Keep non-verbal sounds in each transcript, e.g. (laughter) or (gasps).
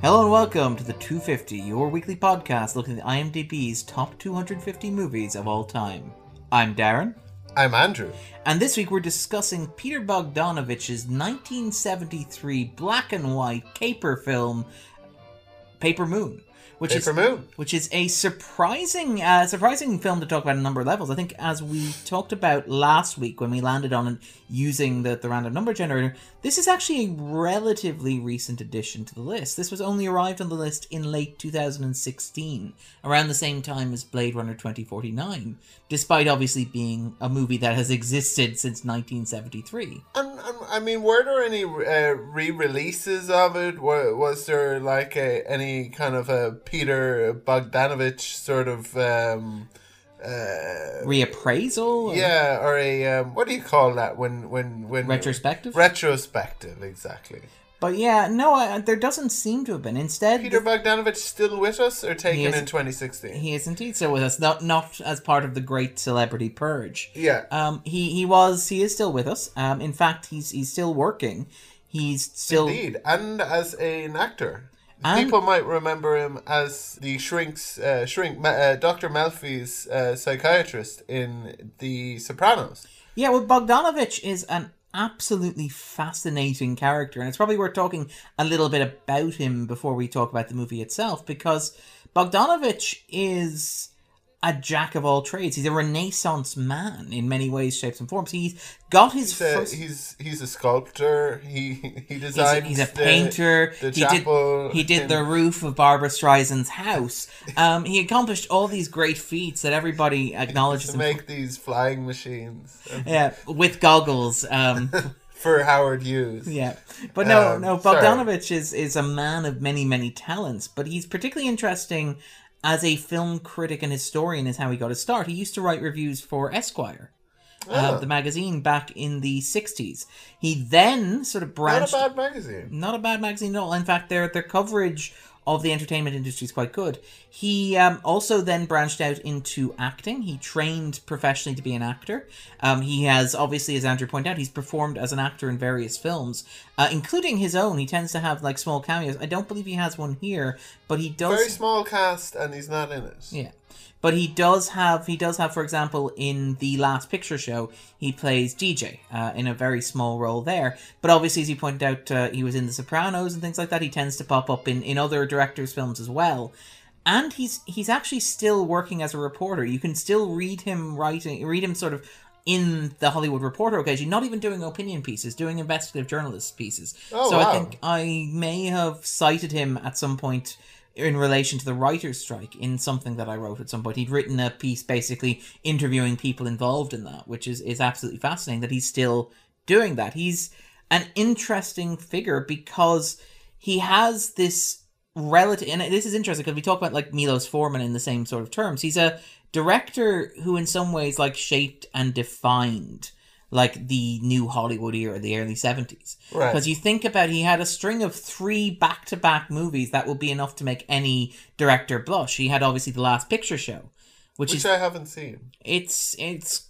Hello and welcome to the 250, your weekly podcast looking at the IMDb's top 250 movies of all time. I'm Darren, I'm Andrew. and this week we're discussing Peter Bogdanovich's 1973 black and white caper film, Paper Moon, which Paper is Moon. which is a surprising, uh, surprising film to talk about on a number of levels. I think, as we talked about last week when we landed on it using the, the random number generator, this is actually a relatively recent addition to the list. This was only arrived on the list in late 2016, around the same time as Blade Runner 2049, despite obviously being a movie that has existed since 1973. And, and I mean, were there any uh, re-releases of it? Wa- Was there like a, any kind of a Peter Bogdanovich sort of um, uh, Reappraisal? or yeah, or a um, what do you call that when when when Retrospective? retrospective exactly. but yeah, no, I, there doesn't seem to have been. Instead, Peter Bogdanovich still with us or taken is- in 2016? He is indeed still with us, not not as part of the great celebrity purge. yeah. Um, he he was he is still with us. Um, in fact, he's he's still working. He's still Indeed, and as an actor. And- People might remember him as the shrink's uh, shrink, uh, Doctor Melfi's uh, psychiatrist in The Sopranos. yeah. Well, Bogdanovich is an absolutely fascinating character, and it's probably worth talking a little bit about him before we talk about the movie itself, because Bogdanovich is a jack of all trades. He's a Renaissance man in many ways, shapes, and forms. He's got his He's a, first. he's he's a sculptor. He he He's a, designed. he's a painter. The, he chapel. did he did the roof of Barbra Streisand's house. Um, he accomplished all these great feats that everybody acknowledges to make these flying machines. Yeah, with goggles. Um, (laughs) for Howard Hughes. yeah, but no, Um, no. sorry. Bogdanovich is is a man of many many talents, but he's particularly interesting as a film critic and historian. Is how he got his start. He used to write reviews for Esquire. Uh, Oh. the magazine back in the 60s. He then sort of branched. Not a bad magazine. not a bad magazine at all. In fact, their their coverage of the entertainment industry is quite good. He um, also then branched out into acting. He trained professionally to be an actor. Um, he has obviously, as Andrew pointed out, he's performed as an actor in various films, uh, including his own. He tends to have like small cameos. I don't believe he has one here, but he does. Very small cast, and he's not in it. Yeah. But he does have, he does have, for example, in the Last Picture Show, he plays DJ uh, in a very small role there. But obviously, as you pointed out, uh, he was in The Sopranos and things like that. He tends to pop up in, in other directors' films as well. And he's he's actually still working as a reporter. You can still read him writing, read him sort of in the Hollywood Reporter occasionally, not even doing opinion pieces, doing investigative journalist pieces. Oh, so I think I may have cited him at some point in relation to the writer's strike in something that I wrote at some point. He'd written a piece basically interviewing people involved in that, which is, is absolutely fascinating that he's still doing that. He's an interesting figure because he has this relative, and this is interesting because we talk about like Milos Forman in the same sort of terms. He's a director who, in some ways, like shaped and defined like the new Hollywood era, the early 70s. Right. Because you think about he had a string of three back to back movies that would be enough to make any director blush. He had obviously the last picture show, which, Which is I haven't seen. it's it's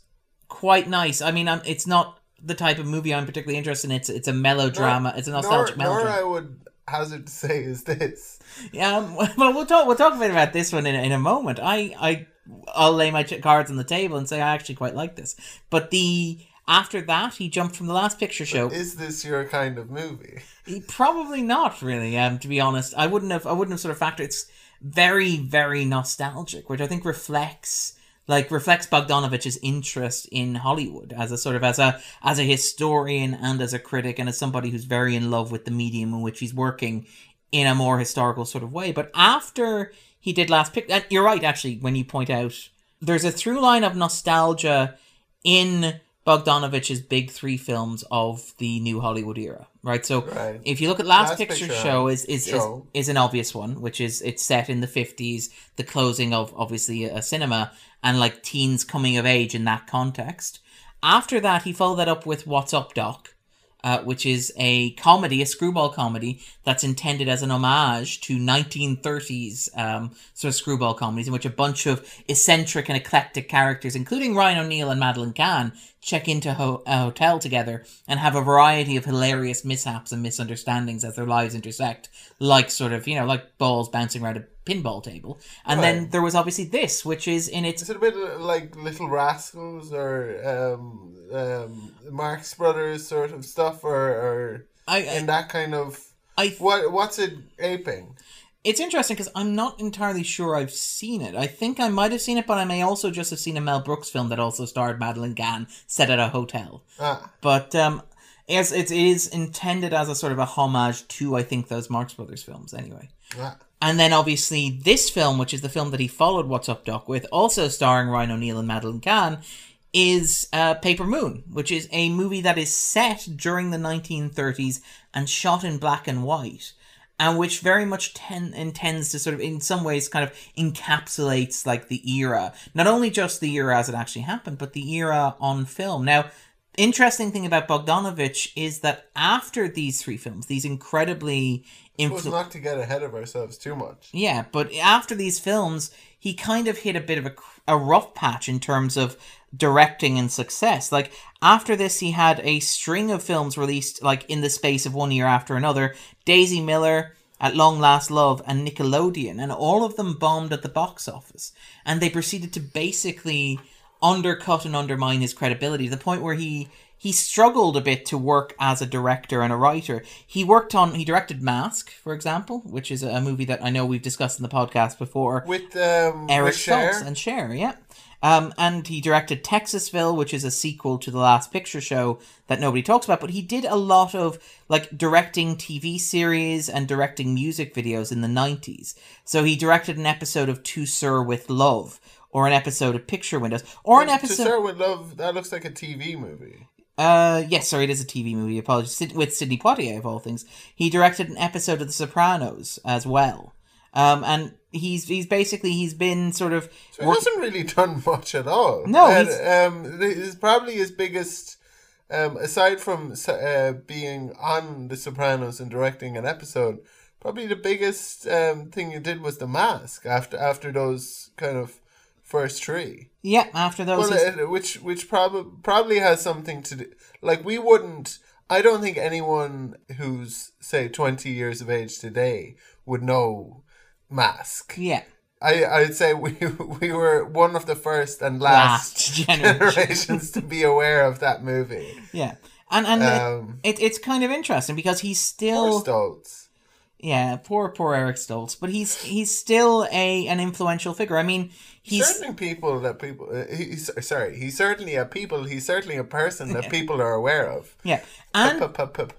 quite nice. I mean, I'm, it's not the type of movie I'm particularly interested in. It's it's a melodrama. it's a nostalgic nor, nor melodrama. I would hazard to say is this. Yeah, um, (laughs) well, we'll talk. We'll talk a bit about this one in, in a moment. I, I, I'll lay my cards on the table and say I actually quite like this. But the after that, he jumped from the last picture show. Is this your kind of movie? He- Probably not really. Um, to be honest, I wouldn't have. I wouldn't have sort of factored. It's very, very nostalgic, which I think reflects like reflects Bogdanovich's interest in Hollywood as a sort of as a as a historian and as a critic and as somebody who's very in love with the medium in which he's working in a more historical sort of way. But after he did last pick, and you're right actually when you point out there's a through line of nostalgia in Bogdanovich's big three films of the new Hollywood era, right? So Right. if you look at Last, Last Picture, Picture Show is is, is is an obvious one, which is it's set in the fifties, the closing of obviously a cinema, and like teens coming of age in that context. After that, he followed that up with What's Up, Doc, uh, which is a comedy, a screwball comedy that's intended as an homage to 1930s um, sort of screwball comedies, in which a bunch of eccentric and eclectic characters, including Ryan O'Neal and Madeline Kahn, check into ho- a hotel together and have a variety of hilarious mishaps and misunderstandings as their lives intersect, like sort of, you know, like balls bouncing around a pinball table. And then there was obviously this, which is in its Is it a bit like Little Rascals or um, um, Marx Brothers sort of stuff, or, or I, in that kind of I what? What's it aping? it's interesting because I'm not entirely sure I've seen it. I think I might have seen it, but I may also just have seen a Mel Brooks film that also starred Madeline Kahn set at a hotel. Ah, But um, as it is intended as a sort of a homage to, I think, those Marx Brothers films anyway. And then obviously this film, which is the film that he followed What's Up Doc with, also starring Ryan O'Neal and Madeline Kahn, is uh, Paper Moon, which is a movie that is set during the 1930s and shot in black and white. And which very much ten- intends to sort of, in some ways, kind of encapsulates like the era. Not only just the era as it actually happened, but the era on film. Now, interesting thing about Bogdanovich is that after these three films, these incredibly It was influ- not to get ahead of ourselves too much. yeah, but after these films, he kind of hit a bit of a, a rough patch in terms of directing and success. Like after this, he had a string of films released like in the space of one year after another. Daisy Miller, At Long Last Love, and Nickelodeon, and all of them bombed at the box office. And they proceeded to basically undercut and undermine his credibility to the point where he he struggled a bit to work as a director and a writer. He worked on he directed Mask, for example, which is a movie that I know we've discussed in the podcast before. With um, Eric with Cher, Stoltz and Cher, yeah. Um, and he directed Texasville, which is a sequel to the Last Picture Show that nobody talks about. But he did a lot of like directing TV series and directing music videos in the nineties. So he directed an episode of To Sir with Love, or an episode of Picture Windows, or an episode. To. Sir with Love, that looks like a TV movie. Uh, yes, sorry, it is a TV movie. Apologies, Sid- with Sidney Poitier of all things. He directed an episode of The Sopranos as well. Um, and he's he's basically he's been sort of So he hasn't really done much at all. No, And, he's- um, is probably his biggest. Um, aside from uh, being on The Sopranos and directing an episode, probably the biggest um, thing you did was The Mask after after those kind of first three. yeah. After those, Well, uh, which which probably probably has something to do. Like we wouldn't. I don't think anyone who's say twenty years of age today would know Mask. yeah, I I'd say we (laughs) we were one of the first and last last, generation. generations to be aware of that movie. yeah, and and it- Um, it, it's kind of interesting because he's still. Yeah poor poor Eric Stoltz, but he's he's still a an influential figure. I mean, he's certainly people that people. Uh, he's sorry. He's certainly a people. He's certainly a person that people are aware of. yeah, and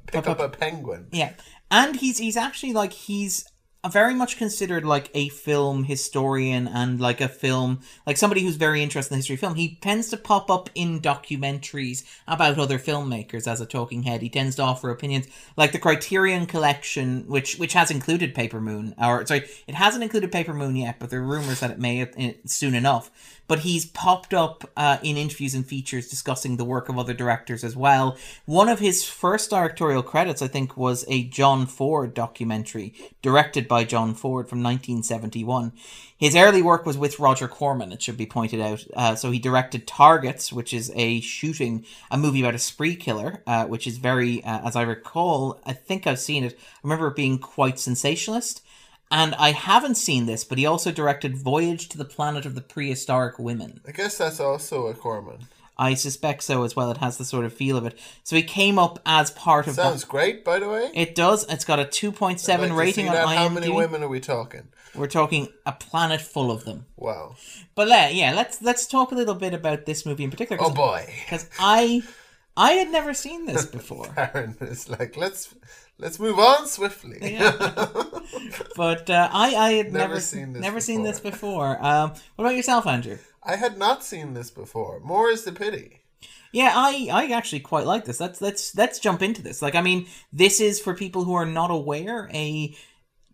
Pick up a penguin. Yeah, and he's he's actually like he's very much considered like a film historian and like a film like somebody who's very interested in the history of film. He tends to pop up in documentaries about other filmmakers as a talking head. He tends to offer opinions like the Criterion Collection, which which has included Paper Moon, or sorry, it hasn't included Paper Moon yet, but there are rumors that it may uh, soon enough. But he's popped up uh, in interviews and features discussing the work of other directors as well. One of his first directorial credits, I think, was a John Ford documentary directed by John Ford from 1971. His early work was with Roger Corman, it should be pointed out. Uh, so he directed Targets, which is a shooting, a movie about a spree killer, uh, which is very, uh, as I recall, I think I've seen it. I remember it being quite sensationalist. And I haven't seen this, but he also directed Voyage to the Planet of the Prehistoric Women. I guess that's also a Corman. I suspect so as well. It has the sort of feel of it. So he came up as part of Sounds that. great, by the way. It does. It's got a 2.7 like rating on. IMDb. How many women are we talking? We're talking a planet full of them. Wow. But le- yeah, let's let's talk a little bit about this movie in particular. Oh boy. Because I I had never seen this before. (laughs) Aaron is like, let's let's move on swiftly. (laughs) but uh, I I had never, Never seen this never seen this before. before. Um, what about yourself, Andrew? I had not seen this before. More is the pity. Yeah, I, I actually quite like this. Let's let's let's jump into this. Like, I mean, this is for people who are not aware a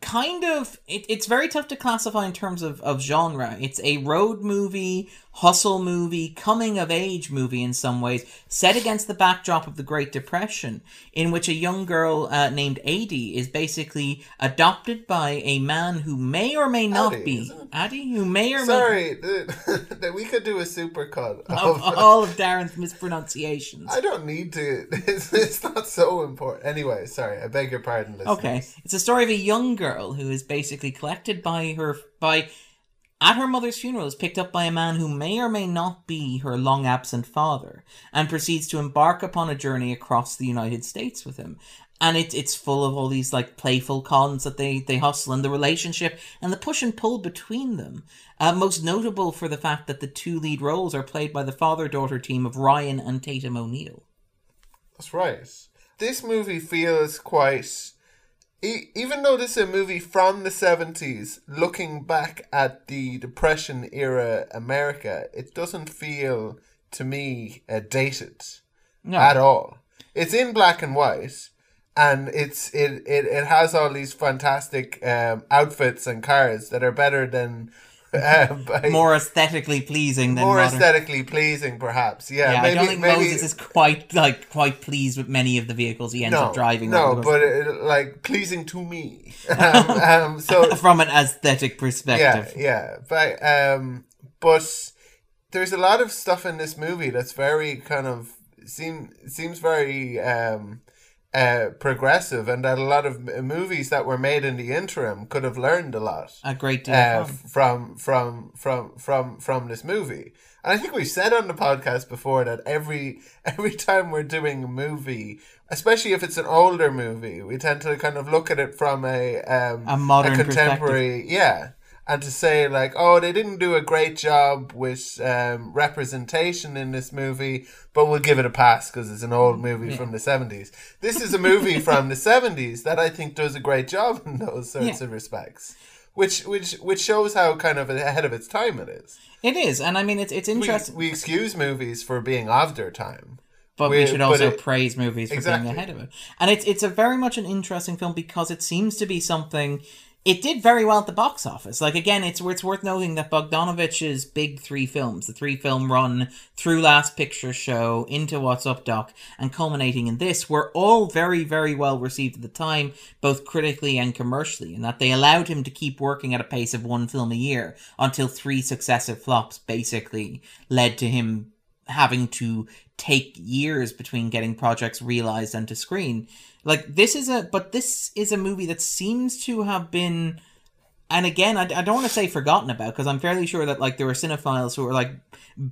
kind of it, it's very tough to classify in terms of, of genre. It's a road movie hustle movie, coming of age movie in some ways, set against the backdrop of the Great Depression, in which a young girl uh, named Adie is basically adopted by a man who may or may not be? Addie, who may or may Sorry, (laughs) that we could do a super cut of of. all of Darren's mispronunciations. I don't need to. (laughs) It's, it's not so important. Anyway, sorry. I beg your pardon, listeners. Okay, it's a story of a young girl who is basically collected by her by at her mother's funeral is picked up by a man who may or may not be her long absent father and proceeds to embark upon a journey across the United States with him. And it, it's full of all these like playful cons that they, they hustle and the relationship and the push and pull between them. Uh, most notable for the fact that the two lead roles are played by the father daughter team of Ryan and Tatum O'Neal. That's right. This movie feels quite. E- even though this is a movie from the 70s, looking back at the Depression era America, it doesn't feel to me uh, dated No. at all. It's in black and white. And it's it, it, it has all these fantastic um, outfits and cars that are better than uh, (laughs) by- More aesthetically pleasing than more modern. aesthetically pleasing, perhaps. Yeah, Yeah, maybe I don't think maybe Moses is quite like quite pleased with many of the vehicles he ends no up driving. No, but it, like pleasing to me. (laughs) (laughs) um, um, so from an aesthetic yeah, perspective, yeah, but um, but there's a lot of stuff in this movie that's very kind of seem seems very um. Uh, progressive, and that a lot of movies that were made in the interim could have learned a lot. a great deal. uh, from. from from from from from this movie. And I think we've said on the podcast before that every (laughs) every time we're doing a movie, especially if it's an older movie, we tend to kind of look at it from a um, A modern contemporary, yeah, and to say like, oh, they didn't do a great job with um, representation in this movie, but we'll give it a pass because it's an old movie from the seventies. This is a movie (laughs) from the seventies that I think does a great job in those sorts Yeah. of respects which which which shows how kind of ahead of its time it is. It is, and I mean it's it's interesting, we excuse movies for being of their time. but we, we- should also it- praise movies for Exactly. being ahead of it. And it's it's a very much an interesting film because it seems to be something. It did very well at the box office. Like again, it's it's worth noting that Bogdanovich's big three films, the three film run through Last Picture Show into What's Up Doc, and culminating in this, were all very very well received at the time, both critically and commercially, and that they allowed him to keep working at a pace of one film a year until three successive flops basically led to him having to take years between getting projects realized and to screen. Like this is a, but this is a movie that seems to have been, and again, I, I don't want to say forgotten about because I'm fairly sure that like there were cinephiles who were like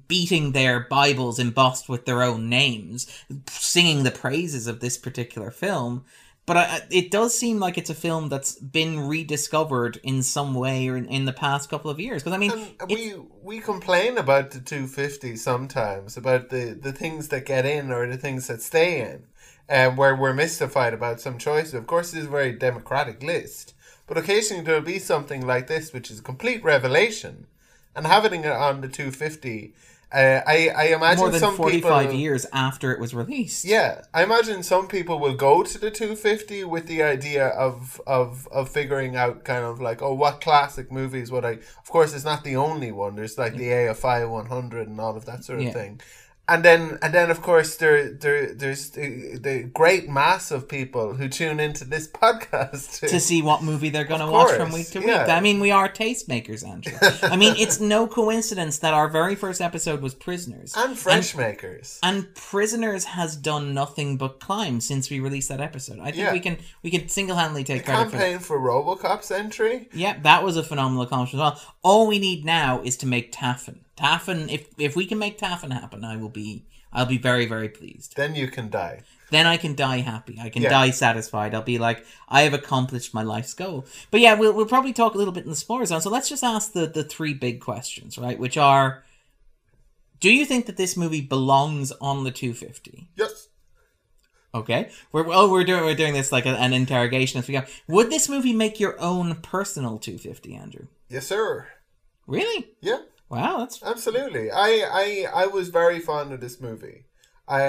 beating their Bibles embossed with their own names, singing the praises of this particular film. But I, it does seem like it's a film that's been rediscovered in some way or in, in the past couple of years. Because I mean, And we we complain about the 250 sometimes about the the things that get in or the things that stay in, um, where we're mystified about some choices. Of course, it's a very democratic list, but occasionally there'll be something like this, which is a complete revelation, and having it on the 250. Uh, I I imagine more than some 45 people, years after it was released. Yeah, I imagine some people will go to the 250 with the idea of of of figuring out kind of like, oh, what classic movies would I? Of course, it's not the only one. There's like the AFI 100 and all of that sort of Yeah. thing. And then, and then, of course, there, there, there's the, the great mass of people who tune into this (laughs) podcast to see what movie they're going to watch from week to yeah. week. I mean, we are tastemakers, Andrew. I mean, it's no coincidence that our very first episode was Prisoners. and French makers. And Prisoners has done nothing but climb since we released that episode. I think Yeah. we can we can single handedly take credit for that. Campaign for RoboCop's entry. Yeah, that was a phenomenal accomplishment as well. All we need now is to make Taffin. Taffin, if if we can make Taffin happen, I will be I'll be very very pleased. Then you can die. Then I can die happy. I can Yeah. die satisfied. I'll be like, I have accomplished my life's goal. But yeah, we'll we'll probably talk a little bit in the spoiler zone. So let's just ask the the three big questions, right? Which are, do you think that this movie belongs on the 250? Yes. Okay, we're oh we're doing we're doing this like a, an interrogation as we go. Would this movie make your own personal 250, Andrew? Yes, sir. Really? Yeah. Wow, that's Absolutely. I, I I was very fond of this movie. I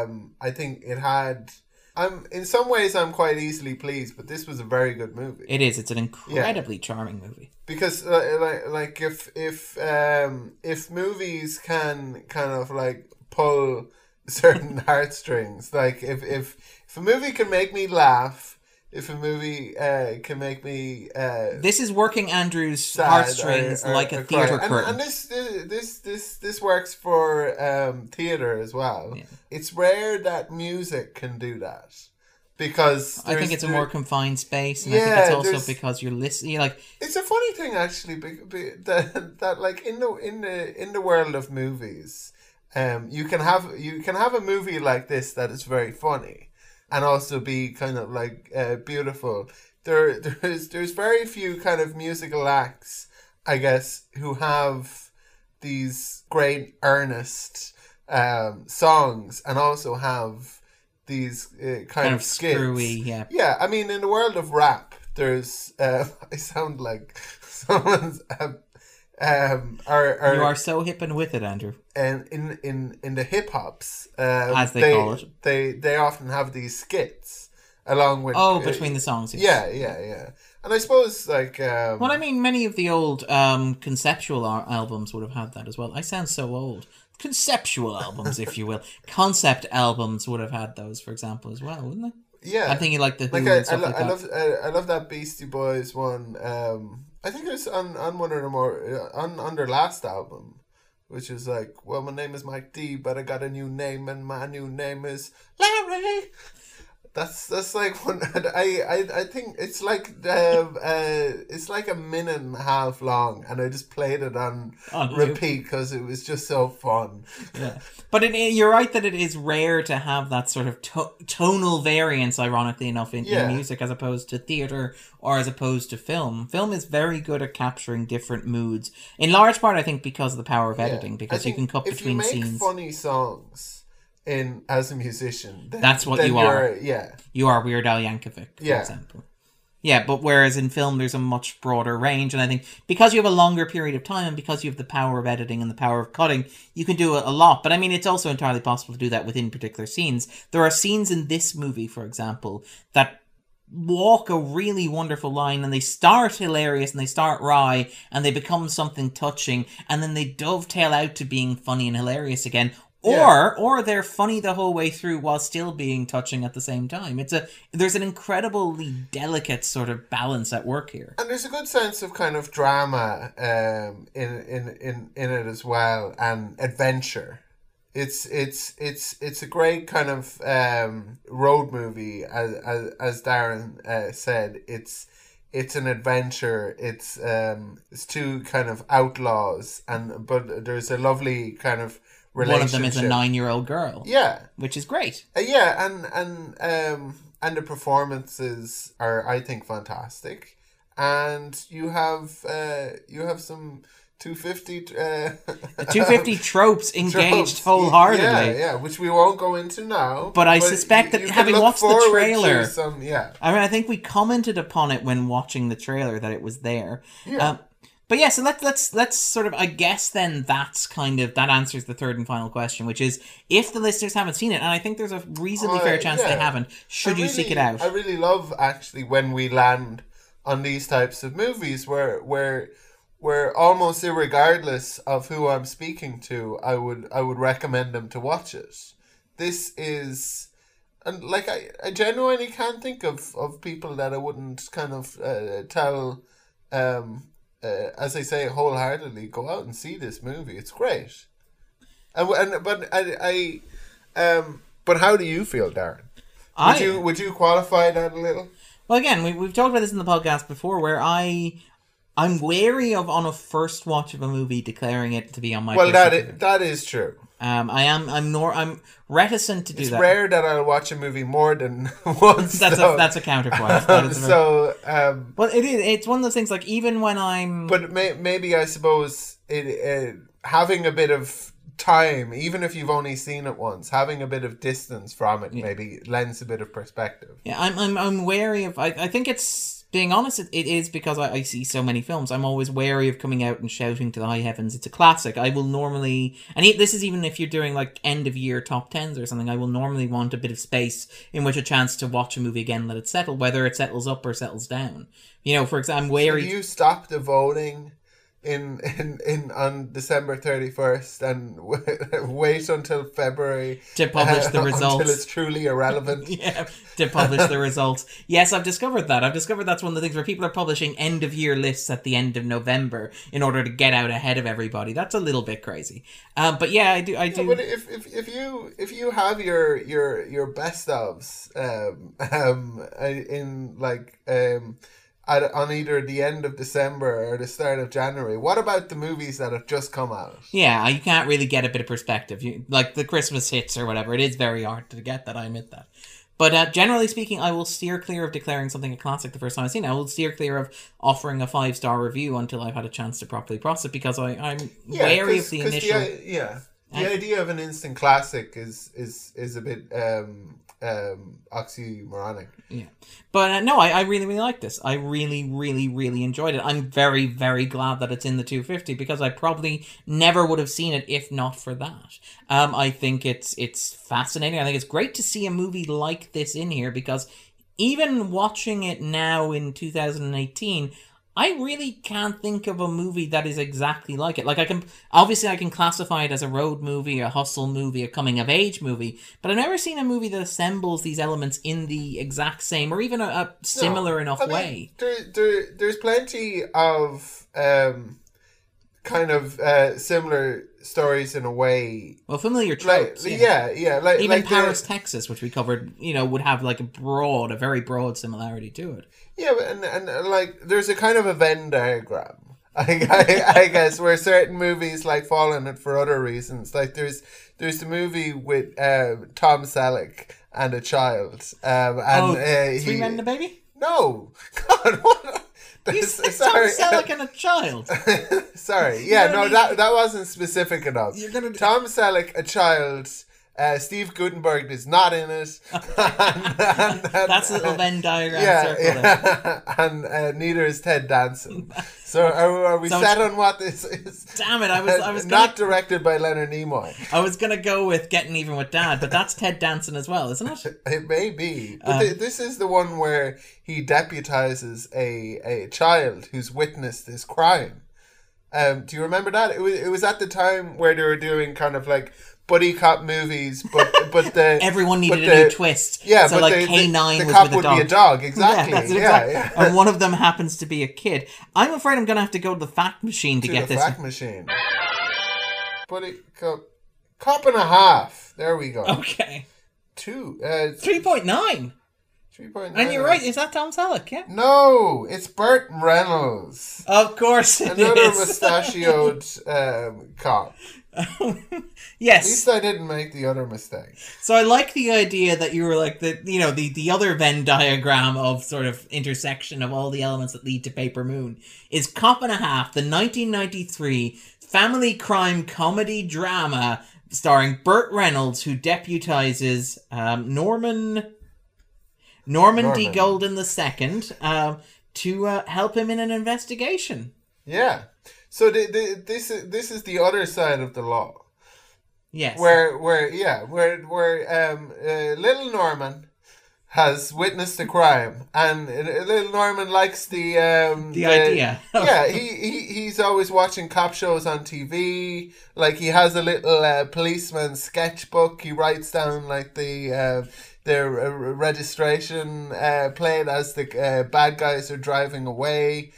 um I think it had I'm in some ways I'm quite easily pleased, but this was a very good movie It is. It's an incredibly charming movie. because uh, like like if if um if movies can kind of like pull (laughs) certain (laughs) heartstrings, like if if if a movie can make me laugh, if a movie uh, can make me uh, This is working Andrew's heartstrings or- or- like a theater and, curtain. And this this this this works for um, theater as well. Yeah. It's rare that music can do that because I think it's a more confined space, and I think it's also because you're listening. Like, It's a funny thing actually, be, be, that that like in the in the in the world of movies, um, you can have you can have a movie like this that is very funny, and also be kind of like uh, beautiful. There (laughs) there's there's very few kind of musical acts, I guess, who have these great earnest um, songs and also have these uh, kind, kind of of skits. screwy, yeah. Yeah, I mean, in the world of rap, there's. Uh, (laughs) I sound like (laughs) someone's. Um, um, are, are, You are so hip and with it, Andrew. and in in in the hip hops, um, As they call it. they they often have these skits along with. Oh, uh, between the songs. yes. Yeah, yeah, yeah, and I suppose like. Um, Well, I mean, many of the old um, conceptual albums would have had that as well. I sound so old. Conceptual albums, if you will. (laughs) Concept albums would have had those, for example, as well, wouldn't they? yeah, I'm thinking like the like I, I, lo- like I love I, I love that Beastie Boys one. Um, I think it was on on one of the more uh, on on their last album, which is like, well, my name is Mike D, but I got a new name, and my new name is Larry. That's that's like one. (laughs) I I, I think it's like um, uh, it's like a minute and a half long, and I just played it on On repeat because it was just so fun. Yeah. But it, you're right that it is rare to have that sort of to- tonal variance, ironically enough, in, Yeah. in music as opposed to theatre or as opposed to film. Film is very good at capturing different moods, in large part, I think, because of the power of editing, I because you can cut between you make scenes. funny songs in as a musician, then, That's what you you're- Yeah, You are Weird Al Yankovic, for Yeah. example. Yeah, but whereas in film there's a much broader range, and I think because you have a longer period of time and because you have the power of editing and the power of cutting, you can do a lot. But I mean, it's also entirely possible to do that within particular scenes. There are scenes in this movie, for example, that walk a really wonderful line and they start hilarious and they start wry and they become something touching and then they dovetail out to being funny and hilarious again or or they're funny the whole way through while still being touching at the same time it's a there's an incredibly delicate sort of balance at work here and there's a good sense of kind of drama um, in, in in in it as well, and adventure. It's it's it's it's a great kind of um, road movie, as as, as Darren uh, said. It's it's an adventure. It's um, it's two kind of outlaws, and but there's a lovely kind of one of them is a nine-year-old girl Yeah, which is great Uh, yeah, and and um and the performances are I think fantastic, and you have uh you have some two fifty uh, 250 (laughs) tropes engaged tropes. wholeheartedly Yeah, yeah, which we won't go into now. But I suspect that having watched the trailer- some yeah, I mean, I think we commented upon it when watching the trailer that it was there. Yeah. Um, but yeah, so let's let's let's sort of I guess then that's kind of that answers the third and final question, which is if the listeners haven't seen it, and I think there's a reasonably Uh, fair chance they haven't, should you seek it out? I really love actually when we land on these types of movies where where where almost irregardless of who I'm speaking to, I would I would recommend them to watch it. This is and like I, I genuinely can't think of, of people that I wouldn't kind of uh, tell um uh, as I say wholeheartedly go out and see this movie. It's great. And, and but I, I um but how do you feel, Darren? I, Would you would you qualify that a little? well, again, we, we've talked about this in the podcast before, where I I'm wary of on a first watch of a movie declaring it to be on my. Well, that is, that is true. Um, I am. I'm nor. I'm reticent to do It's that. It's rare that I'll watch a movie more than (laughs) once. That's so, a that's a counterpoint. (laughs) A so um, well, it is. It's one of those things. Like even when I'm. but may, maybe I suppose it, it having a bit of time, even if you've only seen it once, having a bit of distance from it maybe lends a bit of perspective. Yeah, I'm I'm I'm wary of. I, I think it's being honest, it, it is because I, I see so many films. I'm always wary of coming out and shouting to the high heavens. It's a classic. I will normally, and this is even if you're doing like end of year top tens or something. I will normally want a bit of space in which a chance to watch a movie again, let it settle, whether it settles up or settles down. You know, for example, I'm wary. Have you stopped the voting in in, in on December thirty first and (laughs) wait until February to publish the (laughs) uh, results until it's truly irrelevant. (laughs) yeah, to publish the results. Yes, I've discovered that. I've discovered that's one of the things where people are publishing end of year lists at the end of November in order to get out ahead of everybody. That's a little bit crazy. Um, but yeah, I do. I Yeah, do. but if, if, if you if you have your your your best ofs um, um in like um at, on either the end of December or the start of January, what about the movies that have just come out? Yeah, you can't really get a bit of perspective. You, like the Christmas hits or whatever. It is very hard to get that. I admit that. But uh, generally speaking, I will steer clear of declaring something a classic the first time I've seen it. I will steer clear of offering a five star review until I've had a chance to properly process it because I, I'm wary of the initial. i- yeah, the I- idea of an instant classic is is is a bit um um oxymoronic. Yeah. But uh, no, I, I really, really like this. I really, really, really enjoyed it. I'm very, very glad that it's in the 250 because I probably never would have seen it if not for that. Um, I think it's it's fascinating. I think it's great to see a movie like this in here because even watching it now in 2018, I really can't think of a movie that is exactly like it. Like I can obviously I can classify it as a road movie, a hustle movie, a coming of age movie, but I've never seen a movie that assembles these elements in the exact same or even a, a similar No, enough I mean, way. There, there, there's plenty of um, kind of uh, similar stories in a way. Well, familiar Like, tropes. yeah. yeah, like Even like the- Paris, Texas, which we covered, you know, would have like a broad, a very broad similarity to it. Yeah, and, and uh, like there's a kind of a Venn diagram. (laughs) I, I, I guess where certain movies like fall in it for other reasons. Like there's there's the movie with uh, Tom Selleck and a child. Um, and oh, uh, Three he, Men and a Baby? no, (laughs) God, what? You That's- said sorry, Tom Selleck and a child. (laughs) sorry. Yeah, no, that that wasn't specific enough. You're gonna- Tom Selleck, a child. Uh, Steve Guttenberg is not in it. And- (laughs) (laughs) and- and- That's a little Venn diagram yeah, circle yeah. (laughs) and uh, neither is Ted Danson. So are, are we So set on what this is? Damn it, I was I was not gonna, directed by Leonard Nimoy. I was gonna go with getting even with Dad, but that's Ted Danson as well, isn't it? It may be, but Um, th- this is the one where he deputizes a a child who's witnessed this crime. Um, do you remember that? It was it was at the time where they were doing kind of like buddy cop movies, but but the (laughs) Everyone needed a new twist. Yeah, so but like K nine the was cop with a would dog. be a dog, (laughs) exactly. Yeah, Yeah, yeah. And one of them happens to be a kid. I'm afraid I'm gonna have to go to the fact machine to, to get the this. fact machine. Buddy cop, cop and a half. There we go. Okay, Two, uh, three point nine. three point nine. And you're right. Is that Tom Selleck? Yeah. No, it's Burt Reynolds. Of course it Another (laughs) mustachioed um, cop. (laughs) At least I didn't make the other mistake. So I like the idea that you were like the you know the the other Venn diagram of sort of intersection of all the elements that lead to Paper Moon is Cop and a Half, the 1993 family crime comedy drama starring Burt Reynolds, who deputizes um, Norman Norman, D. Norman. Golden II um, to uh, help him in an investigation. Yeah. So the, the, this is this is the other side of the law, Yes. where where yeah, where where um uh, little Norman has witnessed a crime, and uh, little Norman likes the um the idea. yeah, he, he he's always watching cop shows on TV. Like he has a little uh, policeman sketchbook. He writes down like the uh, their uh, registration uh, plate as the uh, bad guys are driving away.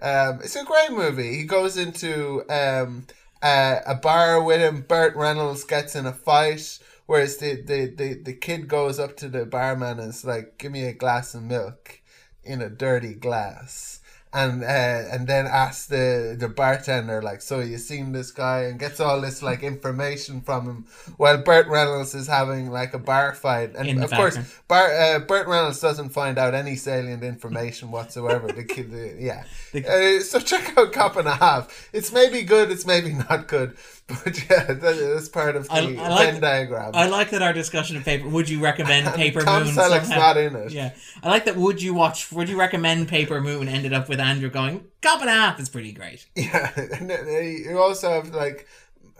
Um, it's a great movie. He goes into um, uh, a bar with him. Burt Reynolds gets in a fight. Whereas the, the, the, the kid goes up to the barman and is like, give me a glass of milk in a dirty glass. And uh, and then asks the the bartender like, "So you seen this guy?" and gets all this like information from him. While Burt Reynolds is having like a bar fight, and of course. Bar, uh, Burt Reynolds doesn't find out any salient information whatsoever. the kid, the, yeah. Uh, so check out Cop and a Half. It's maybe good. It's maybe not good. But yeah, that's part of the I- I like- Venn diagram. I like that our discussion of paper. Would you recommend (laughs) Paper Tom Moon? Selleck's somehow? not in it. Yeah, I like that. Would you watch? Would you recommend Paper Moon? Ended up with Andrew going, "Cop and a half is pretty great." Yeah, (laughs) and you also have like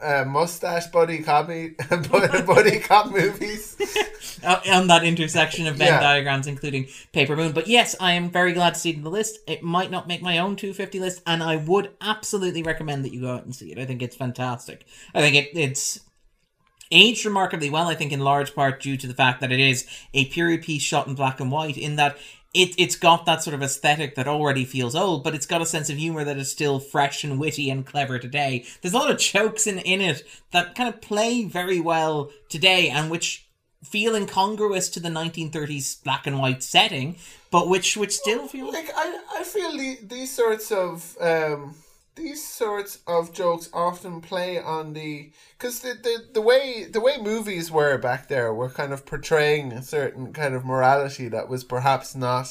uh, mustache buddy comedy, buddy cop movies. uh, on that intersection of Venn Yeah. diagrams, including Paper Moon. But yes, I am very glad to see it in the list. It might not make my own 250 list, and I would absolutely recommend that you go out and see it. I think it's fantastic. I think it, it's aged remarkably well, I think, in large part due to the fact that it is a period piece shot in black and white, in that it, it's got that sort of aesthetic that already feels old, but it's got a sense of humor that is still fresh and witty and clever today. There's a lot of jokes in, in it that kind of play very well today and which feel incongruous to the 1930s black and white setting, but which which still feel like I, I feel the, these sorts of um these sorts of jokes often play on the because the, the the way the way movies were back there were kind of portraying a certain kind of morality that was perhaps not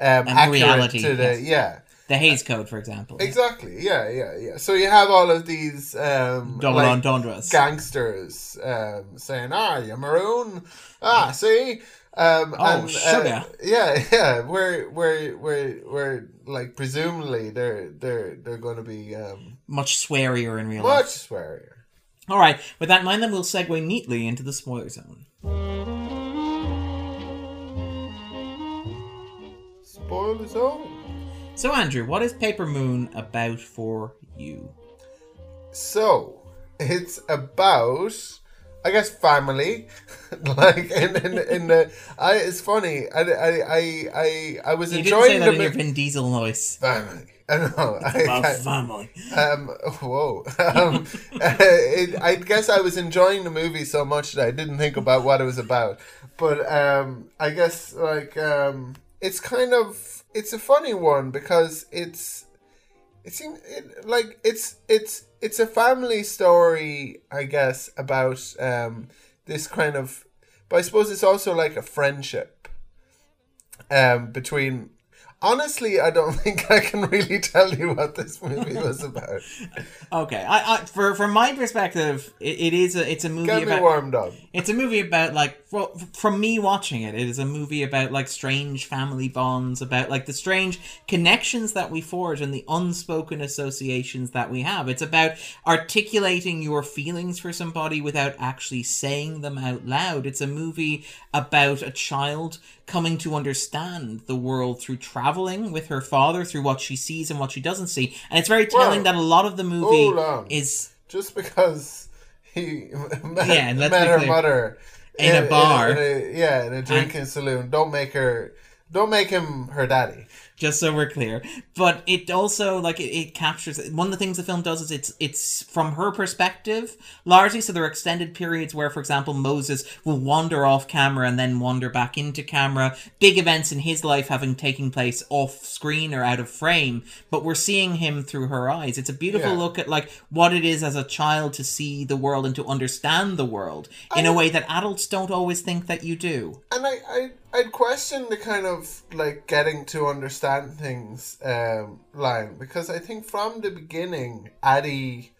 um, accurate reality, to the yes. yeah the Hays Code, for example. exactly yeah yeah yeah so you have all of these um Double like, entendres. gangsters um, saying, "Ah, you maroon? Ah, see." Um, Oh, and, uh, yeah, (laughs) yeah. We're we're we're we're like presumably they're they're they're going to be um, Much swearier in real life. much swearier. All right, with that in mind, then we'll segue neatly into the spoiler zone. Spoil the zone. So, Andrew, what is Paper Moon about for you? So it's about, I guess, family. (laughs) like in, in in the, I it's funny. I I I I, I was You didn't enjoying say that the in your Vin Diesel noise. family. (laughs) I know. (laughs) I, About I- family. Um, whoa. Um, it, I guess I was enjoying the movie so much that I didn't think about what it was about. But um, I guess like um, it's kind of it's a funny one because it's it seems it, like it's it's it's a family story, I guess, about um, this kind of. But I suppose it's also like a friendship um, between. Honestly, I don't (laughs) think I can really tell you what this movie was about. (laughs) Okay, I, I for from my perspective, it, it is a it's a movie Get me about warmed up. It's a movie about like well, from me watching it, it is a movie about like strange family bonds, about like the strange connections that we forge and the unspoken associations that we have. It's about articulating your feelings for somebody without actually saying them out loud. It's a movie about a child coming to understand the world through traveling with her father, through what she sees and what she doesn't see. And it's very telling Well, that a lot of the movie is Just because he (laughs) met, Yeah, met her mother In a bar. in a- yeah, in a drinking saloon, don't make her, don't make him her daddy. Just so we're clear. But it also like it, it captures one of the things the film does is it's it's from her perspective largely so there are extended periods where for example moses will wander off camera and then wander back into camera. Big events in his life having taken place off screen or out of frame but we're seeing him through her eyes. It's a beautiful Yeah. look at like what it is as a child to see the world and to understand the world in a way that adults don't always think that you do. And I, I, I'd question the kind of like getting to understand things um, line because I think from the beginning, Addie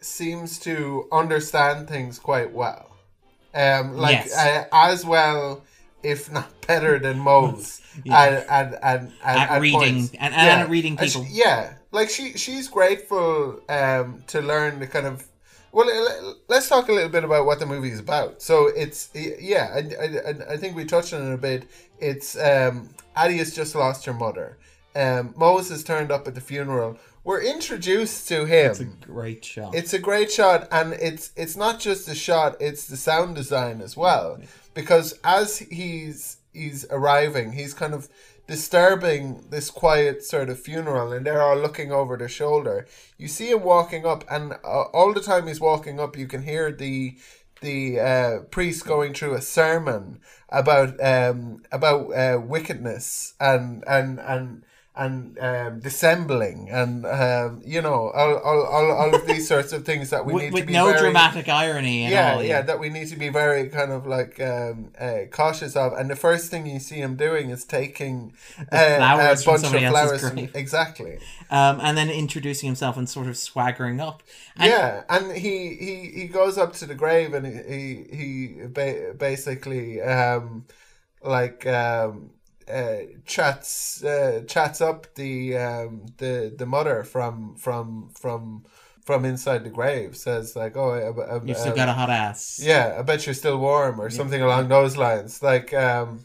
seems to understand things quite well. Um, like Yes. uh, as well, if not (laughs) better than. (laughs) Yeah. And, and, and, and At reading- points. and- and at reading And she- people. yeah, like she she's grateful um, to learn the kind of. Well, let's talk a little bit about what the movie is about. So it's yeah, I, I, I think we touched on it a bit. It's um, Addie has just lost her mother. Um, Moses turned up at the funeral. We're introduced to him. it's a great shot It's a great shot, and it's it's not just the shot; it's the sound design as well. Because as he's he's arriving, he's kind of disturbing this quiet sort of funeral, and they're all looking over their shoulder. You see him walking up, and uh, all the time he's walking up, you can hear the the uh, priest going through a sermon about um, about uh, wickedness and and and and um, dissembling and um, you know all, all, all, all of these sorts of things that we with, need with to be with no very, dramatic irony. Yeah, all, yeah, that we need to be very kind of like um, uh, cautious of. And the first thing you see him doing is taking uh, a bunch of flowers. from- exactly. Um, and then introducing himself and sort of swaggering up. And yeah, and he, he, he goes up to the grave and he he, he ba- basically um, like um, chats uh, chats up the um, the the mother from from from from inside the grave. Says like, oh, I, I, You've still I- got a hot ass. Yeah, I bet you're still warm or something along those lines. Like, um,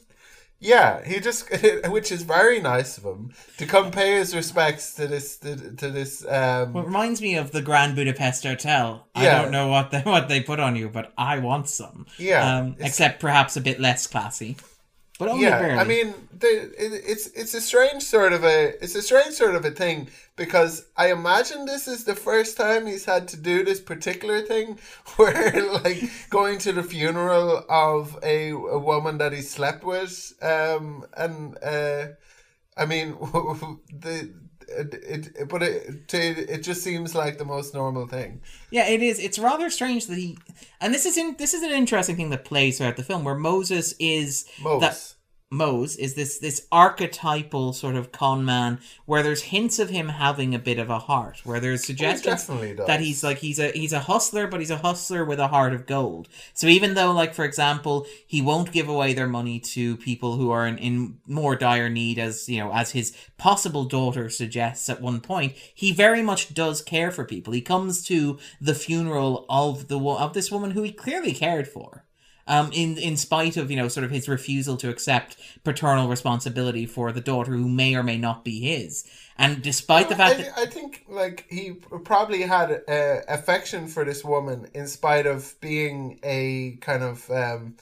yeah, he just, (laughs) which is very nice of him to come pay his respects to this, to, to this. Um, Well, it reminds me of the Grand Budapest Hotel. I don't know what they, (laughs) what they put on you, but I want some. Yeah, Um, except perhaps a bit less classy. But only yeah, barely. I mean, the, it, it's it's a strange sort of a it's a strange sort of a thing because I imagine this is the first time he's had to do this particular thing (laughs) where like going to the funeral of a, a woman that he slept with, um, and uh, I mean (laughs) the. It, it but it it just seems like the most normal thing. Yeah, it is. It's rather strange that he, and this is in this is an interesting thing that plays throughout the film, where Moses is Mose. Mose is this this archetypal sort of con man, where there's hints of him having a bit of a heart, where there's oh, suggestions definitely does. that he's like he's a he's a hustler, but he's a hustler with a heart of gold. So even though, like for example, he won't give away their money to people who are in, in more dire need, as you know, as his possible daughter suggests at one point, he very much does care for people. He comes to the funeral of the of this woman who he clearly cared for. Um, in in spite of you know sort of his refusal to accept paternal responsibility for the daughter who may or may not be his, and despite the fact I, that I think like he probably had uh, affection for this woman in spite of being a kind of um,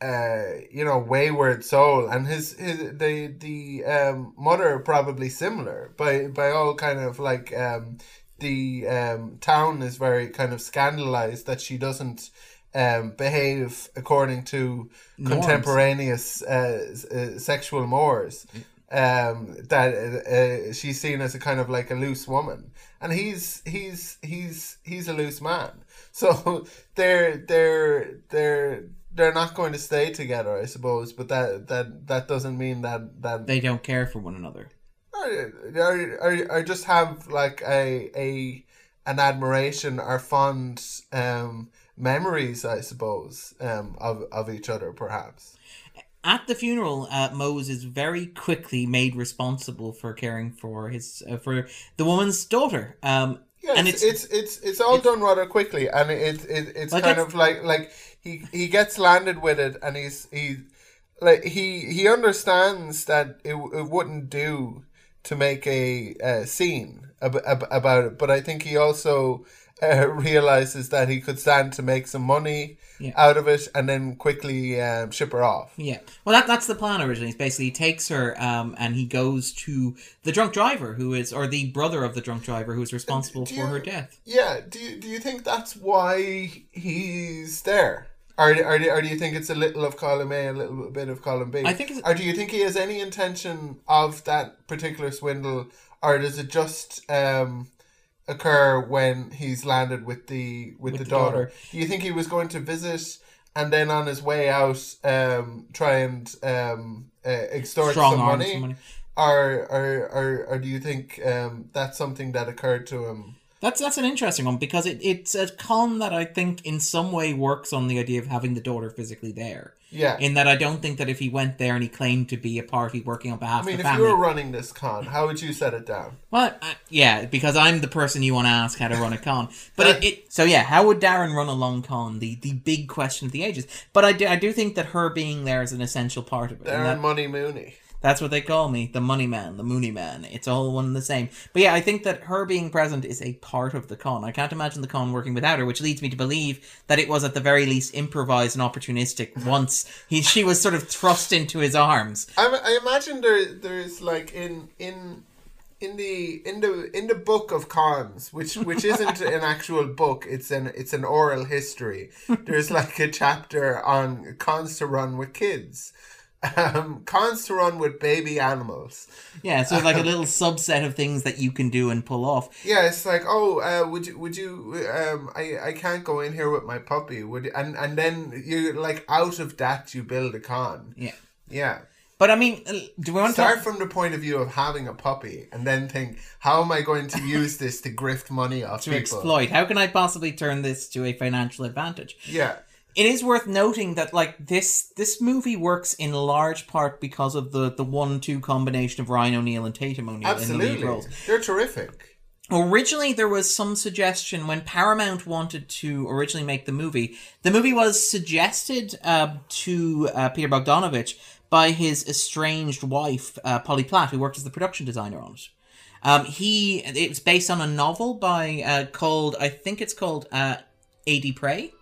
uh, you know wayward soul, and his, his the the um, mother probably similar by by all kind of like um, the um, town is very kind of scandalized that she doesn't. Um, behave according to Norms. contemporaneous uh, uh, sexual mores um, that uh, she's seen as a kind of like a loose woman, and he's he's he's he's a loose man. (laughs) So they're they're they're they're not going to stay together, I suppose. But that that that doesn't mean that that they don't care for one another. or, or just have like a a an admiration or fond um, memories, I suppose, um, of of each other, perhaps. At the funeral, uh, Mose is very quickly made responsible for caring for his uh, for the woman's daughter. Um, Yeah, and it's, it's, it's it's it's all done rather quickly, and it, it it's Like kind it's- of like like he he gets landed with it, and he's he like he he understands that it, it wouldn't do to make a, uh scene ab- ab- about it, but I think he also uh, (laughs) realizes that he could stand to make some money Yeah. out of it, and then quickly um, ship her off. yeah. Well, that that's the plan originally. It's basically he takes her um, and he goes to the drunk driver who is, or the brother of the drunk driver who is responsible do for her death. Yeah. Do you, do you think that's why he's there? Or, or, or do you think it's a little of column A, a little bit of column B? I think it's- Or do you think he has any intention of that particular swindle, or does it just um, occur when he's landed with the with, the, the daughter? daughter. Do you think he was going to visit and then on his way out um, try and um, uh, extort Strong some money? some money. Or, or, or, or do you think um, that's something that occurred to him? That's that's an interesting one because it, it's a con that I think in some way works on the idea of having the daughter physically there. Yeah. In that I don't think that if he went there and he claimed to be a party working on behalf I mean, of if you were running this con, how would you set it down? Well, uh, yeah, because I'm the person you want to ask how to run a con. (laughs) But it, it so yeah, how would Darren run a long con? The the big question of the ages. But I do, I do think that her being there is an essential part of it. and Darren that- Money Mooney. That's what they call me, the money man, the mooney man. It's all one and the same. But yeah, I think that her being present is a part of the con. I can't imagine the con working without her, which leads me to believe that it was at the very least improvised and opportunistic once he she was sort of thrust into his arms. I, I imagine there there's like in in in the in the in the book of cons, which which isn't (laughs) an actual book, it's an it's an oral history. There's like a chapter on cons to run with kids. Um, cons to run with baby animals. Yeah, so like a little subset of things that you can do and pull off. Yeah, it's like, oh, uh, would you, would you, um, I, I can't go in here with my puppy. Would you? and and then you like out of that you build a con. Yeah. Yeah. But I mean, uh, do we want to Start from the point of view of having a puppy, and then think, how am I going to (laughs) use this to grift money off to people? exploit. How can I possibly turn this to a financial advantage? Yeah. It is worth noting that like this this movie works in large part because of the the one two combination of Ryan O'Neal and Tatum O'Neal in the lead roles. They're terrific. Originally, there was some suggestion when Paramount wanted to originally make the movie. The movie was suggested uh, to uh, Peter Bogdanovich by his estranged wife, uh, Polly Platt, who worked as the production designer on it. Um, he it was based on a novel by uh, called I think it's called uh, Addie Pray.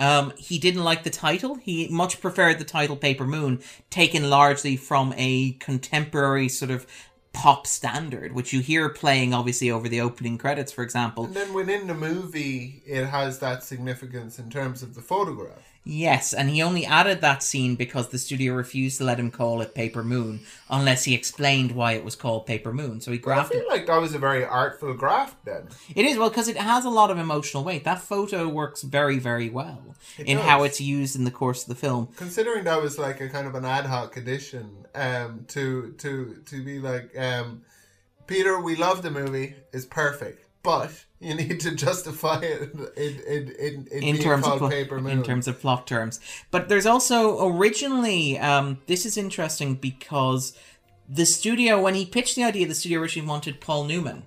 Um, he didn't like the title. He much preferred the title Paper Moon, taken largely from a contemporary sort of pop standard, which you hear playing obviously over the opening credits, for example. And then within the movie, it has that significance in terms of the photograph. Yes, and he only added that scene because the studio refused to let him call it Paper Moon unless he explained why it was called Paper Moon. So he grafted. I graphed feel like that was a very artful graft then. It is well because it has a lot of emotional weight. That photo works very, very well in does. how it's used in the course of the film. Considering that was like a kind of an ad hoc addition, um, to to to be like, um, Peter, we love the movie, it's perfect, but you need to justify it in in in, in, in terms of pl- Paper Moon. in terms of plot terms. But there's also originally um, this is interesting because the studio when he pitched the idea, the studio originally wanted Paul Newman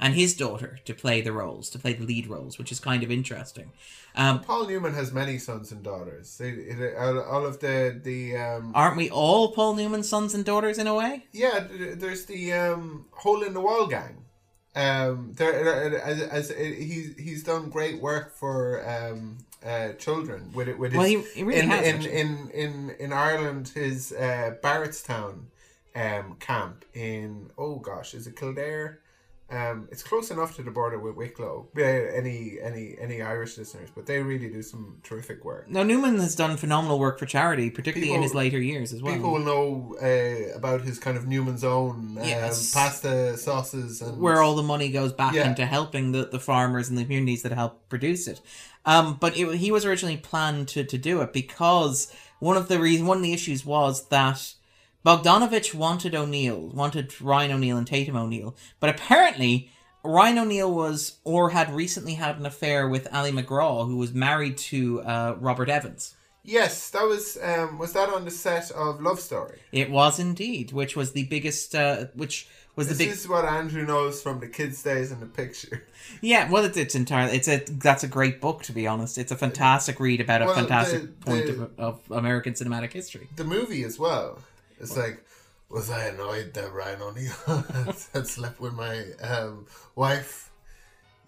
and his daughter to play the roles, to play the lead roles, which is kind of interesting. Um, Paul Newman has many sons and daughters. They, it, all all of the the um, aren't we all Paul Newman's sons and daughters in a way? Yeah, there's the um, hole in the wall gang. Um, there as, as he's he's done great work for um, uh, children with it with his, Well, he- he really in, has, in, in in in Ireland his uh, Barretstown um, camp in oh gosh is it Kildare um, it's close enough to the border with Wicklow uh, any any any Irish listeners but they really do some terrific work Now Newman has done phenomenal work for charity, particularly in his later years as well. People will know uh, about his kind of Newman's Own um, Yes. pasta sauces and where all the money goes back Yeah. into helping the, the farmers and the communities that help produce it. Um, but it, he was originally planned to, to do it because one of the reason one of the issues was that Bogdanovich wanted O'Neal, wanted Ryan O'Neal and Tatum O'Neal, but apparently Ryan O'Neal was or had recently had an affair with Ali MacGraw, who was married to uh, Robert Evans. Yes, that was um was that on the set of Love Story. It was indeed, which was the biggest, uh, which was the big. This is what Andrew knows from the kids' days in the picture. (laughs) Yeah, well, it's, it's entirely. It's a that's a great book to be honest. It's a fantastic read about a Well, fantastic the- point the- of, of American cinematic history. The movie as well. It's like, was I annoyed that Ryan O'Neal (laughs) had slept with my um, wife?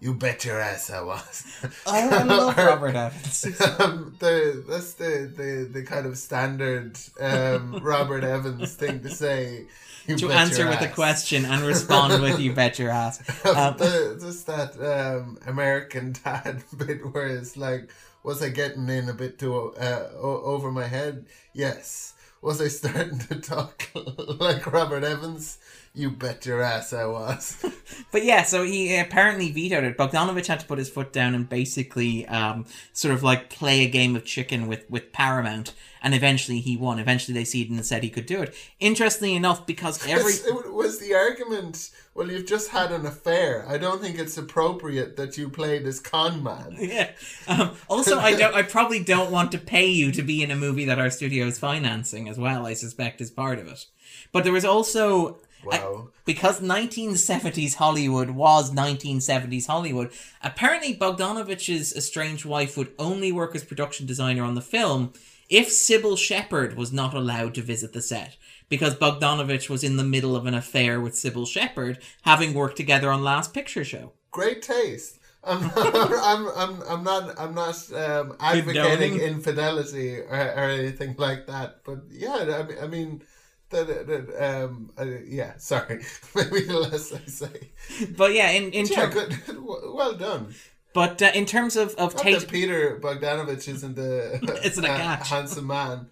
You bet your ass I was. (laughs) I, I love Robert (laughs) Evans. um, the that's the, the the kind of standard um, Robert Evans thing to say. To answer with a question and respond with "You bet your ass." Um, the, just that um, American dad bit where it's like, was I getting in a bit too uh, over my head? Yes. Was I starting to talk (laughs) like Robert Evans? You bet your ass I was. (laughs) But yeah, so he apparently vetoed it. Bogdanovich had to put his foot down and basically um, sort of like play a game of chicken with, with Paramount, and eventually he won. Eventually they ceded and said he could do it. Interestingly enough, because (laughs) every it was the argument. Well, you've just had an affair. I don't think it's appropriate that you play this con man. (laughs) yeah. Um, also, I don't. I probably don't want to pay you to be in a movie that our studio is financing as well. I suspect is part of it. But there was also I- Wow. because 1970s Hollywood was 1970s Hollywood. Apparently, Bogdanovich's estranged wife would only work as production designer on the film if Cybill Shepherd was not allowed to visit the set. Because Bogdanovich was in the middle of an affair with Cybill Shepherd, having worked together on Last Picture Show. Great taste. (laughs) I'm, I'm, I'm, I'm not, I'm not um, advocating Condoning? infidelity or, or anything like that. But yeah, I mean, I mean that, that, um, uh, yeah. Sorry, (laughs) maybe the less I say. But yeah, in in Yeah, ter- (laughs) Well done. but uh, in terms of of Not Tate, Peter Bogdanovich isn't the (laughs) Isn't a uh, handsome man.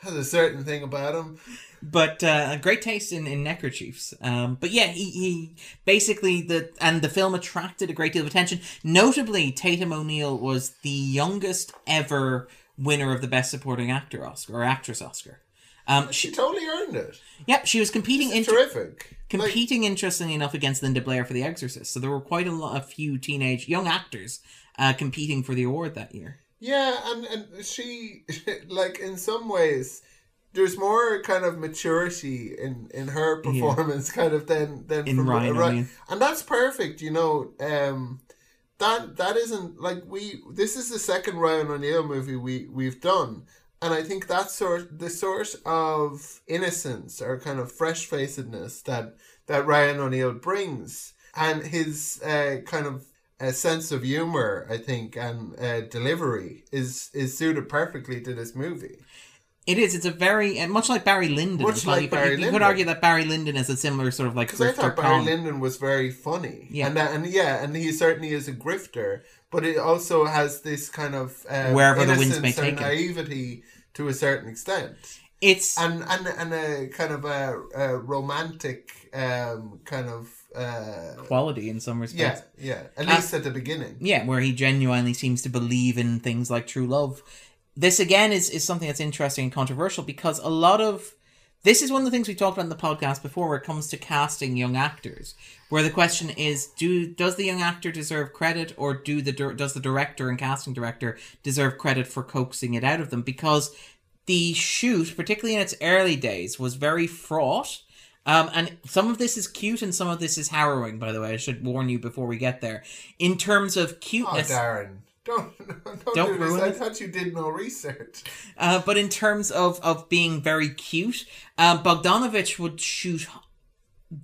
has a certain thing about him. but uh, great taste in, in neckerchiefs. Um, but yeah, he, he basically the and the film attracted a great deal of attention. Notably, Tatum O'Neal was the youngest ever winner of the Best Supporting Actor Oscar or Actress Oscar. Um, She she, totally earned it. Yep, she was competing in Terrific. Like, competing interestingly enough against Linda Blair for The Exorcist. So there were quite a lot, a few teenage young actors uh, competing for the award that year. yeah, and and she (laughs) like in some ways. There's more kind of maturity in, in her performance, kind of than than In from Ryan Ri- O'Neal. and that's perfect. You know, um, that that isn't like we. This is the second Ryan O'Neal movie we we've done, and I think that sort the sort of innocence or kind of fresh facedness that that Ryan O'Neal brings, and his uh, kind of uh, sense of humor, I think, and uh, delivery is is suited perfectly to this movie. It is. It's a very uh, much like Barry Lyndon. Much like you, could- Barry you, Lyndon. could argue that Barry Lyndon is a similar sort of like Because I thought Barry con. Lyndon was very funny, Yeah. and that, and yeah, and he certainly is a grifter, but it also has this kind of um, Wherever the winds innocence may take naivety to a certain extent, It's and and and a kind of a, a romantic um, kind of uh, quality in some respects. yeah, yeah, at Uh, least at the beginning. Yeah, where he genuinely seems to believe in things like true love. This again is, is something that's interesting and controversial because a lot of this is one of the things we talked about in the podcast before where it comes to casting young actors. Where the question is do does the young actor deserve credit or do the does the director and casting director deserve credit for coaxing it out of them? Because the shoot particularly in its early days was very fraught. Um, and some of this is cute and some of this is harrowing by the way. I should warn you before we get there. In terms of Oh, cuteness Darren, don't (laughs) don't, Don't do this. ruin I thought you did no research. Uh, but in terms of, of being very cute, uh, Bogdanovich would shoot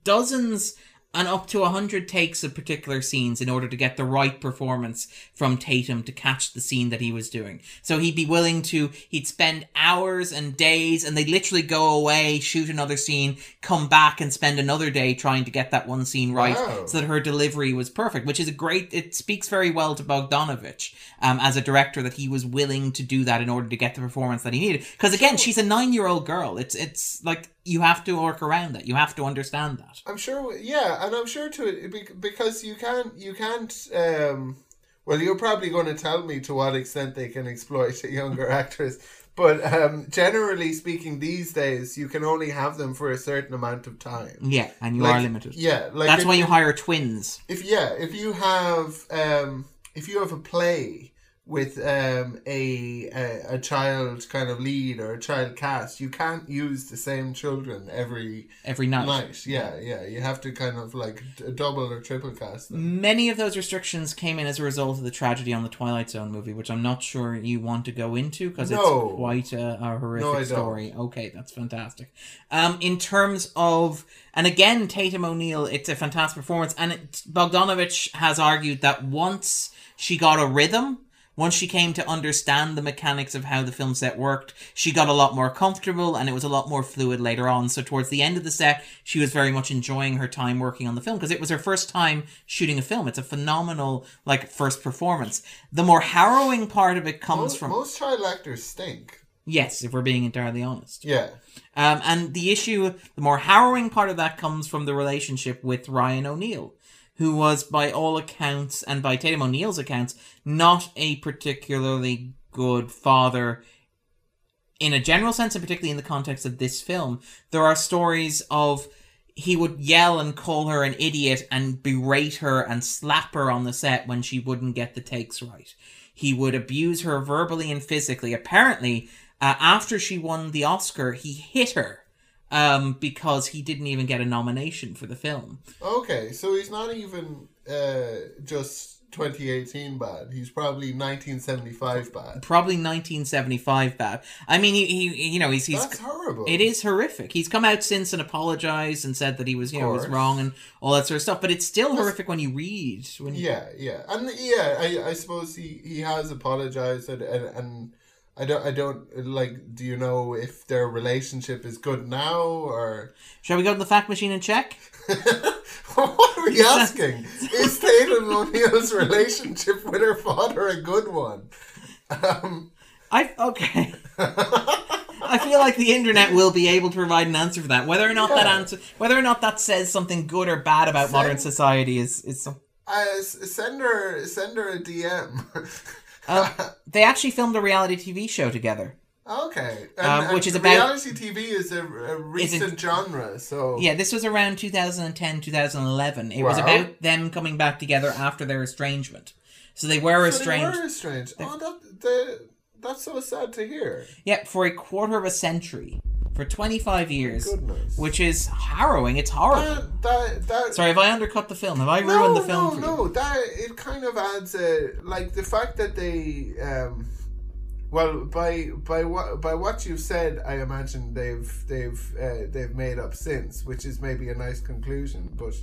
dozens and up to a hundred takes of particular scenes in order to get the right performance from Tatum to catch the scene that he was doing. So he'd be willing to, he'd spend hours and days and they'd literally go away, shoot another scene, come back and spend another day trying to get that one scene right Wow. so that her delivery was perfect, which is a great, it speaks very well to Bogdanovich um, as a director that he was willing to do that in order to get the performance that he needed. Because again, she's a nine year old girl. It's, it's like, you have to work around that. You have to understand that. I'm sure, yeah, and I'm sure to it because you can't, you can't. Um, well, you're probably going to tell me to what extent they can exploit a younger (laughs) actress, but um, generally speaking, these days you can only have them for a certain amount of time. Yeah, and you Like, are limited. Yeah, like That's why you hire twins. if yeah, if you have um, if you have a play with um, a, a a child kind of lead or a child cast, you can't use the same children every every night. night. Yeah, yeah, you have to kind of like d- double or triple cast them. Many of those restrictions came in as a result of the tragedy on the Twilight Zone movie, which I'm not sure you want to go into because No. it's quite a, a horrific No, story. Okay, that's fantastic. Um, in terms of, and again, Tatum O'Neal, it's a fantastic performance, and it, Bogdanovich has argued that once she got a rhythm. Once she came to understand the mechanics of how the film set worked, she got a lot more comfortable and it was a lot more fluid later on. So towards the end of the set, she was very much enjoying her time working on the film because it was her first time shooting a film. It's a phenomenal like first performance. The more harrowing part of it comes Most, from most child actors stink. yes, if we're being entirely honest. Yeah, Um, and the issue, the more harrowing part of that comes from the relationship with Ryan O'Neal, who was, by all accounts, and by Tatum O'Neal's accounts, not a particularly good father. In a general sense, and particularly in the context of this film, there are stories of he would yell and call her an idiot and berate her and slap her on the set when she wouldn't get the takes right. He would abuse her verbally and physically. Apparently, uh, after she won the Oscar, he hit her um, because he didn't even get a nomination for the film. okay, so he's not even uh, just 2018 bad. He's probably 1975 bad. Probably 1975 bad. I mean, he, he you know, he's he's That's horrible. It is horrific. He's come out since and apologized and said that he was, you know, was wrong and all that sort of stuff. But it's still horrific when you read. When you, Yeah, yeah, and yeah, I, I suppose he, he has apologized and, and and I don't I don't like. Do you know if their relationship is good now or Shall we go to the fact machine and check? (laughs) what are we asking? is Tatum O'Neal's relationship with her father a good one? Um, I okay. I feel like the internet will be able to provide an answer for that. Whether or not that answer, whether or not that says something good or bad about modern society is is. Some, Uh, send her, send her a DM. (laughs) uh, they actually filmed a reality TV show together. okay, and, Um, and which is about- reality TV is a, a recent genre. So Yeah, this was around 2010, 2011. It was about them coming back together after their estrangement. So they were So they estranged. were estranged. Oh, that the, that's so sad to hear. Yeah, for a quarter of a century, for 25 years, Goodness. which is harrowing. It's horrible. that that that. Sorry, have I undercut the film? Have I no, ruined the film no, no. That it kind of adds a like the fact that they um. Well, by by what by what you've said, I imagine they've they've uh, they've made up since, which is maybe a nice conclusion. But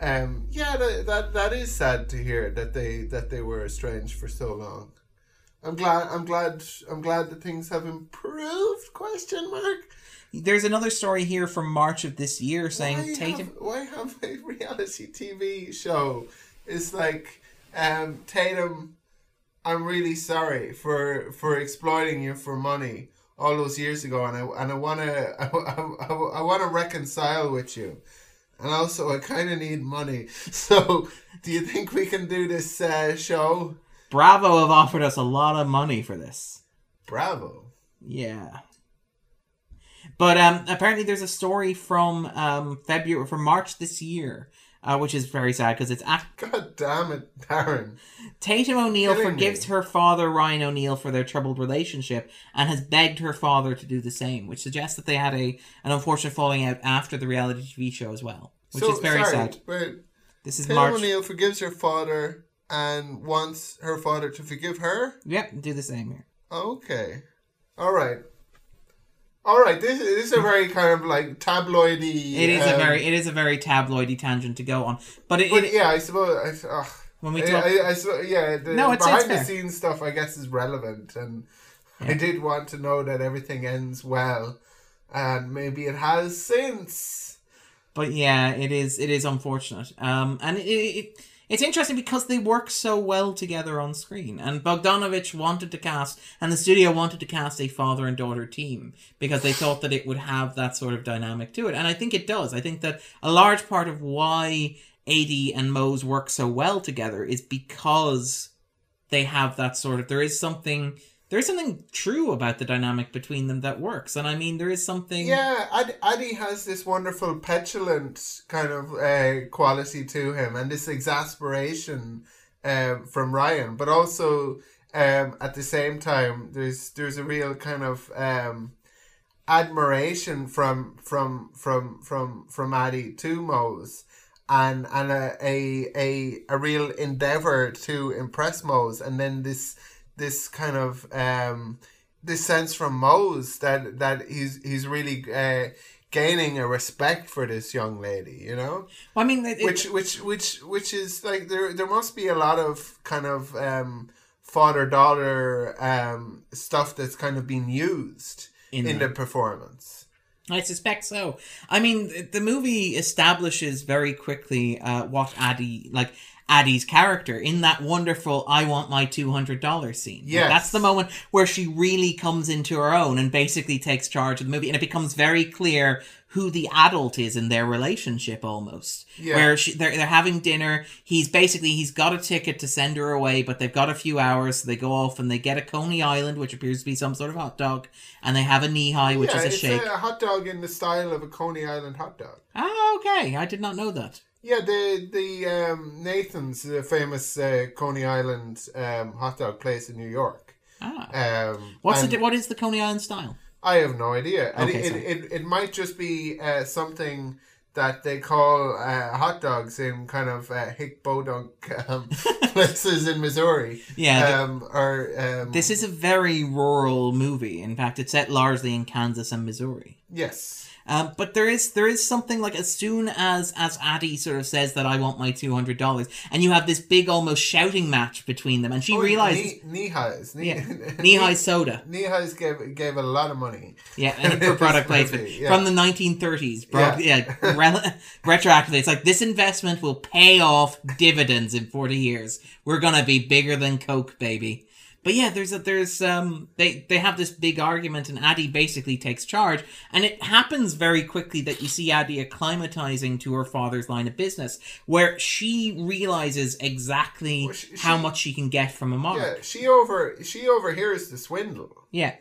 um, yeah, that, that that is sad to hear that they that they were estranged for so long. I'm glad I'm glad I'm glad that things have improved. Question mark. There's another story here from March of this year saying why Tatum. Have, why have a (laughs) reality TV show? It's like um, Tatum. I'm really sorry for for exploiting you for money all those years ago, and I and I wanna I, (laughs) I, I, I wanna reconcile with you, and also I kind of need money. (laughs) So, do you think we can do this uh, show? Bravo have offered us a lot of money for this. Bravo. Yeah. But um, apparently, there's a story from um, February, from March this year, uh, which is very sad because it's at God damn it, Darren. Tatum O'Neal forgives me. her father Ryan O'Neal for their troubled relationship and has begged her father to do the same, which suggests that they had a an unfortunate falling out after the reality TV show as well, which so, is very sorry, sad. But This is Tatum March. O'Neal forgives her father and wants her father to forgive her. Yep, do the same here. Okay. All right. All right. This, this is a very kind of like tabloidy. It is a um, very it is a very tabloidy tangent to go on, but it, But it yeah, I suppose. I, ugh. when we talk, I, I, suppose- yeah, the No, it's- behind it's the scenes stuff, I guess, is relevant, and I did want to know that everything ends well, and maybe it has since. but yeah, it is it is unfortunate. Um, and it, it it's interesting because they work so well together on screen. And Bogdanovich wanted to cast, and the studio wanted to cast a father and daughter team because they thought that it would have that sort of dynamic to it. And I think it does. I think that a large part of why Addie and Mose work so well together is because they have that sort of. There is something. There is something true about the dynamic between them that works, and I mean, there is something. Yeah, Ad, Addie has this wonderful petulant kind of uh, quality to him, and this exasperation um, from Ryan, but also um, at the same time, there's there's a real kind of um, admiration from from from from from Addie to Mose. And and a, a a a real endeavor to impress Mose, and then this this kind of um, this sense from Mose that that he's he's really uh, gaining a respect for this young lady, you know, Well, I mean, it, it- which which which which is like there there must be a lot of kind of um, father daughter um, stuff that's kind of being used In in, the- the performance. I suspect so. I mean, th- the movie establishes very quickly uh, what Addie, like Addie's character, in that wonderful "I want my two hundred dollars" scene. Like, Yes. that's the moment where she really comes into her own and basically takes charge of the movie, and it becomes very clear who the adult is in their relationship almost. Yeah. Where she, they're they're having dinner. He's basically he's got a ticket to send her away, but they've got a few hours, so they go off and they get a Coney Island, which appears to be some sort of hot dog, and they have a Nehi, which yeah, is a shake. a hot dog in the style of a Coney Island hot dog. Ah, okay. I did not know that. Yeah, the the um, Nathan's, the famous uh, Coney Island um, hot dog place in New York. Ah. Um, What's the what is the Coney Island style? I have no idea. Okay, it, it, it, it might just be uh, something that they call uh, hot dogs in kind of uh, hick bodunk um, (laughs) places in Missouri. Yeah, Um, or um, This is a very rural movie. In fact, it's set largely in Kansas and Missouri. yes. Um, but there is there is something like as soon as as Addie sort of says that I want my two hundred dollars, and you have this big almost shouting match between them, and she Oh, realizes knee, highs. Knee, high soda, Nehis gave gave a lot of money. yeah, (laughs) and for product placement yeah. from the nineteen thirties, yeah, yeah rel- (laughs) retroactively. It's like this investment will pay off dividends in forty years. We're gonna be bigger than Coke, baby. But yeah, there's a there's um they they have this big argument and Addie basically takes charge and it happens very quickly that you see Addie acclimatizing to her father's line of business where she realizes exactly Well, she- how she- much she can get from a mark. Yeah, she over she overhears the swindle Yeah.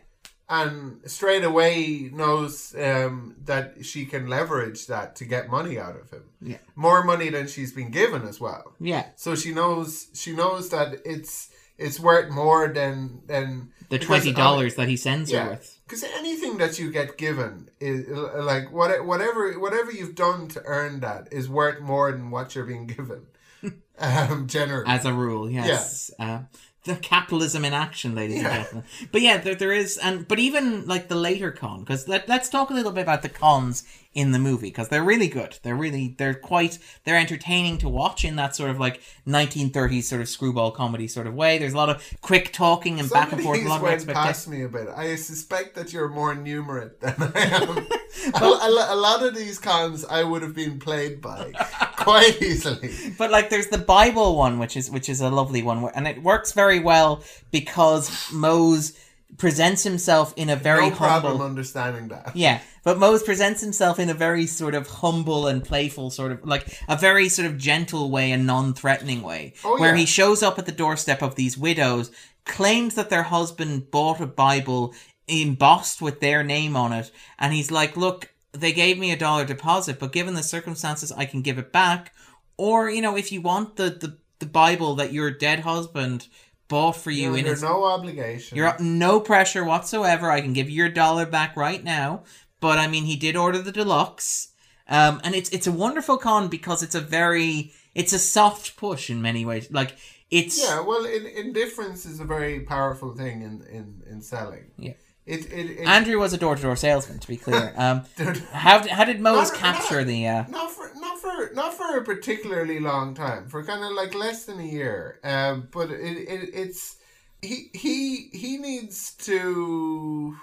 and straight away knows um, that she can leverage that to get money out of him. Yeah. More money than she's been given as well. Yeah. So she knows she knows that it's it's worth more than than The twenty dollars that he sends her with. because anything that you get given is like what whatever whatever you've done to earn that is worth more than what you're being given. (laughs) um, generally, As a rule, yes. Uh, the capitalism in action, ladies and gentlemen. But yeah, there, there is, and but even like the later con, because let, let's talk a little bit about the cons in the movie because they're really good. They're really they're quite they're entertaining to watch in that sort of like 1930s sort of screwball comedy sort of way. There's a lot of quick talking and Some back and forth, a lot of went expectation. past me a bit. I suspect that you're more numerate than I am. (laughs) a, a a lot of these cons I would have been played by (laughs) quite easily. But like, there's the Bible one, which is which is a lovely one, and it works very well because Mose presents himself in a very no problem humble. understanding that. (laughs) Yeah, but Mose presents himself in a very sort of humble and playful sort of like a very sort of gentle way and non-threatening way, Oh, where yeah. he shows up at the doorstep of these widows, claims that their husband bought a Bible embossed with their name on it, and he's like, "Look, they gave me a dollar deposit, but given the circumstances, I can give it back, or you know, if you want the the, the Bible that your dead husband." Bought for you You're in under his no obligation. you're no pressure whatsoever. I can give you your dollar back right now. But I mean, he did order the deluxe, um, and it's it's a wonderful con because it's a very it's a soft push in many ways. Like it's yeah, well, in, indifference is a very powerful thing in, in, in selling. Yeah. It, it, it, Andrew was a door to door salesman. To be clear, (laughs) um, how how did Mose capture not- the? Uh, not for not for not for a particularly long time for kind of like less than a year um but it, it it's he he he needs to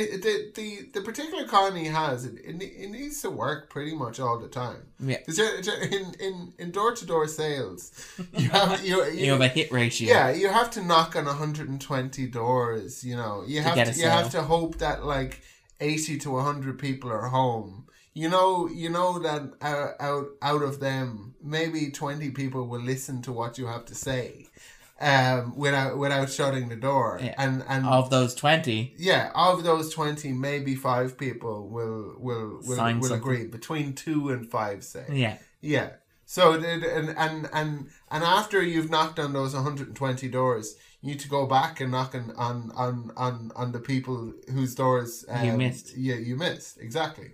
the, the the particular he has it, it, it needs to work pretty much all the time yeah, in in in door-to-door sales you have (laughs) you, you, you have a hit ratio. yeah, you have to knock on 120 doors. You know, you have get to, you have to hope that like 80 to 100 people are home. You know, you know that out out, out of them, maybe 20 people will listen to what you have to say, um, without without shutting the door. Yeah. And and Of those twenty, yeah, of those 20, maybe five people will will will, Sign will something. agree. Between two and five, say. yeah, Yeah. So and and and and after you've knocked on those 120 doors, you need to go back and knock on on on on, on the people whose doors um, You missed. Yeah, you missed exactly.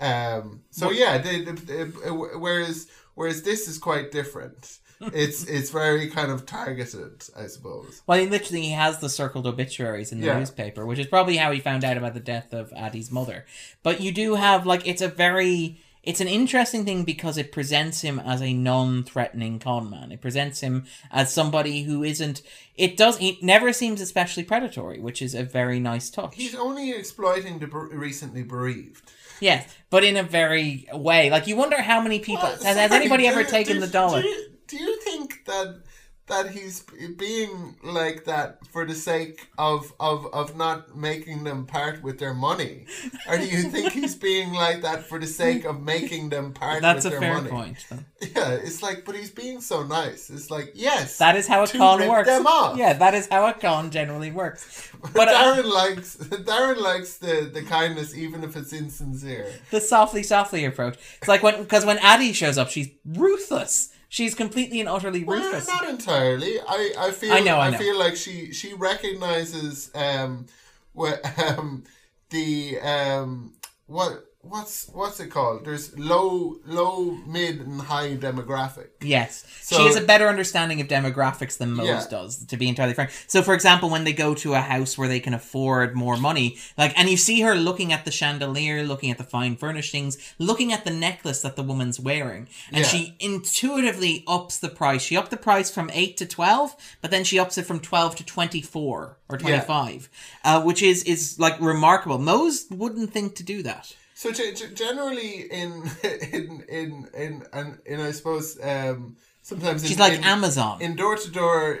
Um. So yeah, the, the, the, whereas whereas this is quite different. It's it's very kind of targeted, I suppose. Well, he literally he has the circled obituaries in the Yeah. newspaper, which is probably how he found out about the death of Addie's mother. But you do have like it's a very it's an interesting thing because it presents him as a non-threatening con man. It presents him as somebody who isn't. It does. It never seems especially predatory, which is a very nice touch. He's only exploiting the ber- recently bereaved. yes, but in a very way. Like you wonder how many people Well, has, has anybody ever taken the dollar? Do you, do you think that that he's being like that for the sake of, of of not making them part with their money, or do you think he's (laughs) being like that for the sake of making them part That's with a their fair money? point. though. Yeah, it's like, but he's being so nice. It's like, yes, That is how a con works. Yeah, that is how a con generally works. But (laughs) But uh, Darren likes (laughs) Darren likes the, the kindness even if it's insincere. the softly softly approach. It's like when because when Addie shows up, she's ruthless. She's completely and utterly Well, not entirely. I, I feel I know, I I, know. feel like she she recognizes um what (laughs) um the um what what's what's it called? There's low low mid and high demographic. Yes, So- she has a better understanding of demographics than Mose Yeah. does. To be entirely frank, so for example, when they go to a house where they can afford more money, like, and you see her looking at the chandelier, looking at the fine furnishings, looking at the necklace that the woman's wearing, and Yeah. she intuitively ups the price. She upped the price from eight to twelve, but then she ups it from twelve to twenty four or twenty five, uh, which is is like remarkable. Mose wouldn't think to do that. So ge- ge- generally in (laughs) in in in in, in I suppose um sometimes She's in, like in, Amazon. in door to door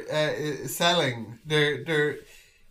selling. They're they're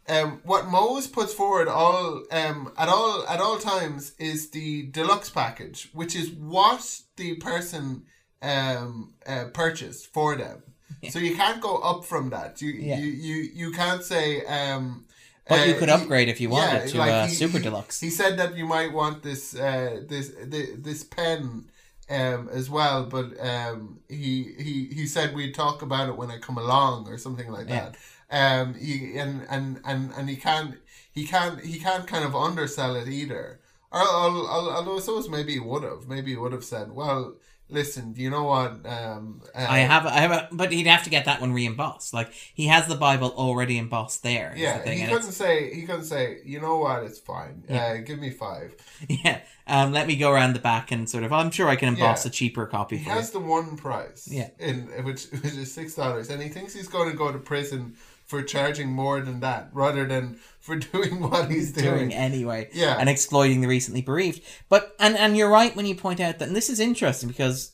um, what Mose puts forward all um, at all at all times is the deluxe package, which is what the person um, uh, purchased for them. So you can't go up from that. You Yeah. you, you you can't say. Um, But you uh, could he- upgrade if you wanted yeah, to like uh, he- super deluxe. He said that you might want this uh, this the, this pen um, as well, but um, he he he said we'd talk about it when I come along or something like Yeah. that. Um, he and and and and he can't he can't he can't kind of undersell it either. Or, al- al- although I suppose maybe he would have maybe he would have said, well, listen, do you know what? Um, uh, I have, I have, a, but he'd have to get that one re-embossed. Like he has the Bible already embossed there. Yeah, the he couldn't say he couldn't say. You know what? It's fine. Yeah. Uh, give me five. (laughs) yeah. Um, let me go around the back and sort of. I'm sure I can emboss Yeah. a cheaper copy He has the one price. Yeah. In which which is six dollars, and he thinks he's going to go to prison for charging more than that, rather than for (laughs) doing what he's doing. Doing anyway, Yeah. and exploiting the recently bereaved. But and and you're right when you point out that, and this is interesting because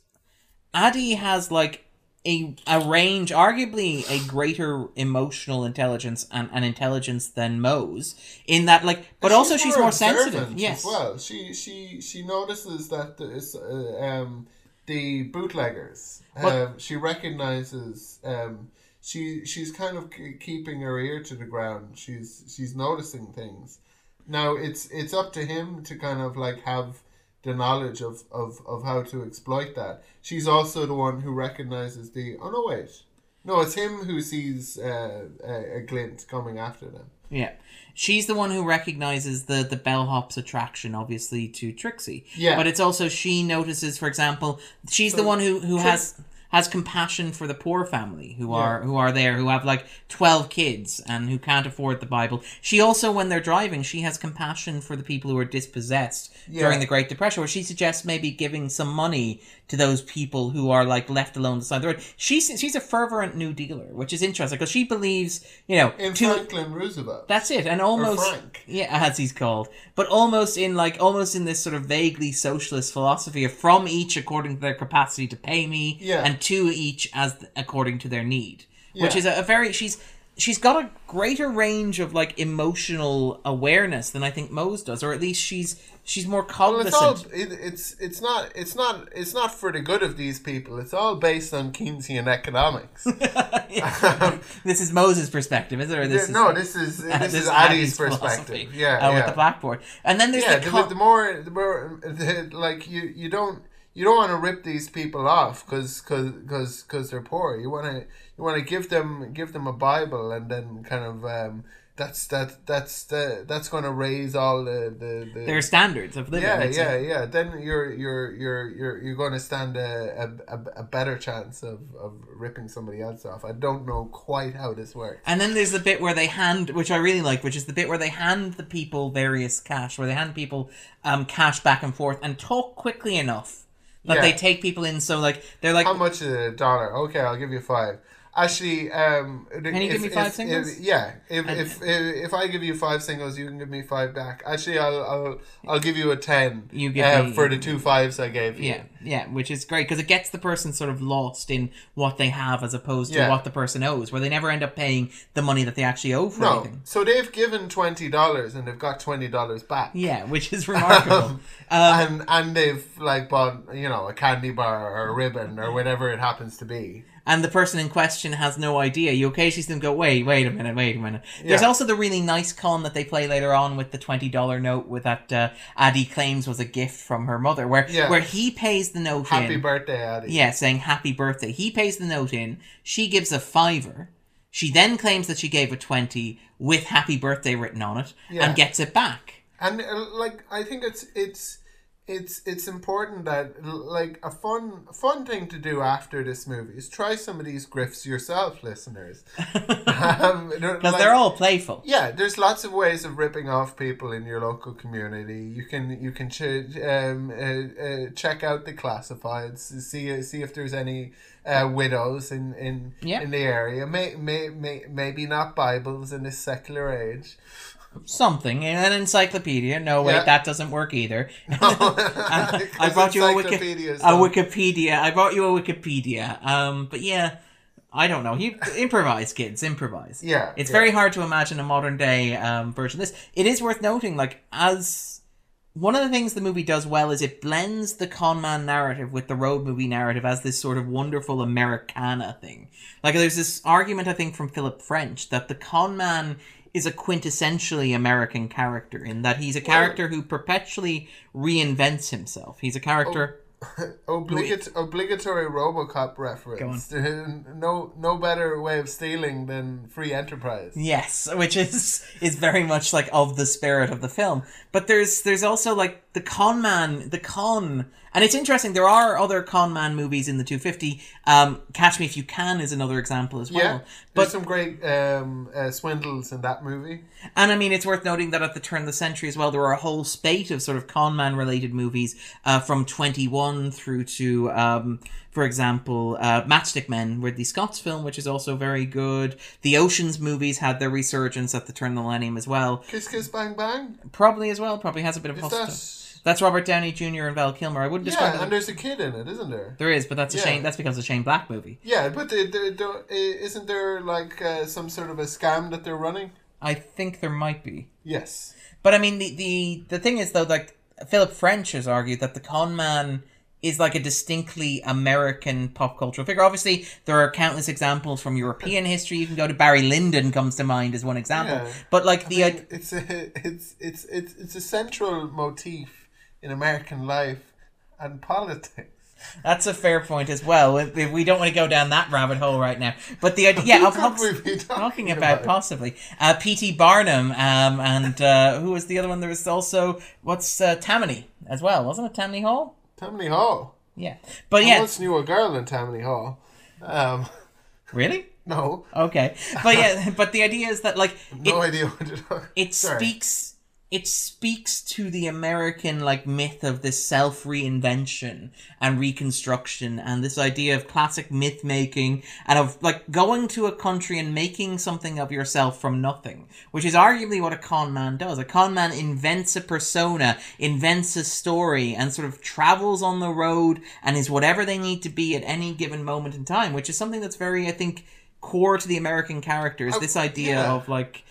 Addie has like a a range, arguably a greater emotional intelligence and, and intelligence than Mose in that like, but And also she's more sensitive. Yes, well, she she she notices that there's uh, um the bootleggers. Um, she recognizes. Um, she she's kind of keeping her ear to the ground. She's she's noticing things. Now it's it's up to him to kind of like have the knowledge of, of, of how to exploit that. She's also the one who recognizes the oh no wait. No, it's him who sees uh, a, a glint coming after them. Yeah. She's the one who recognizes the, the bellhop's attraction, obviously, to Trixie. Yeah. But it's also she notices, for example, she's So, the one who, who Trix- has has compassion for the poor family who Yeah. are who are there, who have like twelve kids and who can't afford the Bible. She also, when they're driving, she has compassion for the people who are dispossessed Yeah. during the Great Depression, where she suggests maybe giving some money to those people who are like left alone beside the road. She's she's a fervent New Dealer, which is interesting because she believes, you know, In to- Franklin Roosevelt. that's it, and almost Frank. yeah, as he's called, but almost in like almost in this sort of vaguely socialist philosophy of from each according to their capacity to pay me, Yeah. and to each as according to their need, which is a, a very she's she's got a greater range of like emotional awareness than I think Mose does, or at least she's she's more Well, it's all it, it's it's not it's not it's not for the good of these people. It's all based on Keynesian economics. (laughs) (laughs) this is Moses' perspective, is it? Or this is, no, this is this, (laughs) uh, is Addie's Addie's perspective. Yeah, uh, yeah. with the blackboard, and then there's yeah, the, the, the more the more the, like you you don't you don't want to rip these people off because because because they're poor. You want to you want to give them give them a Bible and then kind of um, that's that that's the, that's going to raise all the the, the their standards of living. yeah yeah yeah. Then you're you're you're you're you're going to stand a, a, a, a better chance of, of ripping somebody else off. I don't know quite how this works. And then there's the bit where they hand, which I really like, which is the bit where they hand the people various cash, where they hand people um, cash back and forth and talk quickly enough that Yeah. they take people in. So like they're like, How much is a dollar? Okay, I'll give you five. Actually, um, Can you give me five singles? yeah, if, And- if if if I give you five singles, you can give me five back. Actually, I'll I'll, I'll give you a ten. You give uh, me- for the two fives I gave you. yeah, yeah, which is great because it gets the person sort of lost in what they have as opposed to Yeah. what the person owes, where they never end up paying the money that they actually owe for No, anything. so they've given twenty dollars and they've got twenty dollars back. Yeah, which is (laughs) remarkable. um, and and they've like bought you know a candy bar or a ribbon or whatever it happens to be. And the person in question has no idea. You occasionally see them go, wait, wait a minute, wait a minute. There's also the really nice column that they play later on with the twenty dollar note with that uh, Addie claims was a gift from her mother, where Yeah. where he pays the note in Happy in. birthday, Addie. yeah, saying happy birthday. He pays the note in. She gives a fiver. She then claims that she gave a twenty with happy birthday written on it Yeah. and gets it back. and uh, like I think it's it's it's it's important that like a fun fun thing to do after this movie is try some of these grifts yourself, listeners. (laughs) um, Because like- they're all playful. yeah, there's lots of ways of ripping off people in your local community. You can you can ch- um, uh, uh, check out the classifieds, see see if there's any uh, widows in in, Yeah. in the area. May, may, may maybe not Bibles in this secular age. Something in an encyclopedia. No, wait, Yeah. that doesn't work either. (laughs) (laughs) I, I brought you a, wiki- a Wikipedia. I brought you a Wikipedia. Um, but yeah, I don't know. You improvise, kids, improvise. Yeah, it's yeah. very hard to imagine a modern day um, version of this. It is worth noting, like as one of the things the movie does well is it blends the con man narrative with the road movie narrative as this sort of wonderful Americana thing. Like there's this argument I think from Philip French that the con man is a quintessentially American character in that he's a character who perpetually reinvents himself. He's a character oh. (laughs) Obligat- obligatory RoboCop reference. (laughs) no, no better way of stealing than free enterprise. Yes, which is is very much like of the spirit of the film. But there's there's also like the con man, the con, and it's interesting. There are other con man movies in the 250. Um, Catch Me If You Can is another example as well. Yeah, but some great um, uh, swindles in that movie. And I mean, it's worth noting that at the turn of the century as well, there were a whole spate of sort of con man related movies uh, from 21 through to, um, for example, uh, Matchstick Men, Ridley Scott's film, which is also very good. The Oceans movies had their resurgence at the turn of the millennium as well. Kiss Kiss Bang Bang. Probably as well, probably has a bit of Is? That's Robert Downey Jr. and Val Kilmer. I wouldn't describe Yeah, it. and there's a kid in it, isn't there? There is, but that's a Yeah. Shane. That's because of Shane Black movie. Yeah, but the, the, the, isn't there like uh, some sort of a scam that they're running? I think there might be. Yes. But I mean, the the the thing is though, like Philip French has argued that the con man is like a distinctly American pop cultural figure. Obviously, there are countless examples from European history. You can go to Barry Lyndon comes to mind as one example. Yeah. But like the mean, it's a it's it's it's it's a central motif in American life and politics. that's a fair point as well. We, we don't want to go down that rabbit hole right now. But the idea, (laughs) yeah, of talking talking about about? possibly uh, P.T. Barnum um, and uh, who was the other one? There was also what's uh, Tammany as well, wasn't it? Tammany Hall. Tammany Hall. Yeah, but I yeah, once knew a girl in Tammany Hall. Um, really. (laughs) no, Okay, but yeah, (laughs) but the idea is that like no it, idea what it Sorry. speaks it speaks to the American like myth of this self reinvention and reconstruction and this idea of classic myth making and of like going to a country and making something of yourself from nothing, which is arguably what a con man does. A con man invents a persona, invents a story, and sort of travels on the road and is whatever they need to be at any given moment in time, which is something that's very, I think, core to the American characters. Oh, this idea yeah. of like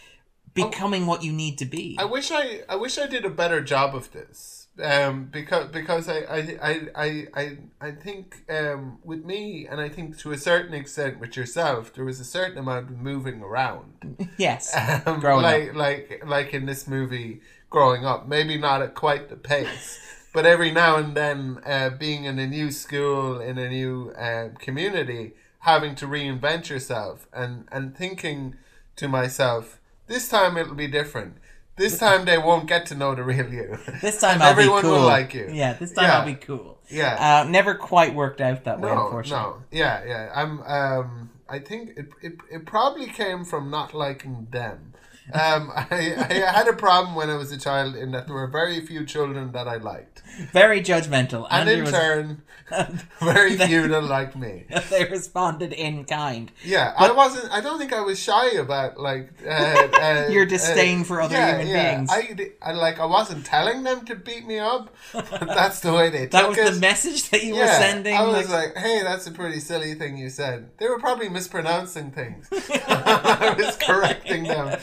becoming what you need to be. I wish I I wish I did a better job of this. Um, because because I I, I, I, I think um, with me and I think to a certain extent with yourself there was a certain amount of moving around. (laughs) yes. Um, Growing like like like in this movie growing up maybe not at quite the pace (laughs) but every now and then uh, being in a new school in a new uh, community having to reinvent yourself and and thinking to myself this time it'll be different this time they won't get to know the real you (laughs) This (laughs) time I'll everyone be cool. will like you Yeah, this time Yeah. I'll be cool. yeah Uh, never quite worked out that way, no, unfortunately. no, yeah, yeah. I'm. Um, I think it, it, it probably came from not liking them. Um, (laughs) I, I had a problem when I was a child in that there were very few children that I liked, Very judgmental. and Andrew in was, turn, (laughs) very few that liked me. (laughs) they responded in kind. Yeah, I wasn't. I don't think I was shy about like uh, uh, Your disdain for other human beings. I, I like. I wasn't telling them to beat me up, but that's the way they That was it. the message that you Yeah, were sending. I was like, "Hey, that's a pretty silly thing you said." They were probably mispronouncing things. I was correcting them,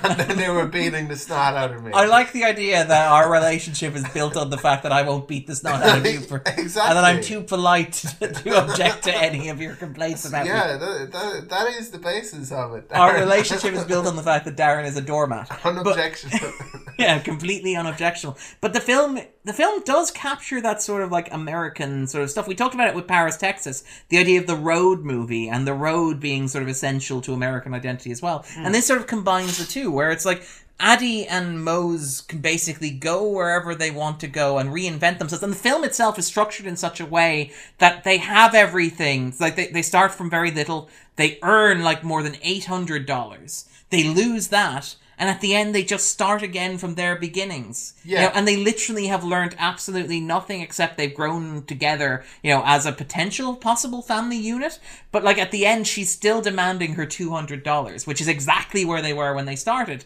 (laughs) and then they were beating the snot out of me. I like the idea that our relationship is built on the fact that I won't beat the snot out of you for, (laughs) Exactly. and that I'm too polite to, (laughs) to object to any of your complaints about me. yeah, that, that, that is the basis of it. Our relationship is built on the fact that Darren is a doormat. unobjectionable. yeah, completely unobjectionable. But the film, the film does capture that sort of like American sort of stuff. We talked about it with Paris, Texas. The idea of the road movie and the road being sort of essential to American identity as well. And this sort of combines the two, where it's like. Addie and Mose can basically go wherever they want to go and reinvent themselves. And the film itself is structured in such a way that they have everything. It's like they, they start from very little. They earn like more than $800. They lose that and at the end they just start again from their beginnings You Yeah. know, and they literally have learned absolutely nothing except they've grown together you know as a potential possible family unit but like at the end she's still demanding her $200 which is exactly where they were when they started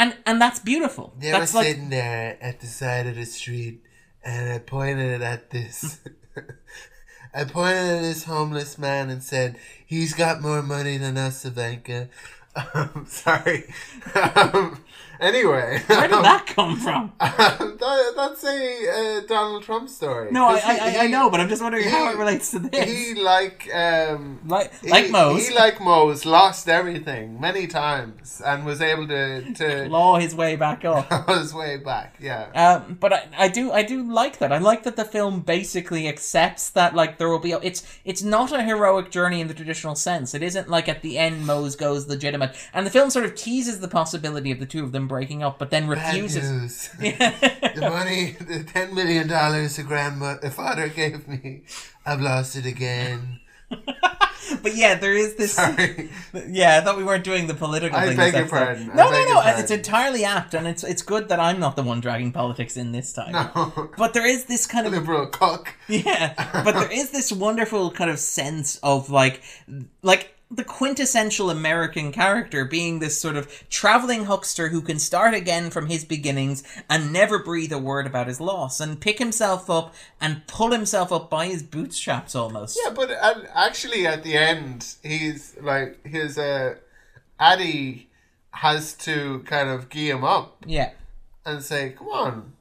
and and that's beautiful. They that's were like sitting there at the side of the street, and I pointed at this. (laughs) I pointed at this homeless man and said, "He's got more money than us, Ivanka." (laughs) Sorry. (laughs) Um, anyway, where did that (laughs) come from? that, that's a uh, Donald Trump story. No, I 'Cause he- I, I, I know, but I'm just wondering how it relates to this. He like um like like he, Mose, He like Mose lost everything many times and was able to to (laughs) claw his way back (laughs) up. his way back. Yeah. Um, but I, I do I do like that. I like that the film basically accepts that like there will be a, it's it's not a heroic journey in the traditional sense. It isn't like at the end Mose goes legitimate, and the film sort of teases the possibility of the two of them breaking up, but then refuses. (laughs) the money, the ten million dollars the grandfather gave me, I've lost it again. (laughs) but yeah, there is this. Sorry. (laughs) Yeah, I thought we weren't doing the political I thing. beg your pardon. No, no, no. It's entirely apt, and it's it's good that I'm not the one dragging politics in this time. No. But there is this kind of Liberal cock. Yeah, but there is this wonderful kind of sense of like, like the quintessential American character being this sort of traveling huckster who can start again from his beginnings and never breathe a word about his loss and pick himself up and pull himself up by his bootstraps almost. Yeah, but uh, actually, at the end, he's like his uh, Addie has to kind of gee him up Yeah. and say, "Come on,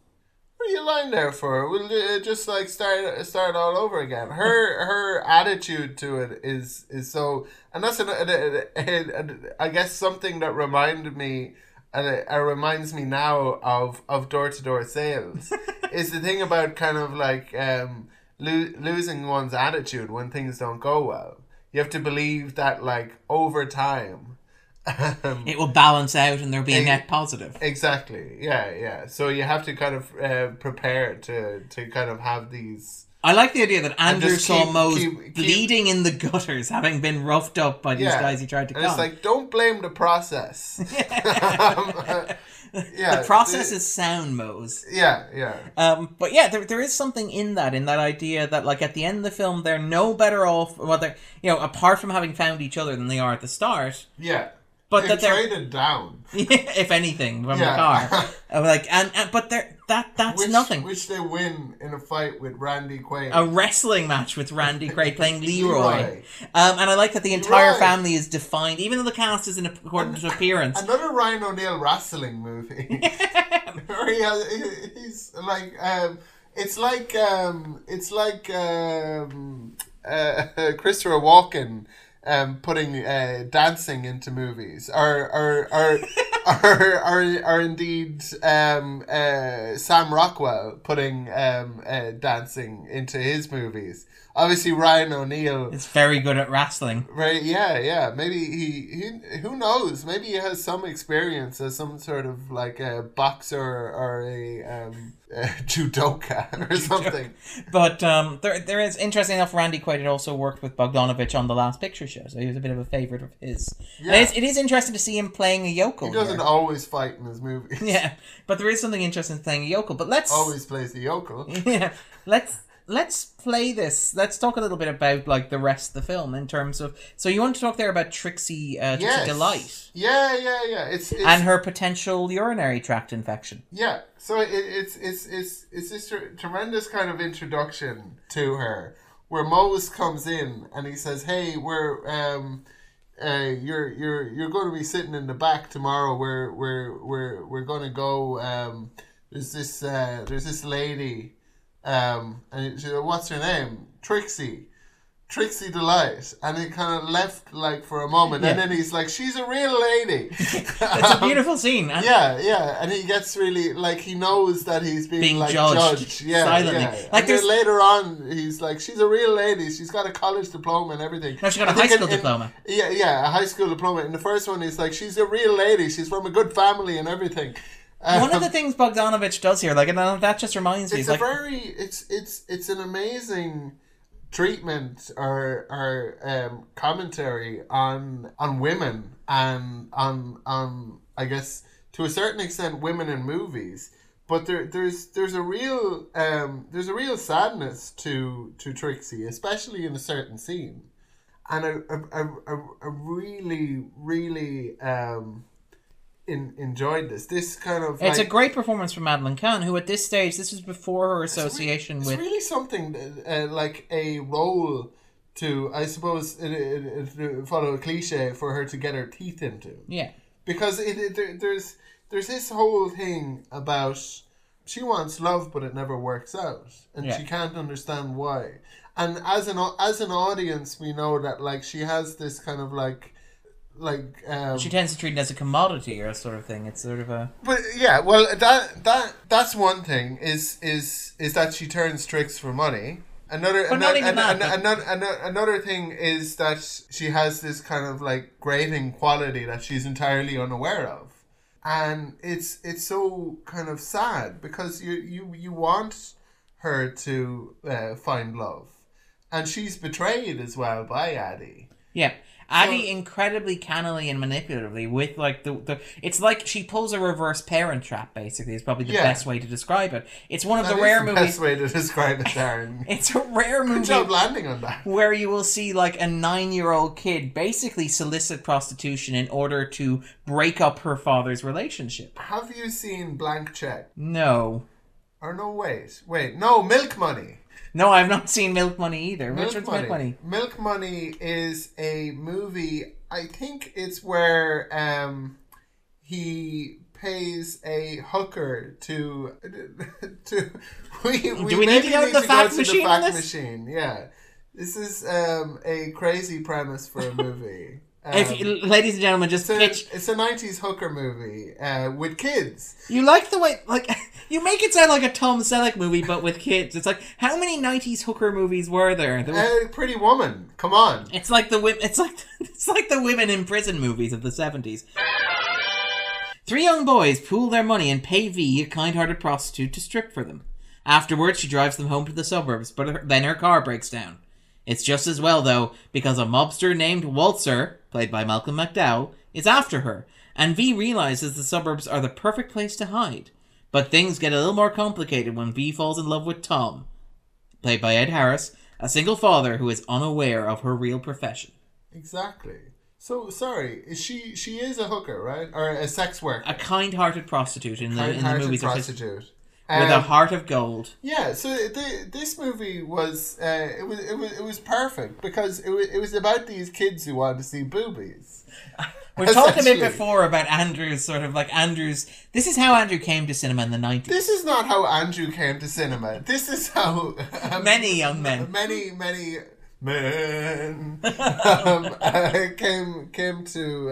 what are you lying there for? We'll just like start start all over again." Her (laughs) her attitude to it is is so, and that's an, an, an, an- I guess something that reminded me. And it, it reminds me now of of door to door sales. (laughs) is the thing about kind of like um, lo- losing one's attitude when things don't go well. You have to believe that like over time. Um, It will balance out and there'll be a net positive. Exactly. Yeah, yeah. So you have to kind of uh, prepare to to kind of have these. I like the idea that Andrew just saw keep- Mose keep- keep- bleeding in the gutters, having been roughed up by these Yeah. guys he tried to And it's like don't blame the process. (laughs) (laughs) Yeah. the process is sound, Mose. Yeah, yeah, Um, but yeah, there, there is something in that, in that idea that like at the end of the film, they're no better off, well, they're you know, apart from having found each other than they are at the start. yeah. But They that they're, traded down. (laughs) if anything, from Yeah. the car, (laughs) Uh, like and, and but they're that that's Which, nothing. Which they win in a fight with Randy Quaid. a wrestling match with Randy Quaid playing (laughs) Leroy. Leroy. Um, and I like that the entire Leroy. family is defined, even though the cast is in accordance to appearance. Another Ryan O'Neal wrestling movie. Where he has, he's like, um, it's like, um, it's like um, uh, Christopher Walken um, putting uh, dancing into movies, or or or or, or, or indeed um, uh, Sam Rockwell putting um, uh, dancing into his movies. Obviously, Ryan O'Neal It's very good at wrestling. Right, yeah, yeah. Maybe he, he, who knows? Maybe he has some experience as some sort of like a boxer or a, um, (laughs) judoka or (laughs) something. But um, there, there is interesting enough. Randy Quaid had also worked with Bogdanovich on the Last Picture Show, so he was a bit of a favorite of his. Yeah. And it's, it is interesting to see him playing a yokel. He doesn't here. always fight in his movies. (laughs) Yeah, but there is something interesting in playing a yokel. But let's Always plays the yokel. yeah, let's let's play this. Let's talk a little bit about like the rest of the film in terms of. So you want to talk there about Trixie, uh, Trixie Yes. Delight Yeah, yeah, yeah. It's, it's and her potential urinary tract infection. Yeah, so it, it's it's it's it's this tr- tremendous kind of introduction to her, where Mose comes in and he says, "Hey, we're um, uh, you're you're you're going to be sitting in the back tomorrow. We're we're we're we're going to go. Um, there's this uh, there's this lady, um, and she, what's her name? Trixie." Trixie Delight, and it kind of left like for a moment, and then he's like, "She's a real lady." (laughs) It's a beautiful scene. And (laughs) Yeah, yeah, and he gets really like he knows that he's being, Being like judged judged, yeah, silently. yeah. Like, and then later on, he's like, she's a real lady. She's got a college diploma and everything. No, she got a I high school in- in- diploma. Yeah, yeah, a high school diploma. In the first one, he's like, she's a real lady. She's from a good family and everything. One of Um, the things Bogdanovich does here, like, and that just reminds me, it's a like, very it's it's it's an amazing treatment or or um, commentary on on women and on on I guess to a certain extent women in movies. But there, there's there's a real um, there's a real sadness to to Trixie, especially in a certain scene, and a a, a, a, a really really um, in, enjoyed this. This kind of It's like, a great performance from Madeline Kahn, who at this stage, this was before her association it's with. really something uh, like a role to I suppose it, it, it, follow a cliche for her to get her teeth into Yeah. because it, it there, there's there's this whole thing about she wants love but it never works out and Yeah. she can't understand why and as an as an audience we know that like she has this kind of like like um She tends to treat it as a commodity or a sort of thing. It's sort of a. but yeah well that that that's one thing is is is that she turns tricks for money another But not even an- that, an- but- another, another another thing is that she has this kind of like grating quality that she's entirely unaware of and it's it's so kind of sad because you you you want her to uh, find love and she's betrayed as well by Addie Yeah. Addie incredibly cannily and manipulatively with like the, the it's like she pulls a reverse parent trap basically is probably the Yeah. best way to describe it. It's one of That the rare the movies best way to describe it (laughs) Darren it's a rare movie. good job landing on that where you will see like a nine year old kid basically solicit prostitution in order to break up her father's relationship. have you seen Blank Check No. or no wait wait no Milk Money No, I've not seen Milk Money either. Which Milk one's Milk Money? Milk Money is a movie. I think it's where um, he pays a hooker to (laughs) to. We, Do we need to go to the fact to machine this? machine. Yeah, this is um, a crazy premise for a movie. Um, if you, ladies and gentlemen, just it's, a, pitch. it's a 90s hooker movie uh, with kids. You like the way, like, (laughs) you make it sound like a Tom Selleck movie, but with kids. It's like, how many '90s hooker movies were there? There was- Uh, Pretty Woman, come on. it's like the women. It's like (laughs) it's like the women in prison movies of the '70s. Three young boys pool their money and pay V, a kind-hearted prostitute, to strip for them. Afterwards, she drives them home to the suburbs, but her, then her car breaks down. It's just as well, though, because a mobster named Waltzer, played by Malcolm McDowell, is after her, and V realizes the suburbs are the perfect place to hide. But things get a little more complicated when V falls in love with Tom, played by Ed Harris, a single father who is unaware of her real profession. Exactly. So sorry, is she she is a hooker, right? Or a sex worker? A kind-hearted prostitute in the, in the movies prostitute. With a Um, heart of gold. yeah, so the, this movie was uh, it was it was it was perfect because it was, it was about these kids who wanted to see boobies. (laughs) We've talked a bit before about Andrew's sort of like Andrew's. This is how Andrew came to cinema in the nineties. This is not how Andrew came to cinema. This is how um, Many young men. many many men (laughs) um, uh, came came to.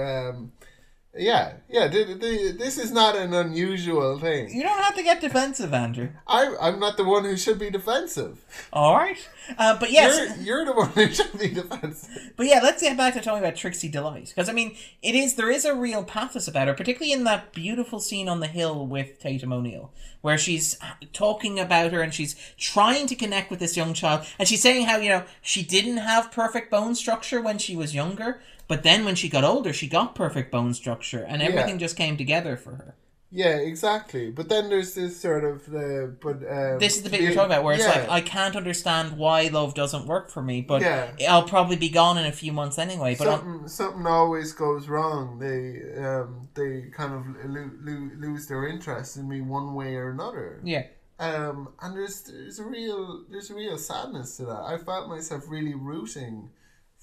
Yeah, yeah. This is not an unusual thing. You don't have to get defensive, Andrew. I, I'm not the one who should be defensive. All right, uh, but yes, You're, you're the one who should be defensive. but yeah, let's get back to talking about Trixie Delight because I mean, it is there is a real pathos about her, particularly in that beautiful scene on the hill with Tatum O'Neal, where she's talking about her and she's trying to connect with this young child, and she's saying how you know she didn't have perfect bone structure when she was younger, but then when she got older, she got perfect bone structure, and everything just came together for her. Yeah, exactly. But then there's this sort of the but um, This is the bit you're talking about, where it's yeah. like I can't understand why love doesn't work for me, but Yeah. I'll probably be gone in a few months anyway. But I'm, something something always goes wrong. They um they kind of lo- lo- lose their interest in me one way or another. yeah, Um, and there's there's a real there's a real sadness to that. I felt myself really rooting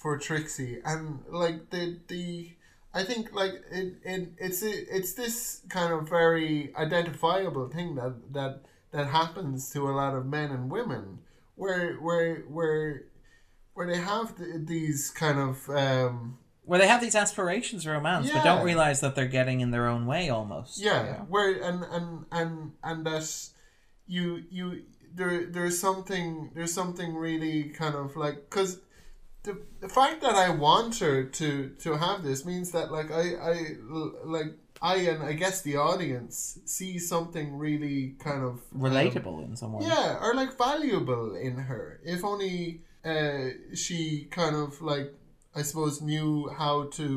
for Trixie, and like the the I think like it, it it's it's this kind of very identifiable thing that that that happens to a lot of men and women, where where where where they have the, these kind of um where they have these aspirations for romance, but don't realize that they're getting in their own way almost. yeah, where and and and and that you you there there's something there's something really kind of like because the, the fact that I want her to to have this means that like I I like I and I guess the audience see something really kind of um, relatable in some way. yeah, or like valuable in her. If only uh, she kind of like I suppose knew how to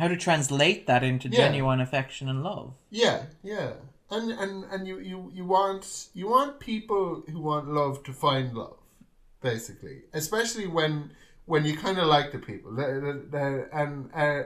How to translate that into Yeah. genuine affection and love? Yeah, yeah. And and and you you you want you want people who want love to find love, basically. Especially when when you kind of like the people. And uh,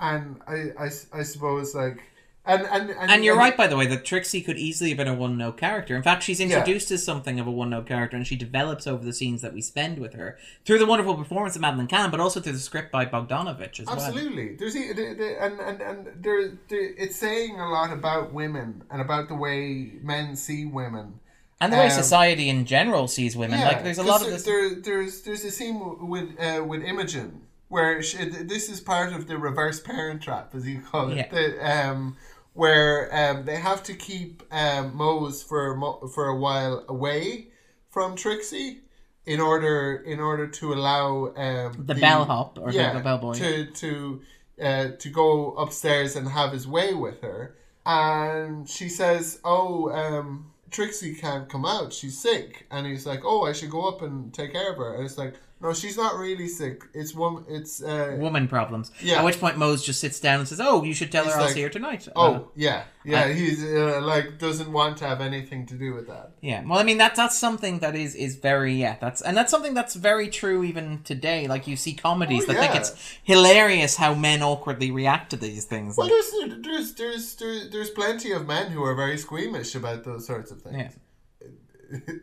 and I, I I suppose like And and and, And you're right, by the way, that Trixie could easily have been a one note character. In fact, she's introduced as something of a one note character, and she develops over the scenes that we spend with her through the wonderful performance of Madeline Kahn, but also through the script by Bogdanovich as well. Absolutely. There's the, the, and and and there, there it's saying a lot about women and about the way men see women. And the way Um, society in general sees women. like, there's a lot of this. There, there's there's a scene with uh, with Imogene where she, this is part of the reverse parent trap, as you call it. Yeah. The, um, where um, they have to keep um, Mose for a for a while away from Trixie in order in order to allow um, The bellhop, or the- yeah, the bellboy. to to uh, to go upstairs and have his way with her, and she says, "Oh, um, Trixie can't come out; she's sick." And he's like, "Oh, I should go up and take care of her." And it's like, "No, she's not really sick. It's one. It's uh, woman problems. Yeah. At which point Mose just sits down and says, "Oh, you should tell He's her I'll see her tonight." Uh, oh yeah, yeah." I- he's uh, like doesn't want to have anything to do with that. yeah. Well, I mean that's that's something that is is very yeah. That's and that's something that's very true even today. Like you see comedies Oh, that think it's hilarious how men awkwardly react to these things. Well, Like, there's there's there's there's there's plenty of men who are very squeamish about those sorts of things. yeah.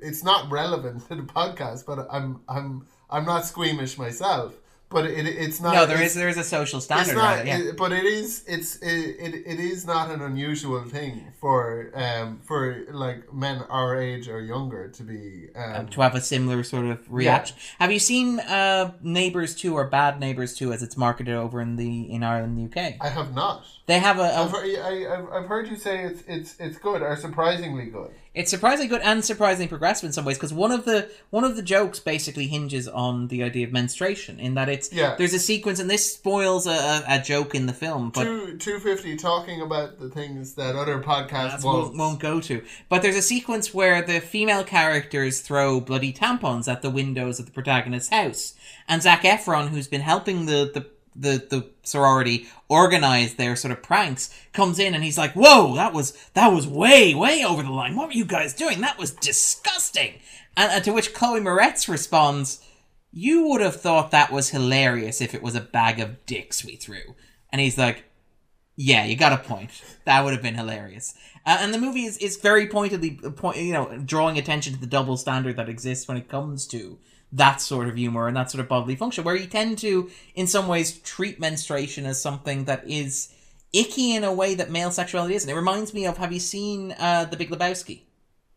it's not relevant to the podcast, but I'm I'm I'm not squeamish myself. But it it's not. No, there is there is a social standard not, it. Yeah. it- but it is. It's it, it, it is not an unusual thing for um for like men our age or younger to be um, to have a similar sort of reaction. Have you seen uh, Neighbours Two or Bad Neighbours Two as it's marketed over in the in Ireland, and the UK? I have not. They have a, a I've, heard- I, I've, I've heard you say it's it's it's good or surprisingly good. It's surprisingly good and surprisingly progressive in some ways because one of the one of the jokes basically hinges on the idea of menstruation in that it's Yeah. there's a sequence and this spoils a, a, a joke in the film but Two two fifty talking about the things that other podcasts won't. won't, won't go to but there's a sequence where the female characters throw bloody tampons at the windows of the protagonist's house and Zac Efron who's been helping the the the, the sorority organize their sort of pranks comes in and he's like whoa that was that was way way over the line what were you guys doing that was disgusting and, and to which Chloe Moretz responds you would have thought that was hilarious if it was a bag of dicks we threw and he's like yeah, you got a point. That would have been hilarious. Uh, and the movie is, is very pointedly, uh, point, you know, drawing attention to the double standard that exists when it comes to that sort of humor and that sort of bodily function, where you tend to, in some ways, treat menstruation as something that is icky in a way that male sexuality isn't. It reminds me of, have you seen uh, The Big Lebowski?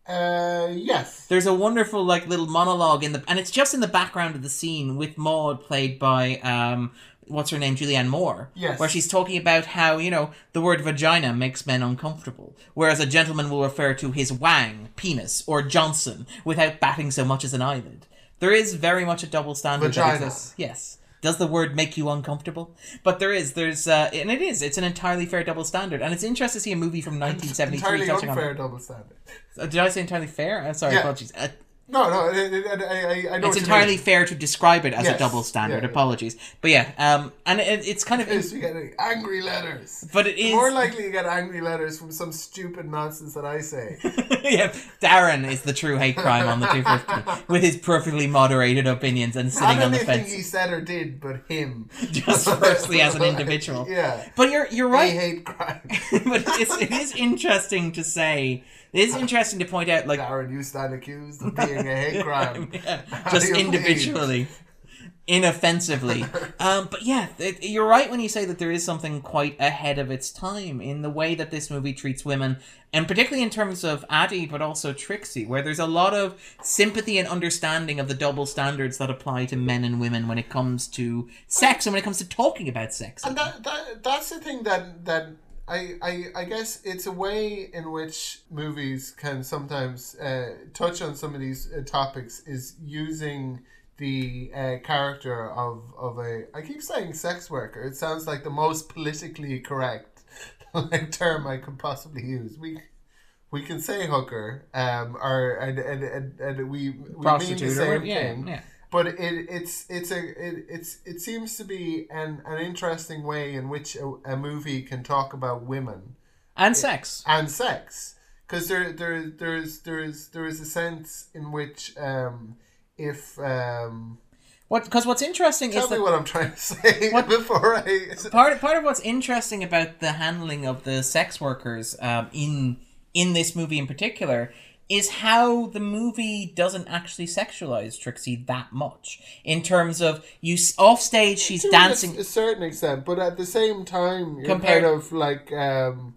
Uh, yes. There's a wonderful like little monologue in the, and it's just in the background of the scene with Maude played by um, what's her name, Julianne Moore. Yes. Where she's talking about how you know the word vagina makes men uncomfortable, whereas a gentleman will refer to his wang, penis, or Johnson without batting so much as an eyelid. There is very much a double standard that exists. Yes. Does the word make you uncomfortable? But there is, there's, uh, and it is. It's an entirely fair double standard, and it's interesting to see a movie from 1973 Entirely touching on. unfair double standard. Uh, Did I say entirely fair? Uh, sorry, Yeah. apologies. Uh, No, no, I, I, I, I know it's entirely fair to describe it as a double standard. Yeah, yeah. Apologies, but yeah, um, and it, it's kind of, Is you get angry letters. but it is More likely you get angry letters from some stupid nonsense that I say. (laughs) yeah. Darren is the true hate crime on the 250 with his perfectly moderated opinions and sitting Not on the fence. he said or did, but him. (laughs) Just firstly as an (laughs) individual. Yeah. But you're you're I right. hate crime. but it's, it is interesting to say. It is interesting to point out, like Darren, you stand accused of being a hate (laughs) crime. (laughs) Yeah, (laughs) just individually, inoffensively. um, but yeah, it, you're right when you say that there is something quite ahead of its time in the way that this movie treats women, and particularly in terms of Addie, but also Trixie, where there's a lot of sympathy and understanding of the double standards that apply to men and women when it comes to sex and when it comes to talking about sex. And that, that that's the thing that that I, I I guess it's a way in which movies can sometimes uh, touch on some of these uh, topics is using the uh, character of of a I keep saying sex worker. It sounds like the most politically correct (laughs) like term I could possibly use. We we can say hooker, um, or and and, and, and we, we mean the same yeah, thing yeah. But it it's it's a it, it's it seems to be an an interesting way in which a, a movie can talk about women And sex. and sex because there there there's there's there is a sense in which um if um What? Because what's interesting Tell is me that what I'm trying to say (laughs) What- before I. part part of what's interesting about the handling of the sex workers um, in in this movie in particular is how the movie doesn't actually sexualize Trixie that much in terms of you off stage she's To dancing a, a certain extent, but at the same time, you're Compared- kind of like um,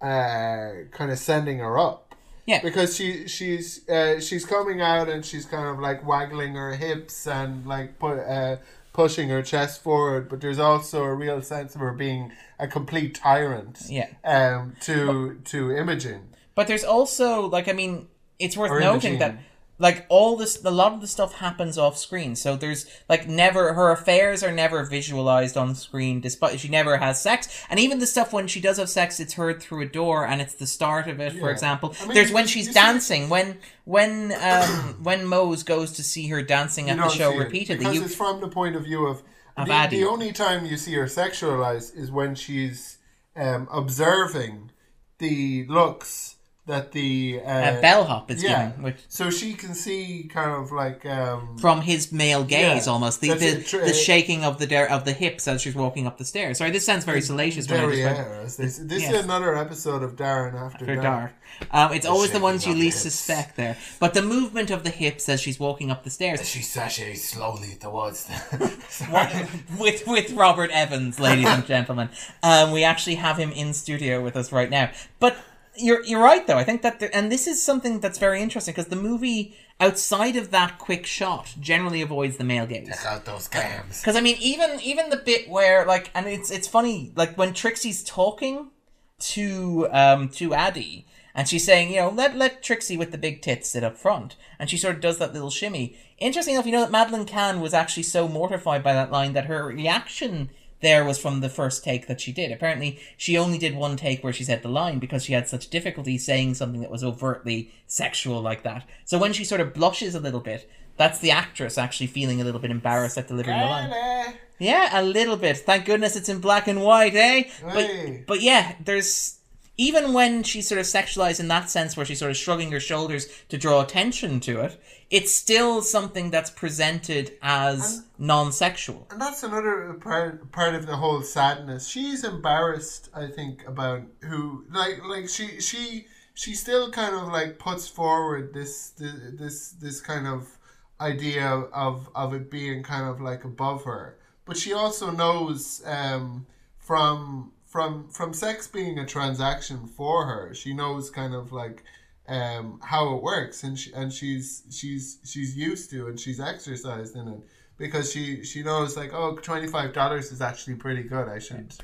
uh, kind of sending her up. Yeah. because she she's uh, she's coming out and she's kind of like waggling her hips and like put uh, pushing her chest forward, but there's also a real sense of her being a complete tyrant. Yeah. Um, to to Imogene. But there's also like I mean, it's worth Or noting that like all this a lot of the stuff happens off screen. So there's like never her affairs are never visualized on screen despite she never has sex. And even the stuff when she does have sex it's heard through a door and it's the start of it, for example. I mean, there's when she's you see- dancing, when when um (coughs) when Mose goes to see her dancing at the show repeatedly. because You, it's from the point of view of, Of the, Addie. the only time you see her sexualized is when she's um, observing the looks that the uh, uh, bellhop is yeah. giving, which so she can see kind of like um, from his male gaze Yeah. almost the the, the shaking of the der- of the hips as she's walking up the stairs. Sorry, this sounds very salacious. when I describe- derriere. as. This Yes. is another episode of Darren After, After Dark. dark. Um, it's always the ones you the least suspect there. But the movement of the hips as she's walking up the stairs She sashays slowly towards (laughs) with with Robert Evans, ladies and (laughs) gentlemen. Um, we actually have him in studio with us right now. But you're you're right though. I think that and this is something that's very interesting because the movie outside of that quick shot generally avoids the male gaze. Check out those cams. Because I mean, even even the bit where like, and it's it's funny, like when Trixie's talking to um to Addie, and she's saying, you know, let let Trixie with the big tits sit up front, and she sort of does that little shimmy. Interesting enough, you know that Madeline Kahn was actually so mortified by that line that her reaction there was from the first take that she did. Apparently, she only did one take where she said the line because she had such difficulty saying something that was overtly sexual like that. So when she sort of blushes a little bit, that's the actress actually feeling a little bit embarrassed at delivering the line. Yeah, a little bit. Thank goodness it's in black and white, eh? Hey. But but yeah, there's even when she's sort of sexualized in that sense where she's sort of shrugging her shoulders to draw attention to it, it's still something that's presented as non-sexual. And that's another part part of the whole sadness. She's embarrassed, I think, about who like like she she she still kind of like puts forward this this this, this kind of idea of of it being kind of like above her. But she also knows um from from from sex being a transaction for her, she knows kind of like um how it works. And she and she's she's she's used to and she's exercised in it because she she knows like oh $25 is actually pretty good. I should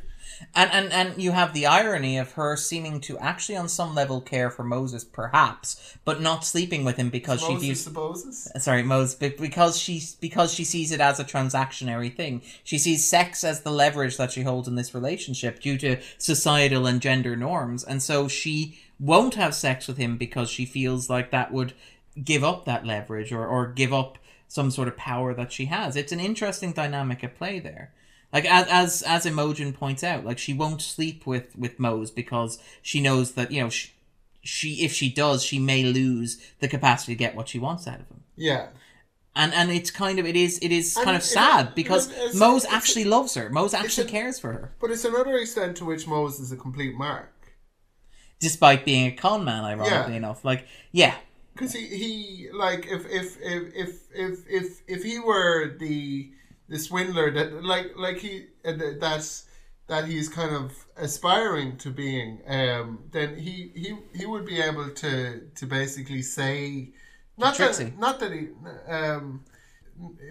And, and and you have the irony of her seeming to actually on some level care for Moses perhaps, but not sleeping with him because she Moses views supposes sorry Mose but because she because she sees it as a transactionary thing. She sees sex as the leverage that she holds in this relationship due to societal and gender norms. And so she won't have sex with him because she feels like that would give up that leverage or, or give up some sort of power that she has. It's an interesting dynamic at play there. Like as as as Imogene points out like she won't sleep with with Mose because she knows that you know she, she if she does she may lose the capacity to get what she wants out of him. Yeah. And and it's kind of it is it is And kind of sad it- because Mose actually loves her. Mose actually a- cares for her, but it's another extent to which moses is a complete mark despite being a con man. Ironically Yeah. enough, like yeah, because he, he like if if if if if if if he were the the swindler that like like he uh, that's that he's kind of aspiring to being um then he he he would be able to to basically say not that not that he um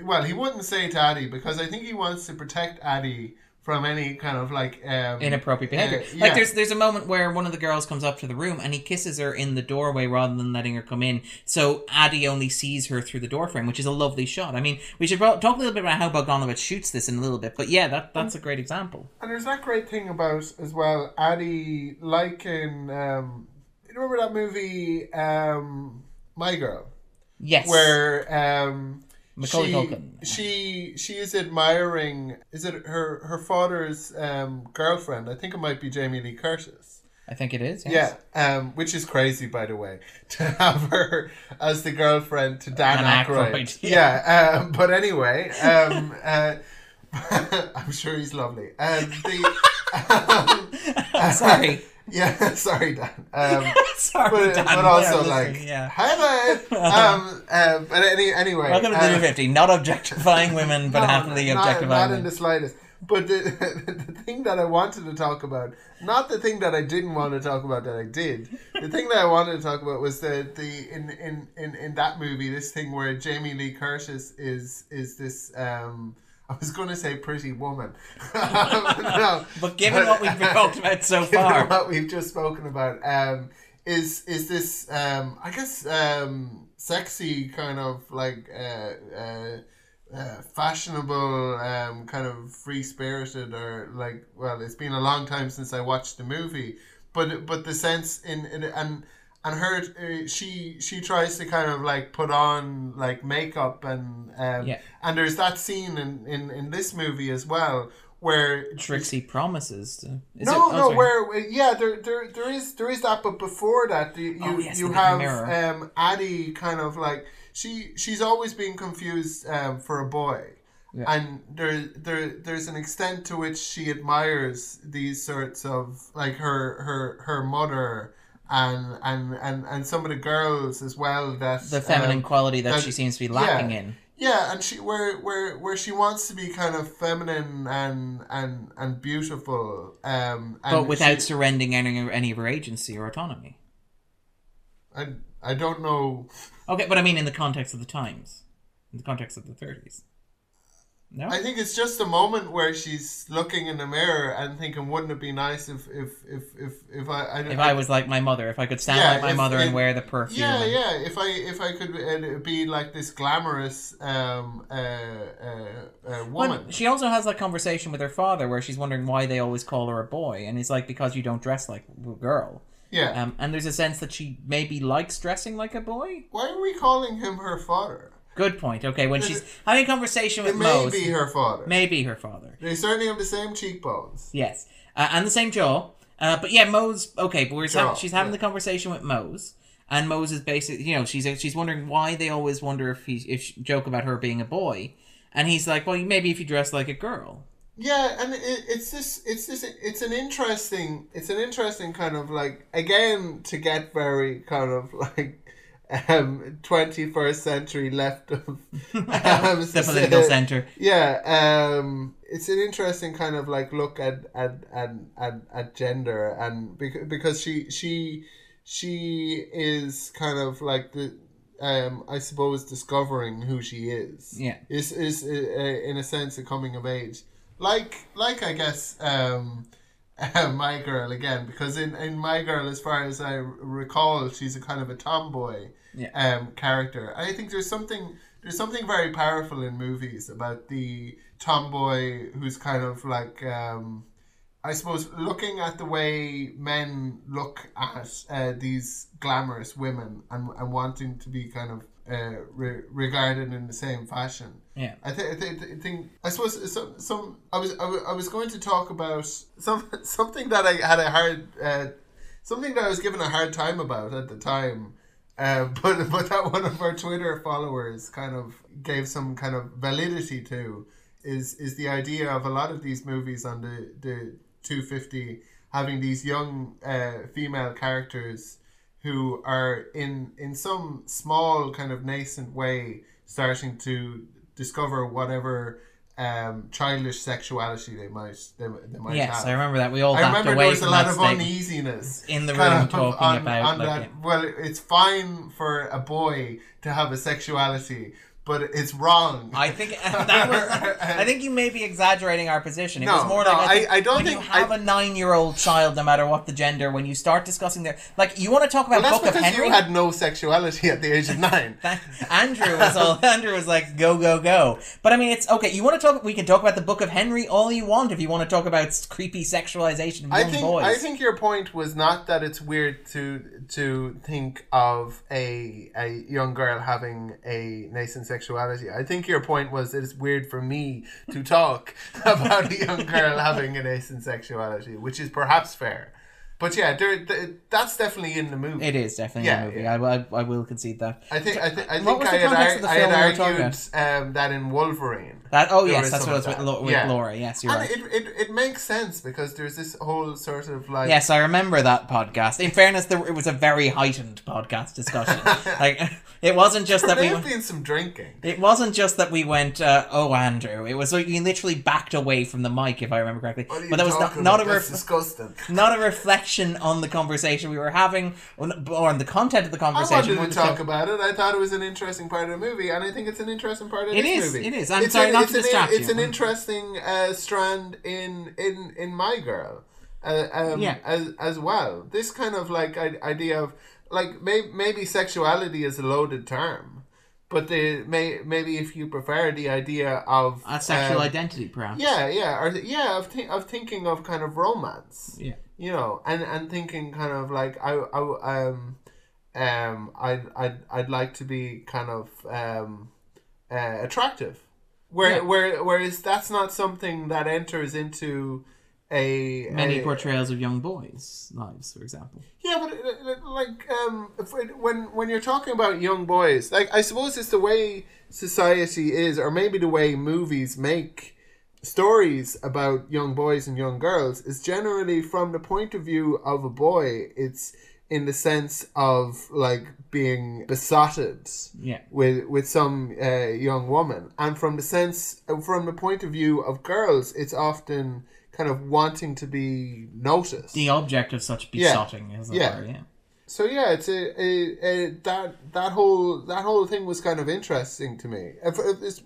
well he wouldn't say to Addie because I think he wants to protect Addie from any kind of like um inappropriate behavior. uh, Like there's there's a moment where one of the girls comes up to the room and he kisses her in the doorway rather than letting her come in. So Addie only sees her through the door frame, which is a lovely shot. I mean, we should talk a little bit about how Bogdanovich shoots this in a little bit, but yeah, that that's a great example. And there's that great thing about as well, Addie, like in um, you remember that movie, um, My Girl, Yes, where um, Macaulay she, Culkin. she she is admiring. Is it her her father's um, girlfriend? I think it might be Jamie Lee Curtis. I think it is. Yeah, um, which is crazy, by the way, (laughs) to have her as the girlfriend to Dan, Dan Aykroyd. Aykroyd, Yeah, um, but anyway, um, uh, (laughs) I'm sure he's lovely. Um, the, (laughs) um, Sorry. Yeah, (laughs) sorry, Dan. Um, (laughs) Sorry, but, Dan. but also like, yeah. hello. (laughs) Um, uh, but any, anyway, Welcome to the 50. Not objectifying women, but no, happily not, objectifying not in the slightest. But the, the thing that I wanted to talk about, not the thing that I didn't want to talk about that I did. The thing that I wanted to talk about was the the in in in, in that movie, this thing where Jamie Lee Curtis is is this. um I was going to say pretty woman. no, (laughs) (laughs) But given what we've talked about so far, what we've just spoken about, um, is is this um, I guess um, sexy kind of like uh, uh, uh, fashionable, um, kind of free spirited, or like well, it's been a long time since I watched the movie, but but the sense in, in and and her uh, she she tries to kind of like put on like makeup and um, Yeah. and there's that scene in, in in this movie as well where Trixie promises to. Is no, it? Oh, no. Where yeah, there, there, there is, there is that. But before that, you, you, Oh, yes, you have um, Addie kind of like she, she's always been confused um, for a boy, Yeah. and there, there, there's an extent to which she admires these sorts of like her, her, her mother. And, and, and, and some of the girls as well that the feminine um, quality that that- she seems to be lacking yeah. in. yeah, and she where where where she wants to be kind of feminine and and and beautiful, um, and But without she- surrendering any, any of her agency or autonomy. I I don't know. Okay, but I mean in the context of the times. In the context of the 30s. No? I think it's just a moment where she's looking in the mirror and thinking, "Wouldn't it be nice if if if if, if I, I if I was like my mother, if I could stand Yeah, like my if- mother and wear the perfume. yeah and- yeah if I if I could uh, be like this glamorous um uh, uh, uh woman." But she also has that conversation with her father where she's wondering why they always call her a boy, and he's like, because you don't dress like a girl. yeah. Um, and there's a sense that she maybe likes dressing like a boy. Why are we calling him her father? Good point. Okay, when she's (laughs) having a conversation It with may Mose, be her father. maybe her father. They certainly have the same cheekbones. Yes, uh, and the same jaw. Uh, but yeah, Mose. Okay, but we're Jaw, having, she's having yeah. the conversation with Mose, and Mose is basically, you know, she's she's wondering why they always wonder if he if she, joke about her being a boy, and he's like, well, maybe if you dress like a girl. Yeah, and it, it's this, it's this, it's an interesting, it's an interesting kind of like again to get very kind of like um 21st century left of (laughs) um, the political center. Yeah, um, it's an interesting kind of like look at at at at, at gender and because because she she she is kind of like the um I suppose discovering who she is. Yeah. Is is uh, in a sense a coming of age. Like like I guess um (laughs) my girl again because in in my girl as far as I recall she's a kind of a tomboy Yeah. um character. I think there's something there's something very powerful in movies about the tomboy who's kind of like um I suppose looking at the way men look at uh, these glamorous women and, and wanting to be kind of uh, re- regarded in the same fashion. Yeah. I think I think, I think I suppose some some I was I was, I was going to talk about some (laughs) something that I had a hard uh, something that I was given a hard time about at the time. Uh, (laughs) but but that one of our Twitter followers kind of gave some kind of validity to is is the idea of a lot of these movies on the the 250 having these young uh, female characters who are in in some small kind of nascent way starting to discover whatever um, childish sexuality they might they, they might Yes, have. I remember that. We all I remember there was a lot of uneasiness in the room of talking on, about, on like, that. Well, it's fine for a boy to have a sexuality, but it's wrong. I think (laughs) that was. I think you may be exaggerating our position. It No, was more no, like I, think I- I don't when think- you have I- a nine-year-old child, no matter what the gender, when you start discussing their like, you want to talk about well, Book of Henry. you had no sexuality at the age of nine. (laughs) Andrew was all. (laughs) Andrew was like, "Go, go, go!" But I mean, it's okay. You want to talk? We can talk about the Book of Henry all you want if you want to talk about creepy sexualization of I young think boys. I think your point was not that it's weird to to think of a a young girl having a nascent sexuality. I think your point was that it's weird for me to talk (laughs) about a young girl (laughs) having a nascent sexuality, which is perhaps fair. But yeah, there, th- that's definitely in the movie. It is definitely Yeah, a movie. yeah. I, I, I will concede that. I think I, th- I think I the had, context ar- of I had we argued um, that in Wolverine. That oh yes, that's what it was with. Lo- with Yeah. Laura. Yes, you're and right. it, it, it makes sense because there's this whole sort of like Yes, I remember that podcast. In fairness, there, it was a very heightened podcast discussion. (laughs) like it wasn't just that there we. may have been some drinking. It wasn't just that we went, uh, oh Andrew. It was like you literally backed away from the mic, if I remember correctly. What are you But that was not, not a ref- disgusting. not a reflection on the conversation we were having, or on the content of the conversation. I wanted to talk about it. I thought it was an interesting part of the movie, and I think it's an interesting part of It this is, movie. it is. I'm It's sorry, an- not to an, distract It's an interesting uh, strand in in in My Girl, uh, um, Yeah. as as well. This kind of like idea of like may, maybe sexuality is a loaded term, but the may maybe if you prefer the idea of A sexual um, identity, perhaps. yeah, yeah, or yeah, of, thi- of thinking of kind of romance Yeah. You know, and and thinking kind of like I I um um I'd I'd I'd like to be kind of um uh, attractive, where Yeah. where whereas that's not something that enters into a Many a- portrayals of young boys' lives, for example. yeah, but uh, uh, like um, it- when when you're talking about young boys, like I suppose it's the way society is, or maybe the way movies make stories about young boys and young girls is generally from the point of view of a boy. It's in the sense of like being besotted Yeah. with with some uh, young woman, and from the sense from the point of view of girls, it's often kind of wanting to be noticed. The object of such Yeah. besotting, as it Yeah. yeah. So yeah, it's a, a, a that that whole that whole thing was kind of interesting to me. If, if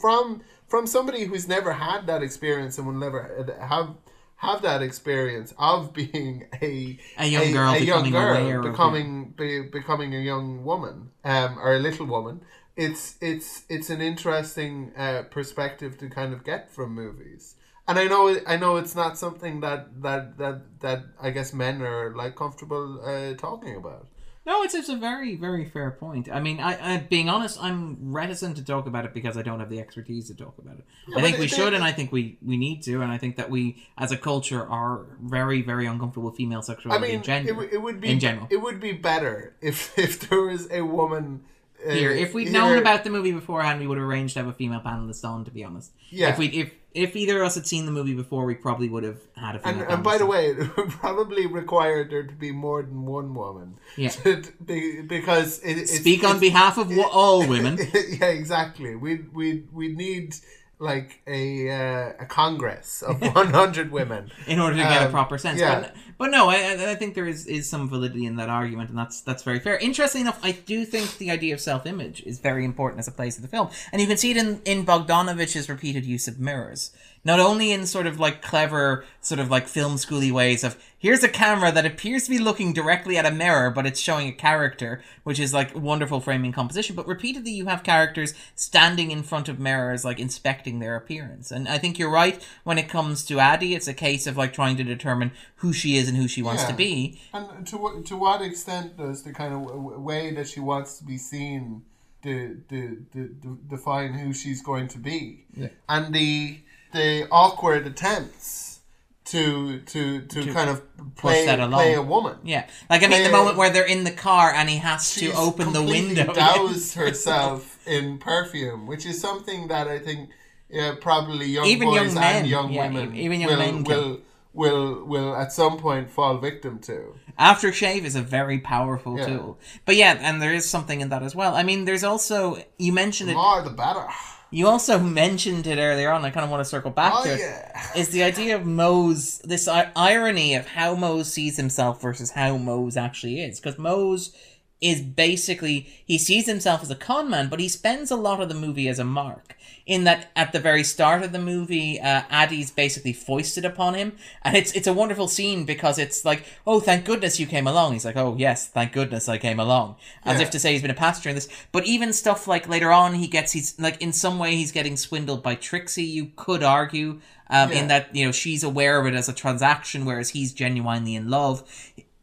from from somebody who's never had that experience and will never have have that experience of (laughs) being a A young girl becoming aware of becoming be, becoming a young woman um, or a little woman. It's it's it's an interesting uh, perspective to kind of get from movies. And I know I know it's not something that that that, that I guess men are like comfortable uh, talking about. No, it's it's a very very fair point. I mean, I, I being honest, I'm reticent to talk about it because I don't have the expertise to talk about it. I think we should, and I think we we need to, and I think that we as a culture are very very uncomfortable with female I sexuality mean, in gender. it, it would be in general. It would be better if (laughs) if there was a woman uh, here, if we'd here- known about the movie beforehand, we would have arranged to have a female panelist on. To be honest, Yeah. If we if if either of us had seen the movie before, we probably would have had a And, and by the way, it would (laughs) probably require there to be more than one woman. Yeah. (laughs) Be, because it, speak on behalf of wo- all women. (laughs) yeah, exactly. We we we need like a uh, a congress of (laughs) one hundred women. in order to get a Um, proper sense. yeah. But, but no, I, I- I think there is, is some validity in that argument, and that's that's very fair. Interestingly enough, I do think the idea of self image is very important as a place in the film, and you can see it in in Bogdanovich's repeated use of mirrors. Not only in sort of like clever, sort of like film schooly ways of here's a camera that appears to be looking directly at a mirror, but it's showing a character, which is like wonderful framing composition. But repeatedly, you have characters standing in front of mirrors, like inspecting their appearance. And I think you're right when it comes to Addie. It's a case of like trying to determine who she is and who she wants to be. And to what to what extent does the kind of way that she wants to be seen de, de, de, define who she's going to be? Yeah. And the the awkward attempts to to to, kind of play that along. play a woman. Yeah, like I mean, the moment where they're in the car and he has to open the window. Douse (laughs) herself in perfume, which is something that I think yeah, probably young Even boys young men, and young yeah, women even young will, men can. will will will at some point fall victim to. Aftershave is a very powerful Yeah. tool. But yeah, and there is something in that as well. I mean, there's also you mentioned it. More the better. You also mentioned it earlier on. I kind of want to circle back Oh to it. yeah. Is the idea of Mose this irony of how Mose sees himself versus how Mose actually is? Because Mose is basically he sees himself as a con man, but he spends a lot of the movie as a mark. In that, at the very start of the movie, uh, Addie's basically foisted upon him, and it's it's a wonderful scene because it's like, oh, thank goodness you came along. He's like, oh yes, thank goodness I came along, as Yeah. if to say he's been a pastor in this. But even stuff like later on, he gets he's like in some way he's getting swindled by Trixie. You could argue um, Yeah. in that you know she's aware of it as a transaction, whereas he's genuinely in love.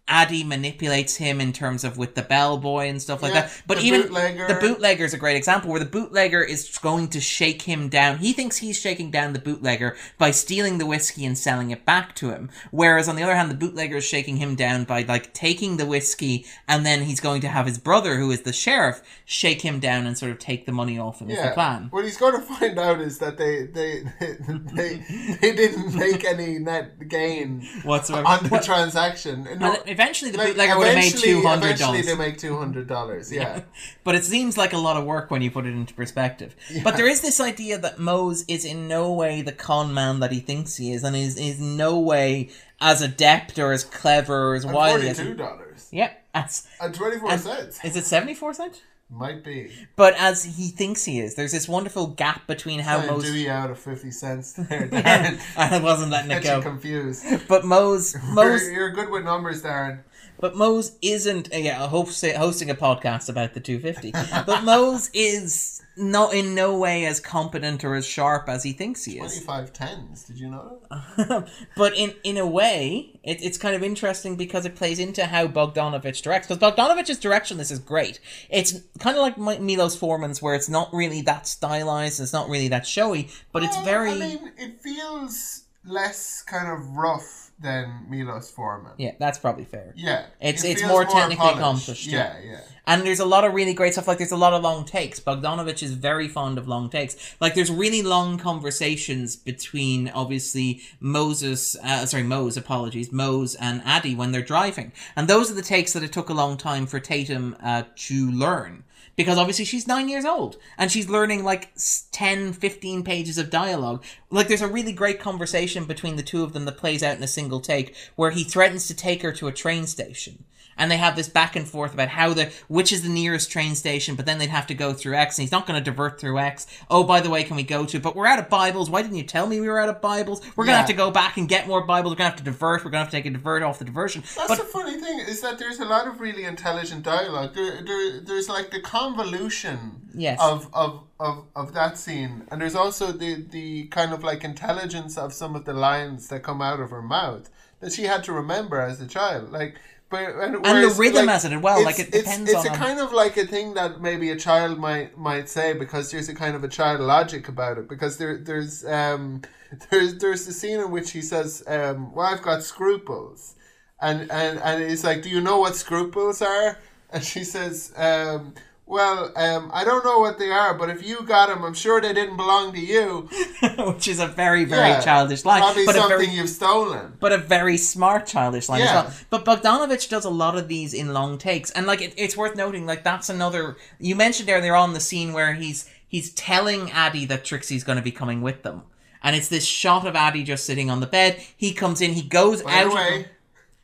Addie manipulates him in terms of with the bellboy and stuff like Yeah, that. But the even bootlegger. the bootlegger is a great example where the bootlegger is going to shake him down. He thinks he's shaking down the bootlegger by stealing the whiskey and selling it back to him. Whereas on the other hand, the bootlegger is shaking him down by like taking the whiskey and then he's going to have his brother, who is the sheriff, shake him down and sort of take the money off him. Is the plan. What he's going to find out is that they they (laughs) they, they didn't make any net gain Whatsoever. on the What- transaction. No, eventually, the like, bootlegger would have made eventually- two hundred Eventually, dollars. they make two hundred dollars. Yeah. (laughs) But it seems like a lot of work when you put it into perspective. But there is this idea that Mose is in no way the con man that he thinks he is, and is is no way as adept or as clever or as wily as. Forty-two dollars Yep, as, and twenty-four and- cents is it seventy four cent? Might be. But as he thinks he is, there's this wonderful gap between how Mose. Dewey out of fifty cents there, (laughs) Darren. I wasn't letting it go. confused. But Mose, Mose, (laughs) You're, you're good with numbers, Darren. But Mose isn't uh, yeah, hosting hosting a podcast about the 250. but Mose is not in no way as competent or as sharp as he thinks he is. Twenty-five tens. Did you know that? (laughs) but in in a way, it, it's kind of interesting because it plays into how Bogdanovich directs. Because Bogdanovich's direction, this is great. It's kind of like Mi- Milos Forman's, where it's not really that stylized, it's not really that showy, but it's very I mean, it feels less kind of rough than Milos Forman. yeah. That's probably fair. Yeah, It's- it it's feels more technically polished. accomplished, Yeah, yeah. And there's a lot of really great stuff. Like there's a lot of long takes. Bogdanovich is very fond of long takes. Like there's really long conversations between obviously Moses, uh, sorry Mose, apologies, Mose and Addie when they're driving, and those are the takes that it took a long time for Tatum uh, to learn. Because obviously she's nine years old and she's learning like s- 10, 15 pages of dialogue. Like there's a really great conversation between the two of them that plays out in a single take where he threatens to take her to a train station and they have this back and forth about how the which is the nearest train station, but then they'd have to go through X, and he's not going to divert through X. Oh, by the way, can we go to? But we're out of Bibles. Why didn't you tell me we were out of Bibles? We're gonna Yeah. have to go back and get more Bibles. We're gonna have to divert. We're gonna have to take a divert off the diversion. That's but the funny thing is that there's a lot of really intelligent dialogue. There, there there's like the convolution Yes. of, of of of that scene, and there's also the the kind of like intelligence of some of the lines that come out of her mouth that she had to remember as a child, like. But, and, the whereas, rhythm as it well, like, it's- it depends It's, on, a kind of like a thing that maybe a child might might say because there's a kind of a child logic about it. Because there there's um (laughs) there's there's the scene in which he says, um, "Well, I've got scruples," and and and it's like, "Do you know what scruples are?" And she says, um, "Well, um, I don't know what they are, but if you got them, I'm sure they didn't belong to you." (laughs) which is a very very Yeah, childish line, Probably but a something very you've stolen. but a very smart childish line Yeah. as well. But Bogdanovich does a lot of these in long takes, and like it, it's worth noting, like that's another you mentioned earlier on the scene where he's he's telling Addie that Trixie's going to be coming with them, and it's this shot of Addie just sitting on the bed. He comes in, he goes By out the way,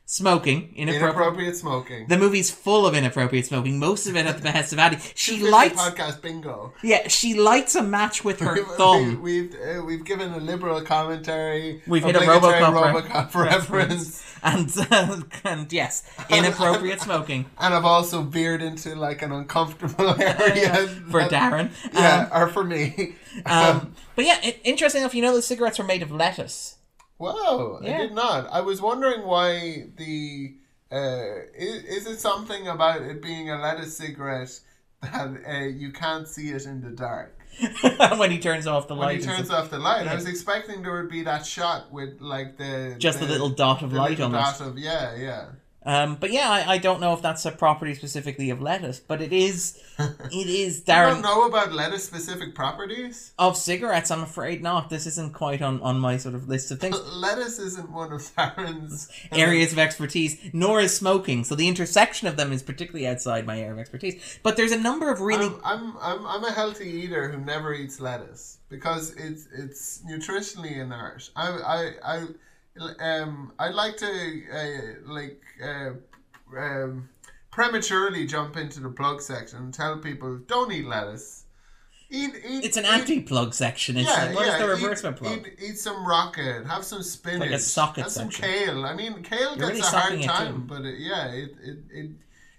smoking inappropriate. inappropriate smoking. The movie's full of inappropriate smoking, most of it at the behest of Addie. She 250 lights, podcast bingo. yeah, she lights a match with her We- thumb. We've uh, we've given a liberal commentary. We've hit a Robocop, Robocop reference, and uh, (laughs) and yes, inappropriate smoking and I've also veered into like an uncomfortable (laughs) area for that- Darren. Yeah, or for me. Um, but yeah, it, interesting enough, you know the cigarettes were made of lettuce. Whoa, Yeah. I did not. I was wondering why the uh, is, is it something about it being a lettuce cigarette that uh, you can't see it in the dark (laughs) when he turns off the when light. he turns off the light? I was expecting there would be that shot with like the Just a the, little dot of the light on dot it. of yeah yeah. Um, but yeah, I, I don't know if that's a property specifically of lettuce, but it is. (laughs) It is I don't know about lettuce specific properties. of cigarettes. I'm afraid not. This isn't quite on on my sort of list of things. (laughs) Lettuce isn't one of Darren's (laughs) areas of expertise, nor is smoking. So the intersection of them is particularly outside my area of expertise. But there's a number of really I'm, I'm I'm I'm a healthy eater who never eats lettuce because it's it's nutritionally inert. I I I um I'd like to uh, like uh, um prematurely jump into the plug section and tell people don't eat lettuce. Eat eat. it's an anti-plug section. It's Yeah, what is yeah. the eat, reverse of a plug? Eat, eat some rocket. Have some spinach. socket Have some section. kale. I mean, kale You're gets really a hard time, but it, yeah, it, it, it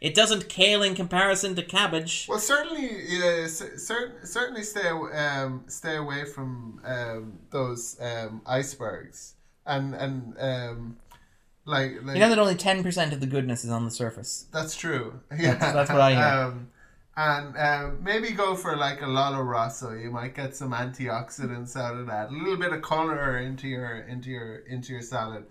It doesn't kale in comparison to cabbage. well, certainly, uh, cer- certainly stay um, stay away from um, those um, icebergs and and um, Like, like You know that only ten percent of the goodness is on the surface. That's true. Yeah, that's what I hear. Um, and um, maybe go for like a Lollo Rosso. You might get some antioxidants out of that. A little bit of color into your into your into your salad.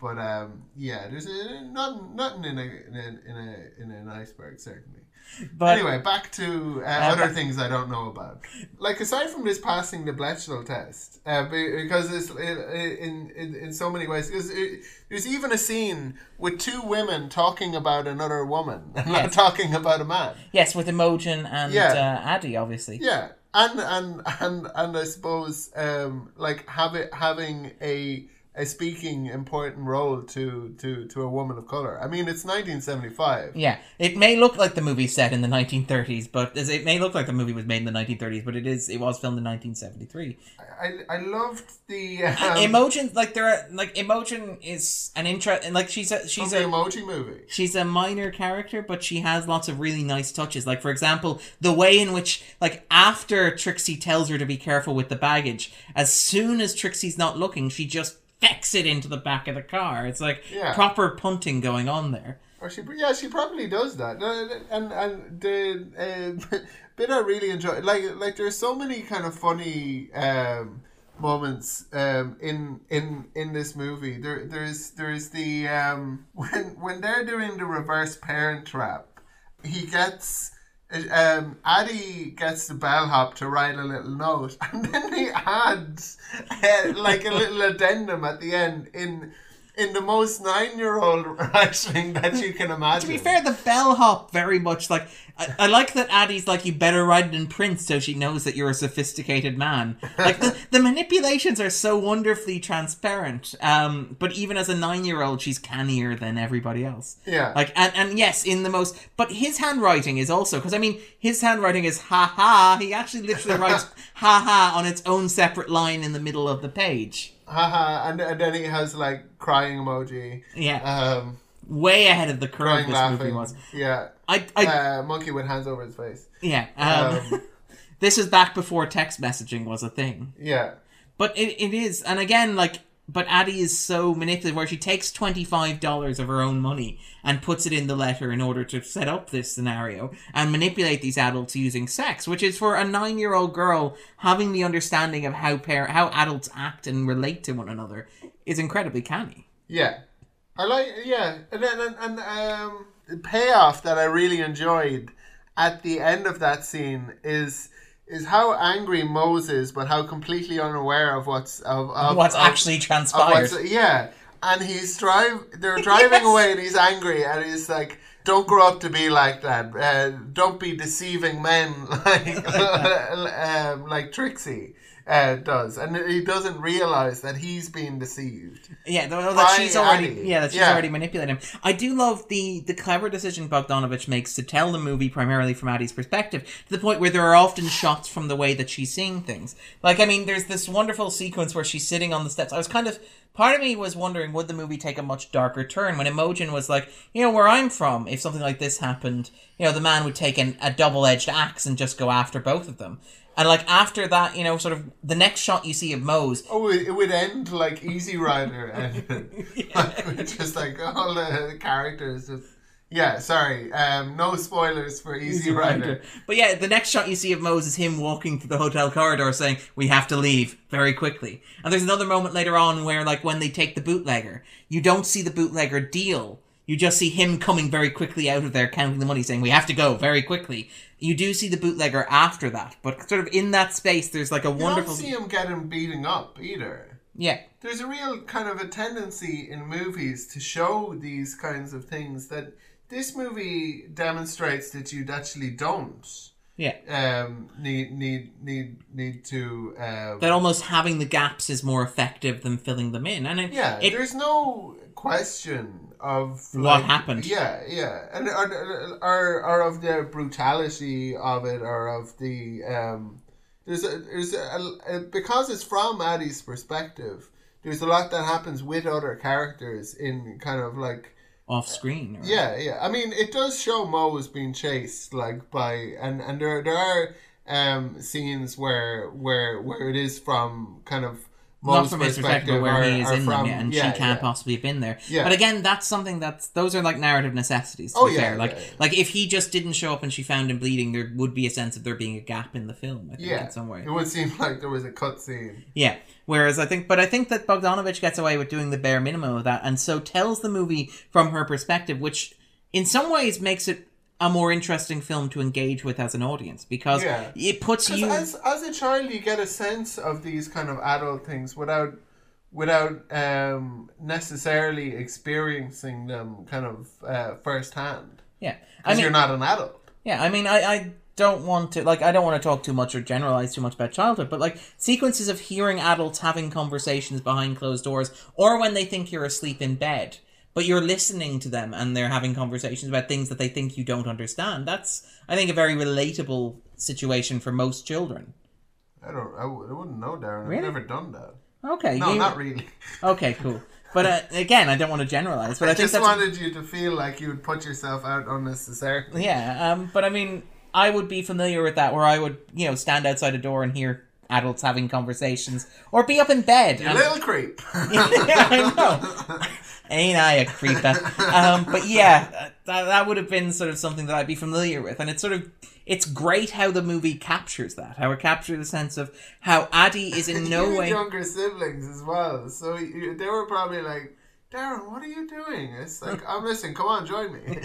But um, yeah, there's a, nothing nothing in a in a in a in an iceberg certainly. (laughs) But anyway, back to uh, Uh, other back- things I don't know about. Like aside from this passing the Bechdel test, uh, because it's in in, in so many ways. Because it, there's even a scene with two women talking about another woman, and (laughs) not talking about a man. yes, with Imogene and Yeah. uh, Addie, obviously. Yeah, and and and and I suppose um, like have it, having a a speaking important role to to to a woman of color. I mean, it's 1975. Yeah, it may look like the movie set in the 1930s, but it may look like the movie was made in the 1930s, but it is. It was filmed in 1973. I I loved the (laughs) um, Imogene, like there are like emotion is an interest, and like she's a she's a emoji movie. she's a minor character, but she has lots of really nice touches. Like for example, the way in which like after Trixie tells her to be careful with the baggage, as soon as Trixie's not looking, she just fecks it into the back of the car. It's like Yeah. proper punting going on there. Or she, yeah, she probably does that. And and the uh, (laughs) bit I really enjoy, like like there's so many kind of funny um, moments um, in in in this movie. There there's there's the um, (laughs) when when they're doing the reverse parent trap, he gets. Um, Addie gets the bellhop to write a little note, (laughs) and then he adds uh, like a little addendum at the end in in the most nine-year-old (laughs) writing that you can imagine. To be fair, the bellhop very much like I, I like that Addie's like you better write it in print so she knows that you're a sophisticated man. Like the, the manipulations are so wonderfully transparent. Um, but even as a nine year old, she's cannier than everybody else. Yeah. Like and and yes, in the most. But his handwriting is also because I mean his handwriting is ha ha. He actually literally writes (laughs) ha ha on its own separate line in the middle of the page. Haha, and, and then he has like crying emoji, Yeah, um, way ahead of the curve crying, this laughing. movie was. Yeah, I I uh, monkey with hands over his face. Yeah. Um, Um, (laughs) this is back before text messaging was a thing. Yeah, But it, it is. And again, like, but Addie is so manipulative where she takes $25 of her own money and puts it in the letter in order to set up this scenario and manipulate these adults using sex, which is for a nine year old girl having the understanding of how par- how adults act and relate to one another is incredibly canny. yeah. I like yeah, and then and, and um, the payoff that I really enjoyed at the end of that scene is is how angry Moses, but how completely unaware of what's of, of What's of- actually transpired. what's- yeah, and he's drive. They're (laughs) driving Yes. away, and he's angry, and he's like, "Don't grow up to be like that. Uh, don't be deceiving men (laughs) like (laughs) um, like Trixie." Uh, does and he doesn't realize that he's being deceived. Yeah, th- that she's already Addie. yeah that she's Yeah. already manipulating him. I do love the the clever decision Bogdanovich makes to tell the movie primarily from Addie's perspective to the point where there are often shots from the way that she's seeing things. Like I mean, there's this wonderful sequence where she's sitting on the steps. I was kind of part of me was wondering would the movie take a much darker turn when Imogene was like, you know, where I'm from, if something like this happened, you know, the man would take an, a double edged axe and just go after both of them. And like after that, you know, sort of the next shot you see of Mose, Oh, it, would end like Easy Rider, (laughs) and (laughs) like, just like all the characters. Just, yeah, sorry. Um, no spoilers for Easy, Rider. But yeah, the next shot you see of Mose is him walking through the hotel corridor saying, We have to leave very quickly. And there's another moment later on where, like, when they take the bootlegger, you don't see the bootlegger deal. You just see him coming very quickly out of there, counting the money, saying, We have to go very quickly. You do see the bootlegger after that, but sort of in that space, there's like a You wonderful. don't see him getting beating up either. Yeah. There's a real kind of a tendency in movies to show these kinds of things that this movie demonstrates that you actually don't Yeah. um, need need need need to. Um, That almost having the gaps is more effective than filling them in. And it, Yeah, it, there's no question of What happened. Yeah, yeah, and or, or, or of the brutality of it, or of the um, there's a, there's a, a, because it's from Addie's perspective. There's a lot that happens with other characters in kind of like off screen. or- yeah, yeah. I mean, it does show Mose being chased like by and and there there are um scenes where where where it is from kind of not from his perspective, where are- he is in them, from- yeah, and yeah, she can't yeah. possibly have been there. Yeah. But again, that's something that's those are like narrative necessities. To Oh, be yeah, fair. like like if he just didn't show up and she found him bleeding, there would be a sense of there being a gap in the film. I think Yeah, in some way. it would seem like there was a cut scene. Yeah. Whereas I think, but I think that Bogdanovich gets away with doing the bare minimum of that, and so tells the movie from her perspective, which in some ways makes it a more interesting film to engage with as an audience because Yeah. it puts you. as as a child, you get a sense of these kind of adult things without without um, necessarily experiencing them kind of uh, firsthand. yeah. I Because mean, you're not an adult. Yeah, I mean, I, I don't want to like I don't want to talk too much or generalize too much about childhood, but like sequences of hearing adults having conversations behind closed doors, or when they think you're asleep in bed, but you're listening to them and they're having conversations about things that they think you don't understand. That's I think a very relatable situation for most children. I don't. I, w- I wouldn't know, Darren. Really? I've never done that. Okay, No, you- not really. (laughs) okay, cool. But uh, again, I don't want to generalize, but I, I think just that's wanted you to feel like you would put yourself out unnecessarily. Yeah, um, but I mean, I would be familiar with that, where I would, you know, stand outside a door and hear adults having conversations, or be up in bed. You and- little creep. (laughs) yeah, I know. (laughs) Ain't I a creeper? Um, but yeah, that, that would have been sort of something that I'd be familiar with, and it's sort of it's great how the movie captures that, how it captures the sense of how Addie is in (laughs) no way. younger siblings as well, so you, they were probably like, "Darren, what are you doing?" It's like, (laughs) "I'm listening. Come on, join me."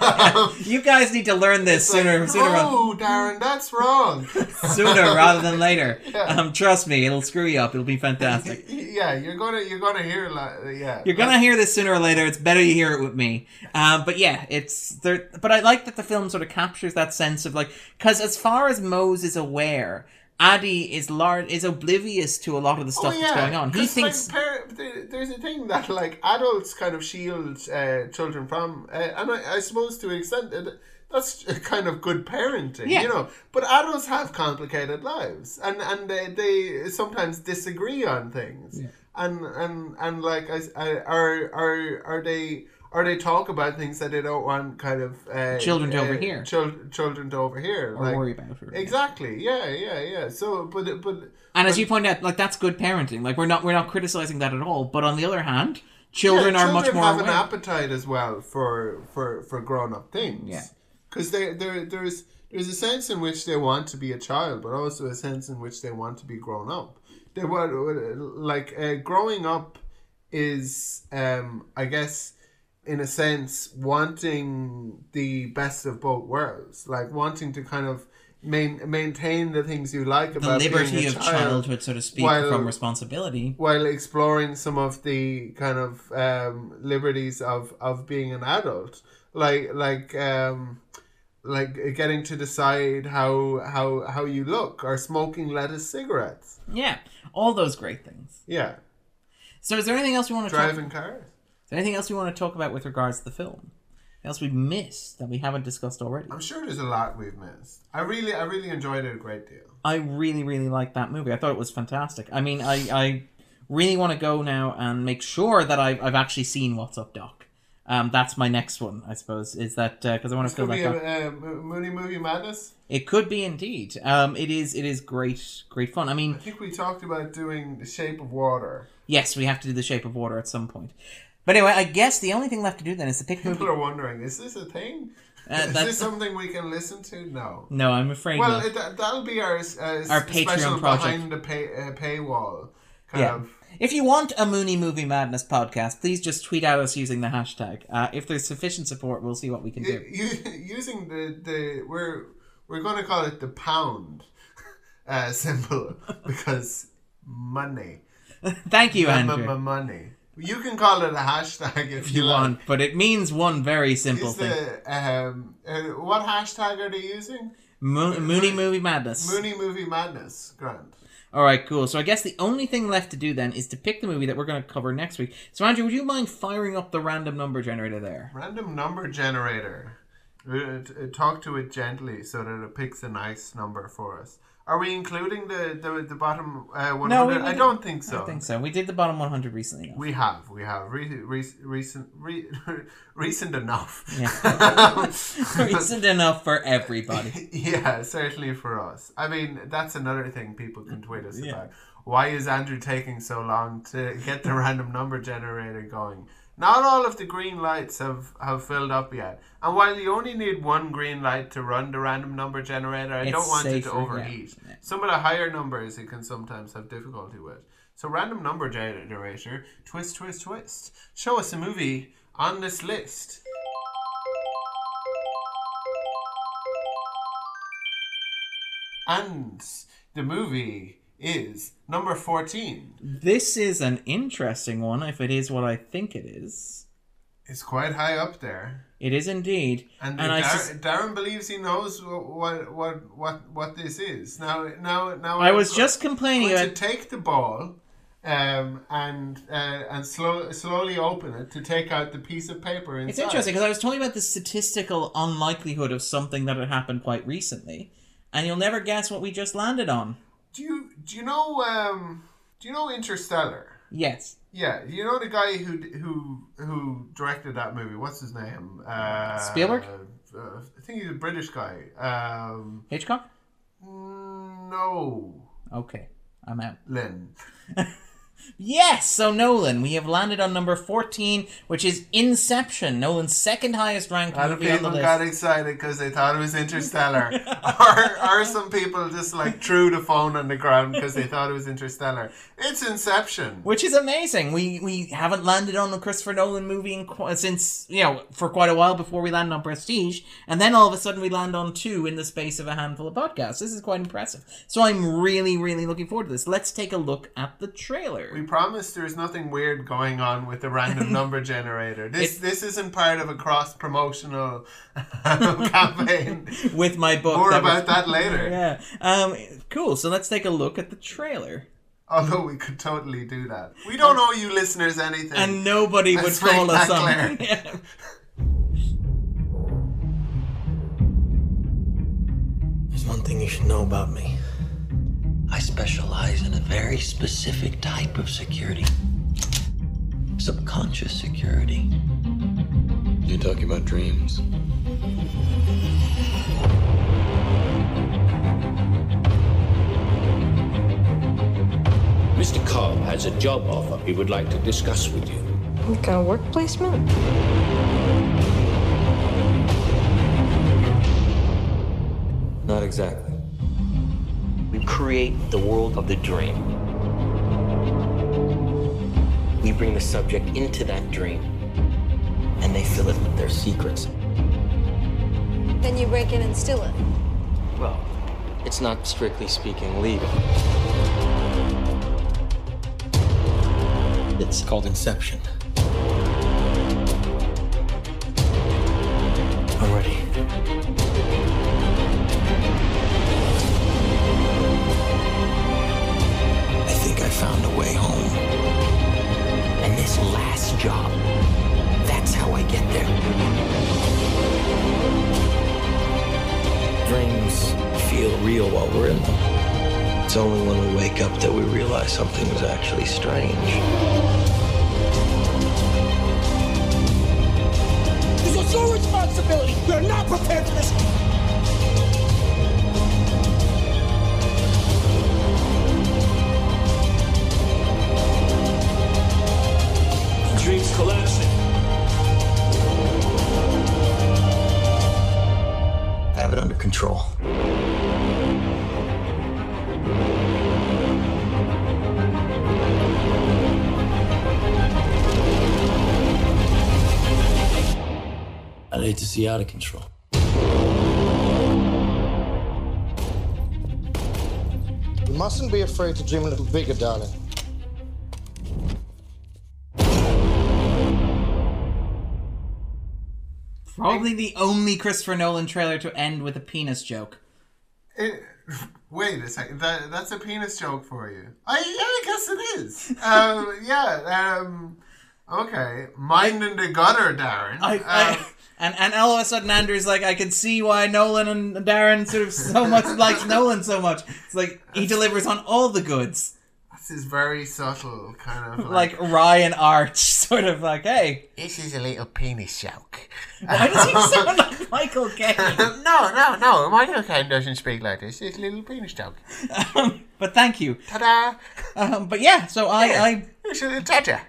Um, (laughs) You guys need to learn this it's like, sooner, sooner, oh, Darren, that's wrong. (laughs) sooner rather than later. Yeah. Um, trust me, it'll screw you up. It'll be fantastic. yeah, you're gonna you're gonna hear like yeah. You're gonna hear this sooner or later. It's better you hear it with me. Um, but yeah, it's there. But I like that the film sort of captures that sense of like, because as far as Mose is aware, Addie is large is oblivious to a lot of the stuff that's going on. He thinks. like, par- there's a thing that like adults kind of shield uh, children from, uh, and I, I suppose to an extent that that's (laughs) kind of good parenting, Yeah. you know. But adults have complicated lives, and and they, they sometimes disagree on things, and and and like I, I, are are are they. Or they talk about things that they don't want kind of uh, Children to uh, overhear. chil- children to overhear. or like- worry about her. Exactly. Yeah. Yeah. Yeah. So, but but And as you point out, like that's good parenting. Like we're not we're not criticizing that at all. But on the other hand, children Yeah, are much more have an appetite as well for for for grown up things. Yeah. because there there there's there's a sense in which they want to be a child, but also a sense in which they want to be grown up. They were like uh, growing up is um I guess in a sense wanting the best of both worlds, like wanting to kind of. Main, maintain the things you like the about liberty being a of child, childhood, so to speak, while- from responsibility. while exploring some of the kind of um, liberties of, of being an adult, like like um, like getting to decide how how how you look or smoking lettuce cigarettes. Yeah, all those great things. Yeah, So, is there anything else you want to talk? driving cars. There anything else we want to talk about with regards to the film? Anything else we've missed that we haven't discussed already? I'm sure there's a lot we've missed. I really I really enjoyed it a great deal. I really, really liked that movie. I thought it was fantastic. I mean, I, I really want to go now and make sure that I've, I've actually seen What's Up, Doc. Um, that's my next one, I suppose. Is that because I want to fill Could that be a, a Mooney movie madness. It could be indeed. Um, it is. It is great, great fun. I mean, I think we talked about doing The Shape of Water. yes, we have to do The Shape of Water at some point. But anyway, I guess the only thing left to do then is to pick People are wondering, is this a thing? Uh, is this something we can listen to? No. No, I'm afraid Well, not. it, that, that'll be our uh, Our special Patreon project. behind the pay, uh, paywall kind Yeah. of. If you want a Mooney Movie Madness podcast, please just tweet at us using the hashtag. Uh, if there's sufficient support, we'll see what we can do. You, using the, the we're we're going to call it the pound uh, symbol (laughs) because money, (laughs) Thank you, Andrew. money. You can call it a hashtag if, if you like. want, but it means one very simple Is thing: the, um, uh, what hashtag are they using? Mo- Mooney Movie Madness. Mooney movie madness. Grant. All right, cool. So I guess the only thing left to do then is to pick the movie that we're going to cover next week. So Andrew, would you mind firing up the random number generator there? Random number generator. Uh, uh, Talk to it gently so that it picks a nice number for us. Are we including the the, the bottom uh, 100? No, we- I don't think so. I think so. We did the bottom 100 recently. enough. We have, we have re- re- recent, re- (laughs) recent enough. (laughs) Recent enough for everybody. (laughs) yeah, certainly for us. I mean, that's another thing people can tweet us Yeah. about. why is Andrew taking so long to get the random number generator going? Not all of the green lights have, have filled up yet. And while you only need one green light to run the random number generator, I It's don't want it to overheat. Yeah. Some of the higher numbers you can sometimes have difficulty with. So random number generator, twist, twist, twist. Show us a movie on this list. And the movie is number 14. This is an interesting one, if it is what I think it is. It's quite high up there. It is indeed. And, And I Dar- sus- Darren believes he knows wh- what what what what this is. Now now now I I'm was just complaining going to take the ball um, and uh, and slow, slowly open it to take out the piece of paper inside. It's interesting because I was talking about the statistical unlikelihood of something that had happened quite recently, and you'll never guess what we just landed on. Do you do you know um do you know Interstellar? Yes. Yeah, you know the guy who who who directed that movie. What's his name? Uh, Spielberg? Uh, I think he's a British guy. Um, Hitchcock? no, Okay. I'm out. Lynn. (laughs) Yes, so Nolan, we have landed on number 14, which is Inception, Nolan's second highest ranked A lot of movie on the people list. got excited because they thought it was Interstellar, (laughs) (laughs) or, or some people just like threw the phone on the ground because they thought it was Interstellar. It's Inception. Which is amazing. We we haven't landed on a Christopher Nolan movie in qu- since you know for quite a while before we land on Prestige, and then all of a sudden we land on two in the space of a handful of podcasts. This is quite impressive. So I'm really really looking forward to this. Let's take a look at the trailer We promise there's nothing weird going on with the random (laughs) number generator. This this isn't part of a cross promotional (laughs) campaign. with my book. More that was- about that later. (laughs) Yeah. Um. Cool. So let's take a look at the trailer. Although we could totally do that. We don't owe you listeners anything. And nobody would Let's make call us that on. clear. Yeah. There's one thing you should know about me. I specialize in a very specific type of security subconscious security. You're talking about dreams. Mr. Cobb has a job offer he would like to discuss with you. What kind of work placement? Not exactly. We create the world of the dream. We bring the subject into that dream, and they fill it with their secrets. Then you break in and steal it. Well, it's not strictly speaking legal. It's called Inception. Something was actually strange. Out of control. You mustn't be afraid to dream a little bigger, darling. Probably the only Christopher Nolan trailer to end with a penis joke. It, wait a second. That that's a penis joke for you. I yeah, I guess it is. um, yeah. Um, okay. Mind in the gutter, Darren. I, Um, I, and and all of a sudden Andrew's like, I can see why Nolan and Darren sort of so (laughs) much likes Nolan so much. It's like he delivers on all the goods, this is very subtle, kind of like Ryan Arch, (laughs) sort of like, hey, this is a little penis joke. why does he sound like Michael Caine. (laughs) no, no, no. Michael Caine doesn't speak like this. It's a little penis joke. but thank you. Ta-da! Um, but yeah, so I, I It's a ta-ta.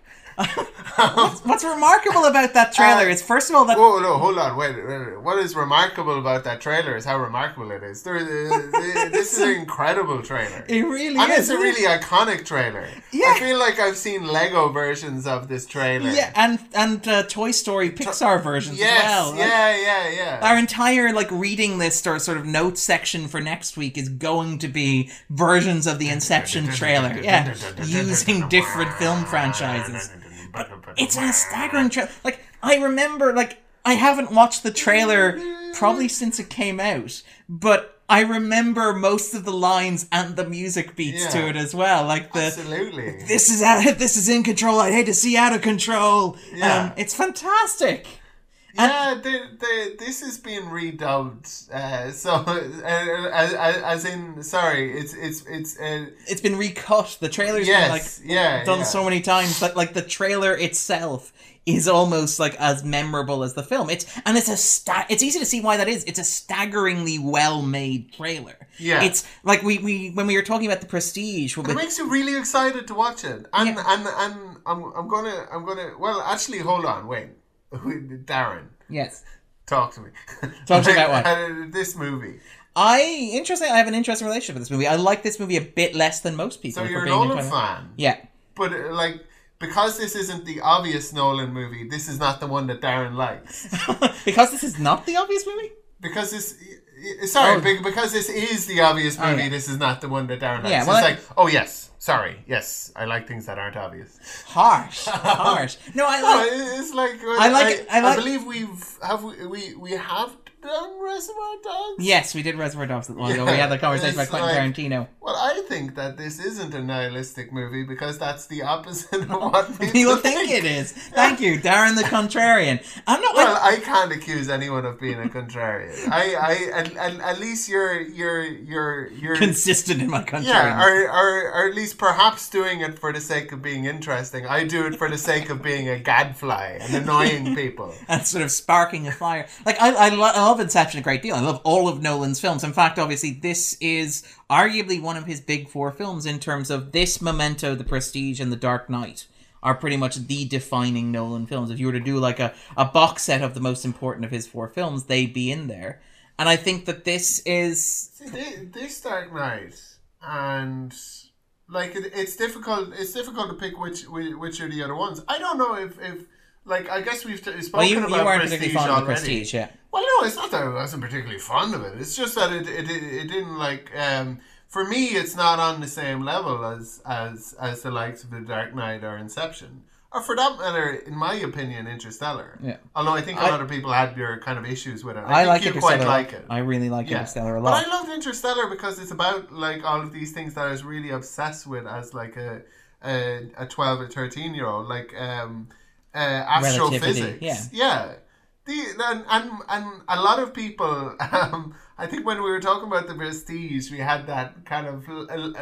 What's remarkable about that trailer is first of all that Whoa, no, hold on, wait, wait. What is remarkable about that trailer is how remarkable it is. There, uh, (laughs) this is an incredible trailer. it really is. And is. it's a really iconic trailer. Yeah. I feel like I've seen Lego versions of this trailer. yeah, and and uh, Toy Story Pixar versions Yes. as well. Like, yeah, yeah, yeah. Our entire like reading list or sort of notes section for next week is going to be versions of the Inception trailer. Yeah, using different film franchises. It's a staggering trailer. Like I remember, like I haven't watched the trailer probably since it came out, but I remember most of the lines and the music beats to it as well. Like the Absolutely. this is out, this is in control. I hate to see out of control. Yeah. Um, it's fantastic. Yeah, the, the, this is being redubbed. Uh, so, (laughs) uh, as, as in, sorry, it's it's it's. Uh, It's been recut. The trailer's Yes, been like yeah, done yeah. so many times that like the trailer itself is almost like as memorable as the film. It's and it's a sta- it's easy to see why that is. It's a staggeringly well made trailer. Yeah. It's like we, we when we were talking about the prestige it makes you really excited to watch it, and Yeah. and and I'm I'm gonna I'm gonna well actually hold on wait, Darren, Yes. talk to me. Talk to me about what? (laughs) Uh, this movie. I interesting I have an interesting relationship with this movie. I like this movie a bit less than most people. So if you're a being Nolan entirely- fan, Yeah. but uh, like because this isn't the obvious Nolan movie, this is not the one that Darren likes. (laughs) because this is not the obvious movie? Because this, y- y- sorry, Oh. be- because this is the obvious Oh, movie. yeah. This is not the one that Darren likes. Yeah, it's well, I- like, oh yes, sorry, yes, I like things that aren't obvious. Harsh. (laughs) Harsh. No, I No, like it- it's like uh, I like it- I like- believe we've have we we, we have done Reservoir Dogs. Yes, we did Reservoir Dogs a while ago. We had that conversation about Quentin like- Tarantino. Well, I think that this isn't a nihilistic movie because that's the opposite of what (laughs) people, People think it is. Thank you, Darren the Contrarian. I'm not. Well, I can't accuse anyone of being a contrarian. I, I, at, at, at least you're, you're, you're, you're consistent in my contrarian. Yeah, or, or, or at least perhaps doing it for the sake of being interesting. I do it for the sake of being a gadfly and annoying (laughs) people. and sort of sparking a fire. Like I, I, lo- I love Inception a great deal. I love all of Nolan's films. In fact, obviously, this is arguably one of his big four films in terms of this Memento, The Prestige, and The Dark Knight are pretty much the defining Nolan films. If you were to do like a, a box set of the most important of his four films, they'd be in there. And I think that this is See, thi- this Dark Knight and like it, it's difficult. It's difficult to pick which which are the other ones. I don't know if if like I guess we've t- spoken well, you, you about weren't Prestige particularly fond of Prestige, yeah. Well, no, it's not that I wasn't particularly fond of it. It's just that it it, it, it didn't like um for me it's not on the same level as as as the likes of the Dark Knight or Inception. Or for that matter, in my opinion, Interstellar. Yeah. Although I think a I- lot of people had your kind of issues with it. I, I think like you Interstellar. quite like it. I really like Yeah. Interstellar a lot. But. I loved Interstellar because it's about like all of these things that I was really obsessed with as like a a, a twelve or thirteen year old, like um, uh, astrophysics. yeah. yeah. The, and, and and a lot of people, (laughs) um, I think when we were talking about the Prestige, we had that kind of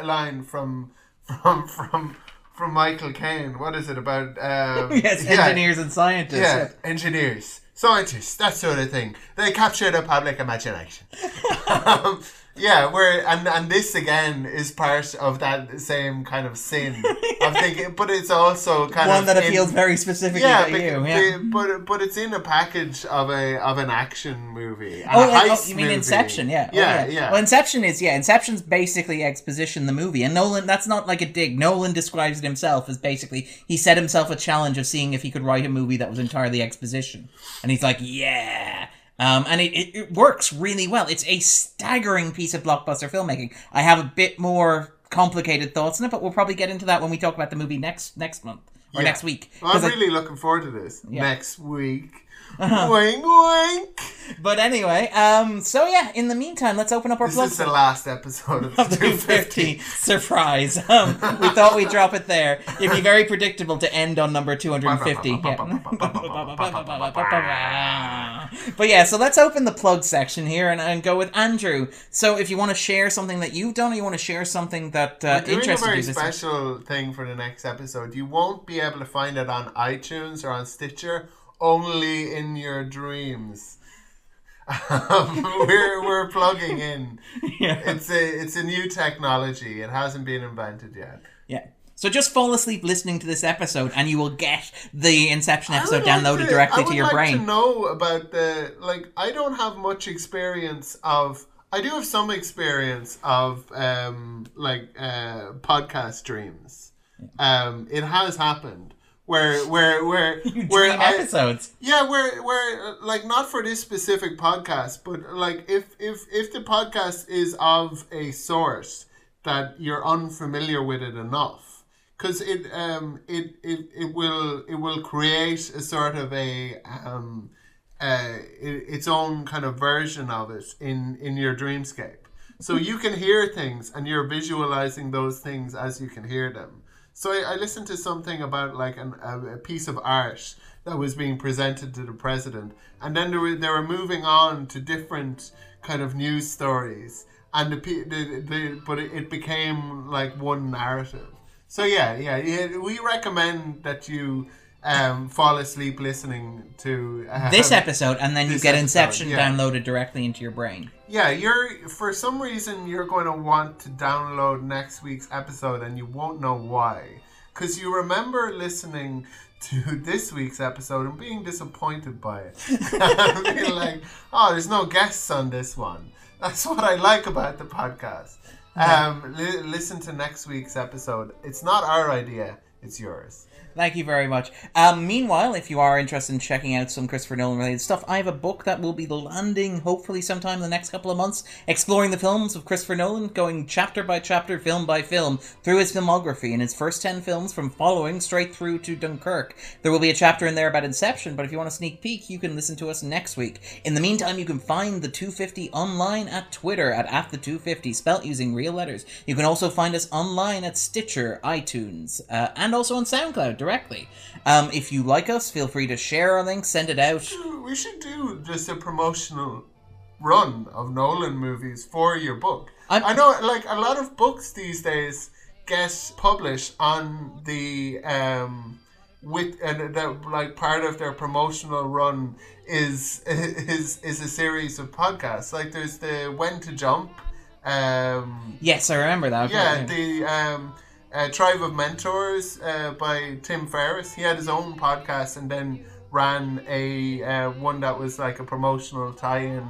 line from (laughs) from from from Michael Caine. What is it about? Um, (laughs) yes, yeah. engineers and scientists. Yeah, engineers, scientists, that sort of thing. They capture the public imagination. (laughs) um, yeah, where and and this again is part of that same kind of sin of (laughs) thinking, but it's also kind One of one that in- appeals very specifically yeah, to you. Yeah. but but it's in a package of a of an action movie. Oh, oh, you mean movie. Inception? Yeah. Oh, yeah, yeah. Well, Inception is yeah. Inception's basically exposition the movie, and Nolan. That's not like a dig. Nolan describes it himself as basically he set himself a challenge of seeing if he could write a movie that was entirely exposition, and he's like, yeah. Um, and it, it, it works really well. It's a staggering piece of blockbuster filmmaking. I have a bit more complicated thoughts on it, but we'll probably get into that when we talk about the movie next next month or Yeah. next week. Well, I'm I- really looking forward to this Yeah. next week. Uh-huh. Wink, wink. But anyway, um, so yeah. In the meantime, let's open up our This plug is the last episode of (laughs) of the 250. 250 surprise. Um, we thought we'd drop it there. It'd be very predictable to end on number 250. Yeah. (laughs) but yeah, so let's open the plug section here and, and go with Andrew. So if you want to share something that you've done, or you want to share something that uh, doing a very you special thing for the next episode. You won't be able to find it on iTunes or on Stitcher, only in your dreams. Um, (laughs) we're we're plugging in. (laughs) Yeah. It's a it's a new technology. It hasn't been invented yet. Yeah. So just fall asleep listening to this episode, and you will get the Inception episode would like downloaded to- directly I would to your like brain. To know about the like, I don't have much experience of. I do have some experience of um like uh podcast streams. Um, it has happened where (laughs) where where You where I- episodes. Yeah, where where like not for this specific podcast, but like if if if the podcast is of a source that you're unfamiliar with it enough, because it um it, it it will it will create a sort of a um uh i- its own kind of version of it in in your dreamscape. So you can hear things and you're visualizing those things as you can hear them. So I, I listened to something about like an, a, a piece of art that was being presented to the president, and then they were they were moving on to different kind of news stories, and the, the, the but it, it became like one narrative. So yeah, yeah, yeah we recommend that you um, fall asleep listening to um, This (laughs) episode, and then you get episode, Inception yeah. downloaded directly into your brain. Yeah, you're for some reason you're going to want to download next week's episode, and you won't know why, because you remember listening to (laughs) this week's episode and being disappointed by it, (laughs) being like, "Oh, there's no guests on this one." That's what I like about the podcast. Um, li- listen to next week's episode. It's not our idea; it's yours. Thank you very much. Um, meanwhile, if you are interested in checking out some Christopher Nolan related stuff, I have a book that will be landing hopefully sometime in the next couple of months, exploring the films of Christopher Nolan, going chapter by chapter, film by film, through his filmography and his first 10 films from Following straight through to Dunkirk. There will be a chapter in there about Inception, but if you want a sneak peek, you can listen to us next week. In the meantime, you can find the 250 online at Twitter at, at the 250, spelt using real letters. You can also find us online at Stitcher, iTunes, uh, and also on SoundCloud directly. Um, if you like us, feel free to share our link, send it out. (gasps) We should do just a promotional run of Nolan movies for your book. I'm- I know, like a lot of books these days get published on the um with and that like part of their promotional run is (laughs) is is a series of podcasts. Like there's the When to Jump. Um, Yes, I remember that. yeah, the um, uh, Tribe of Mentors uh, by Tim Ferriss. He had his own podcast and then ran a uh, one that was like a promotional tie-in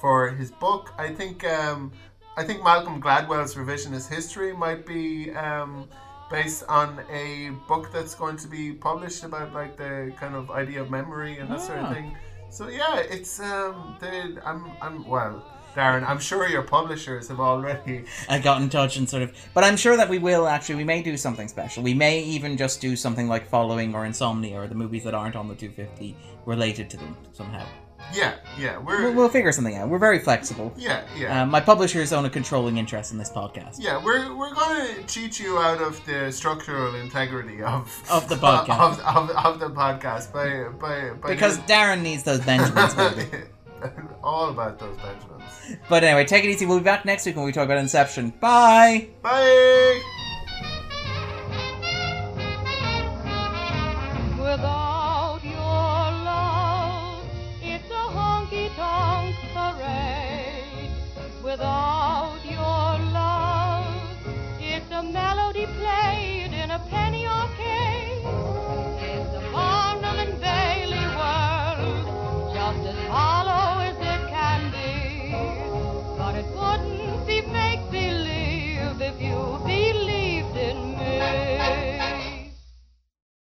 for his book. I think um, I think Malcolm Gladwell's revisionist history might be um, based on a book that's going to be published about like the kind of idea of memory and that sort of Ah. thing. So yeah, it's um, the, I'm I'm well. Darren, I'm sure your publishers have already I got in touch and sort of, but I'm sure that we will actually. We may do something special. We may even just do something like Following or Insomnia or the movies that aren't on the 250 related to them somehow. Yeah, yeah, we're We'll, we'll figure something out. We're very flexible. yeah, yeah, Um, my publishers own a controlling interest in this podcast. yeah. We're we're going to cheat you out of the structural integrity of Of the podcast. (laughs) of, of, of the podcast by by, by Because Darren needs those Benjamins. baby. (laughs) (laughs) all about those Benjamins. But anyway, take it easy. We'll be back next week when we talk about Inception. Bye! Bye! Love, it's a honky tonk parade. Without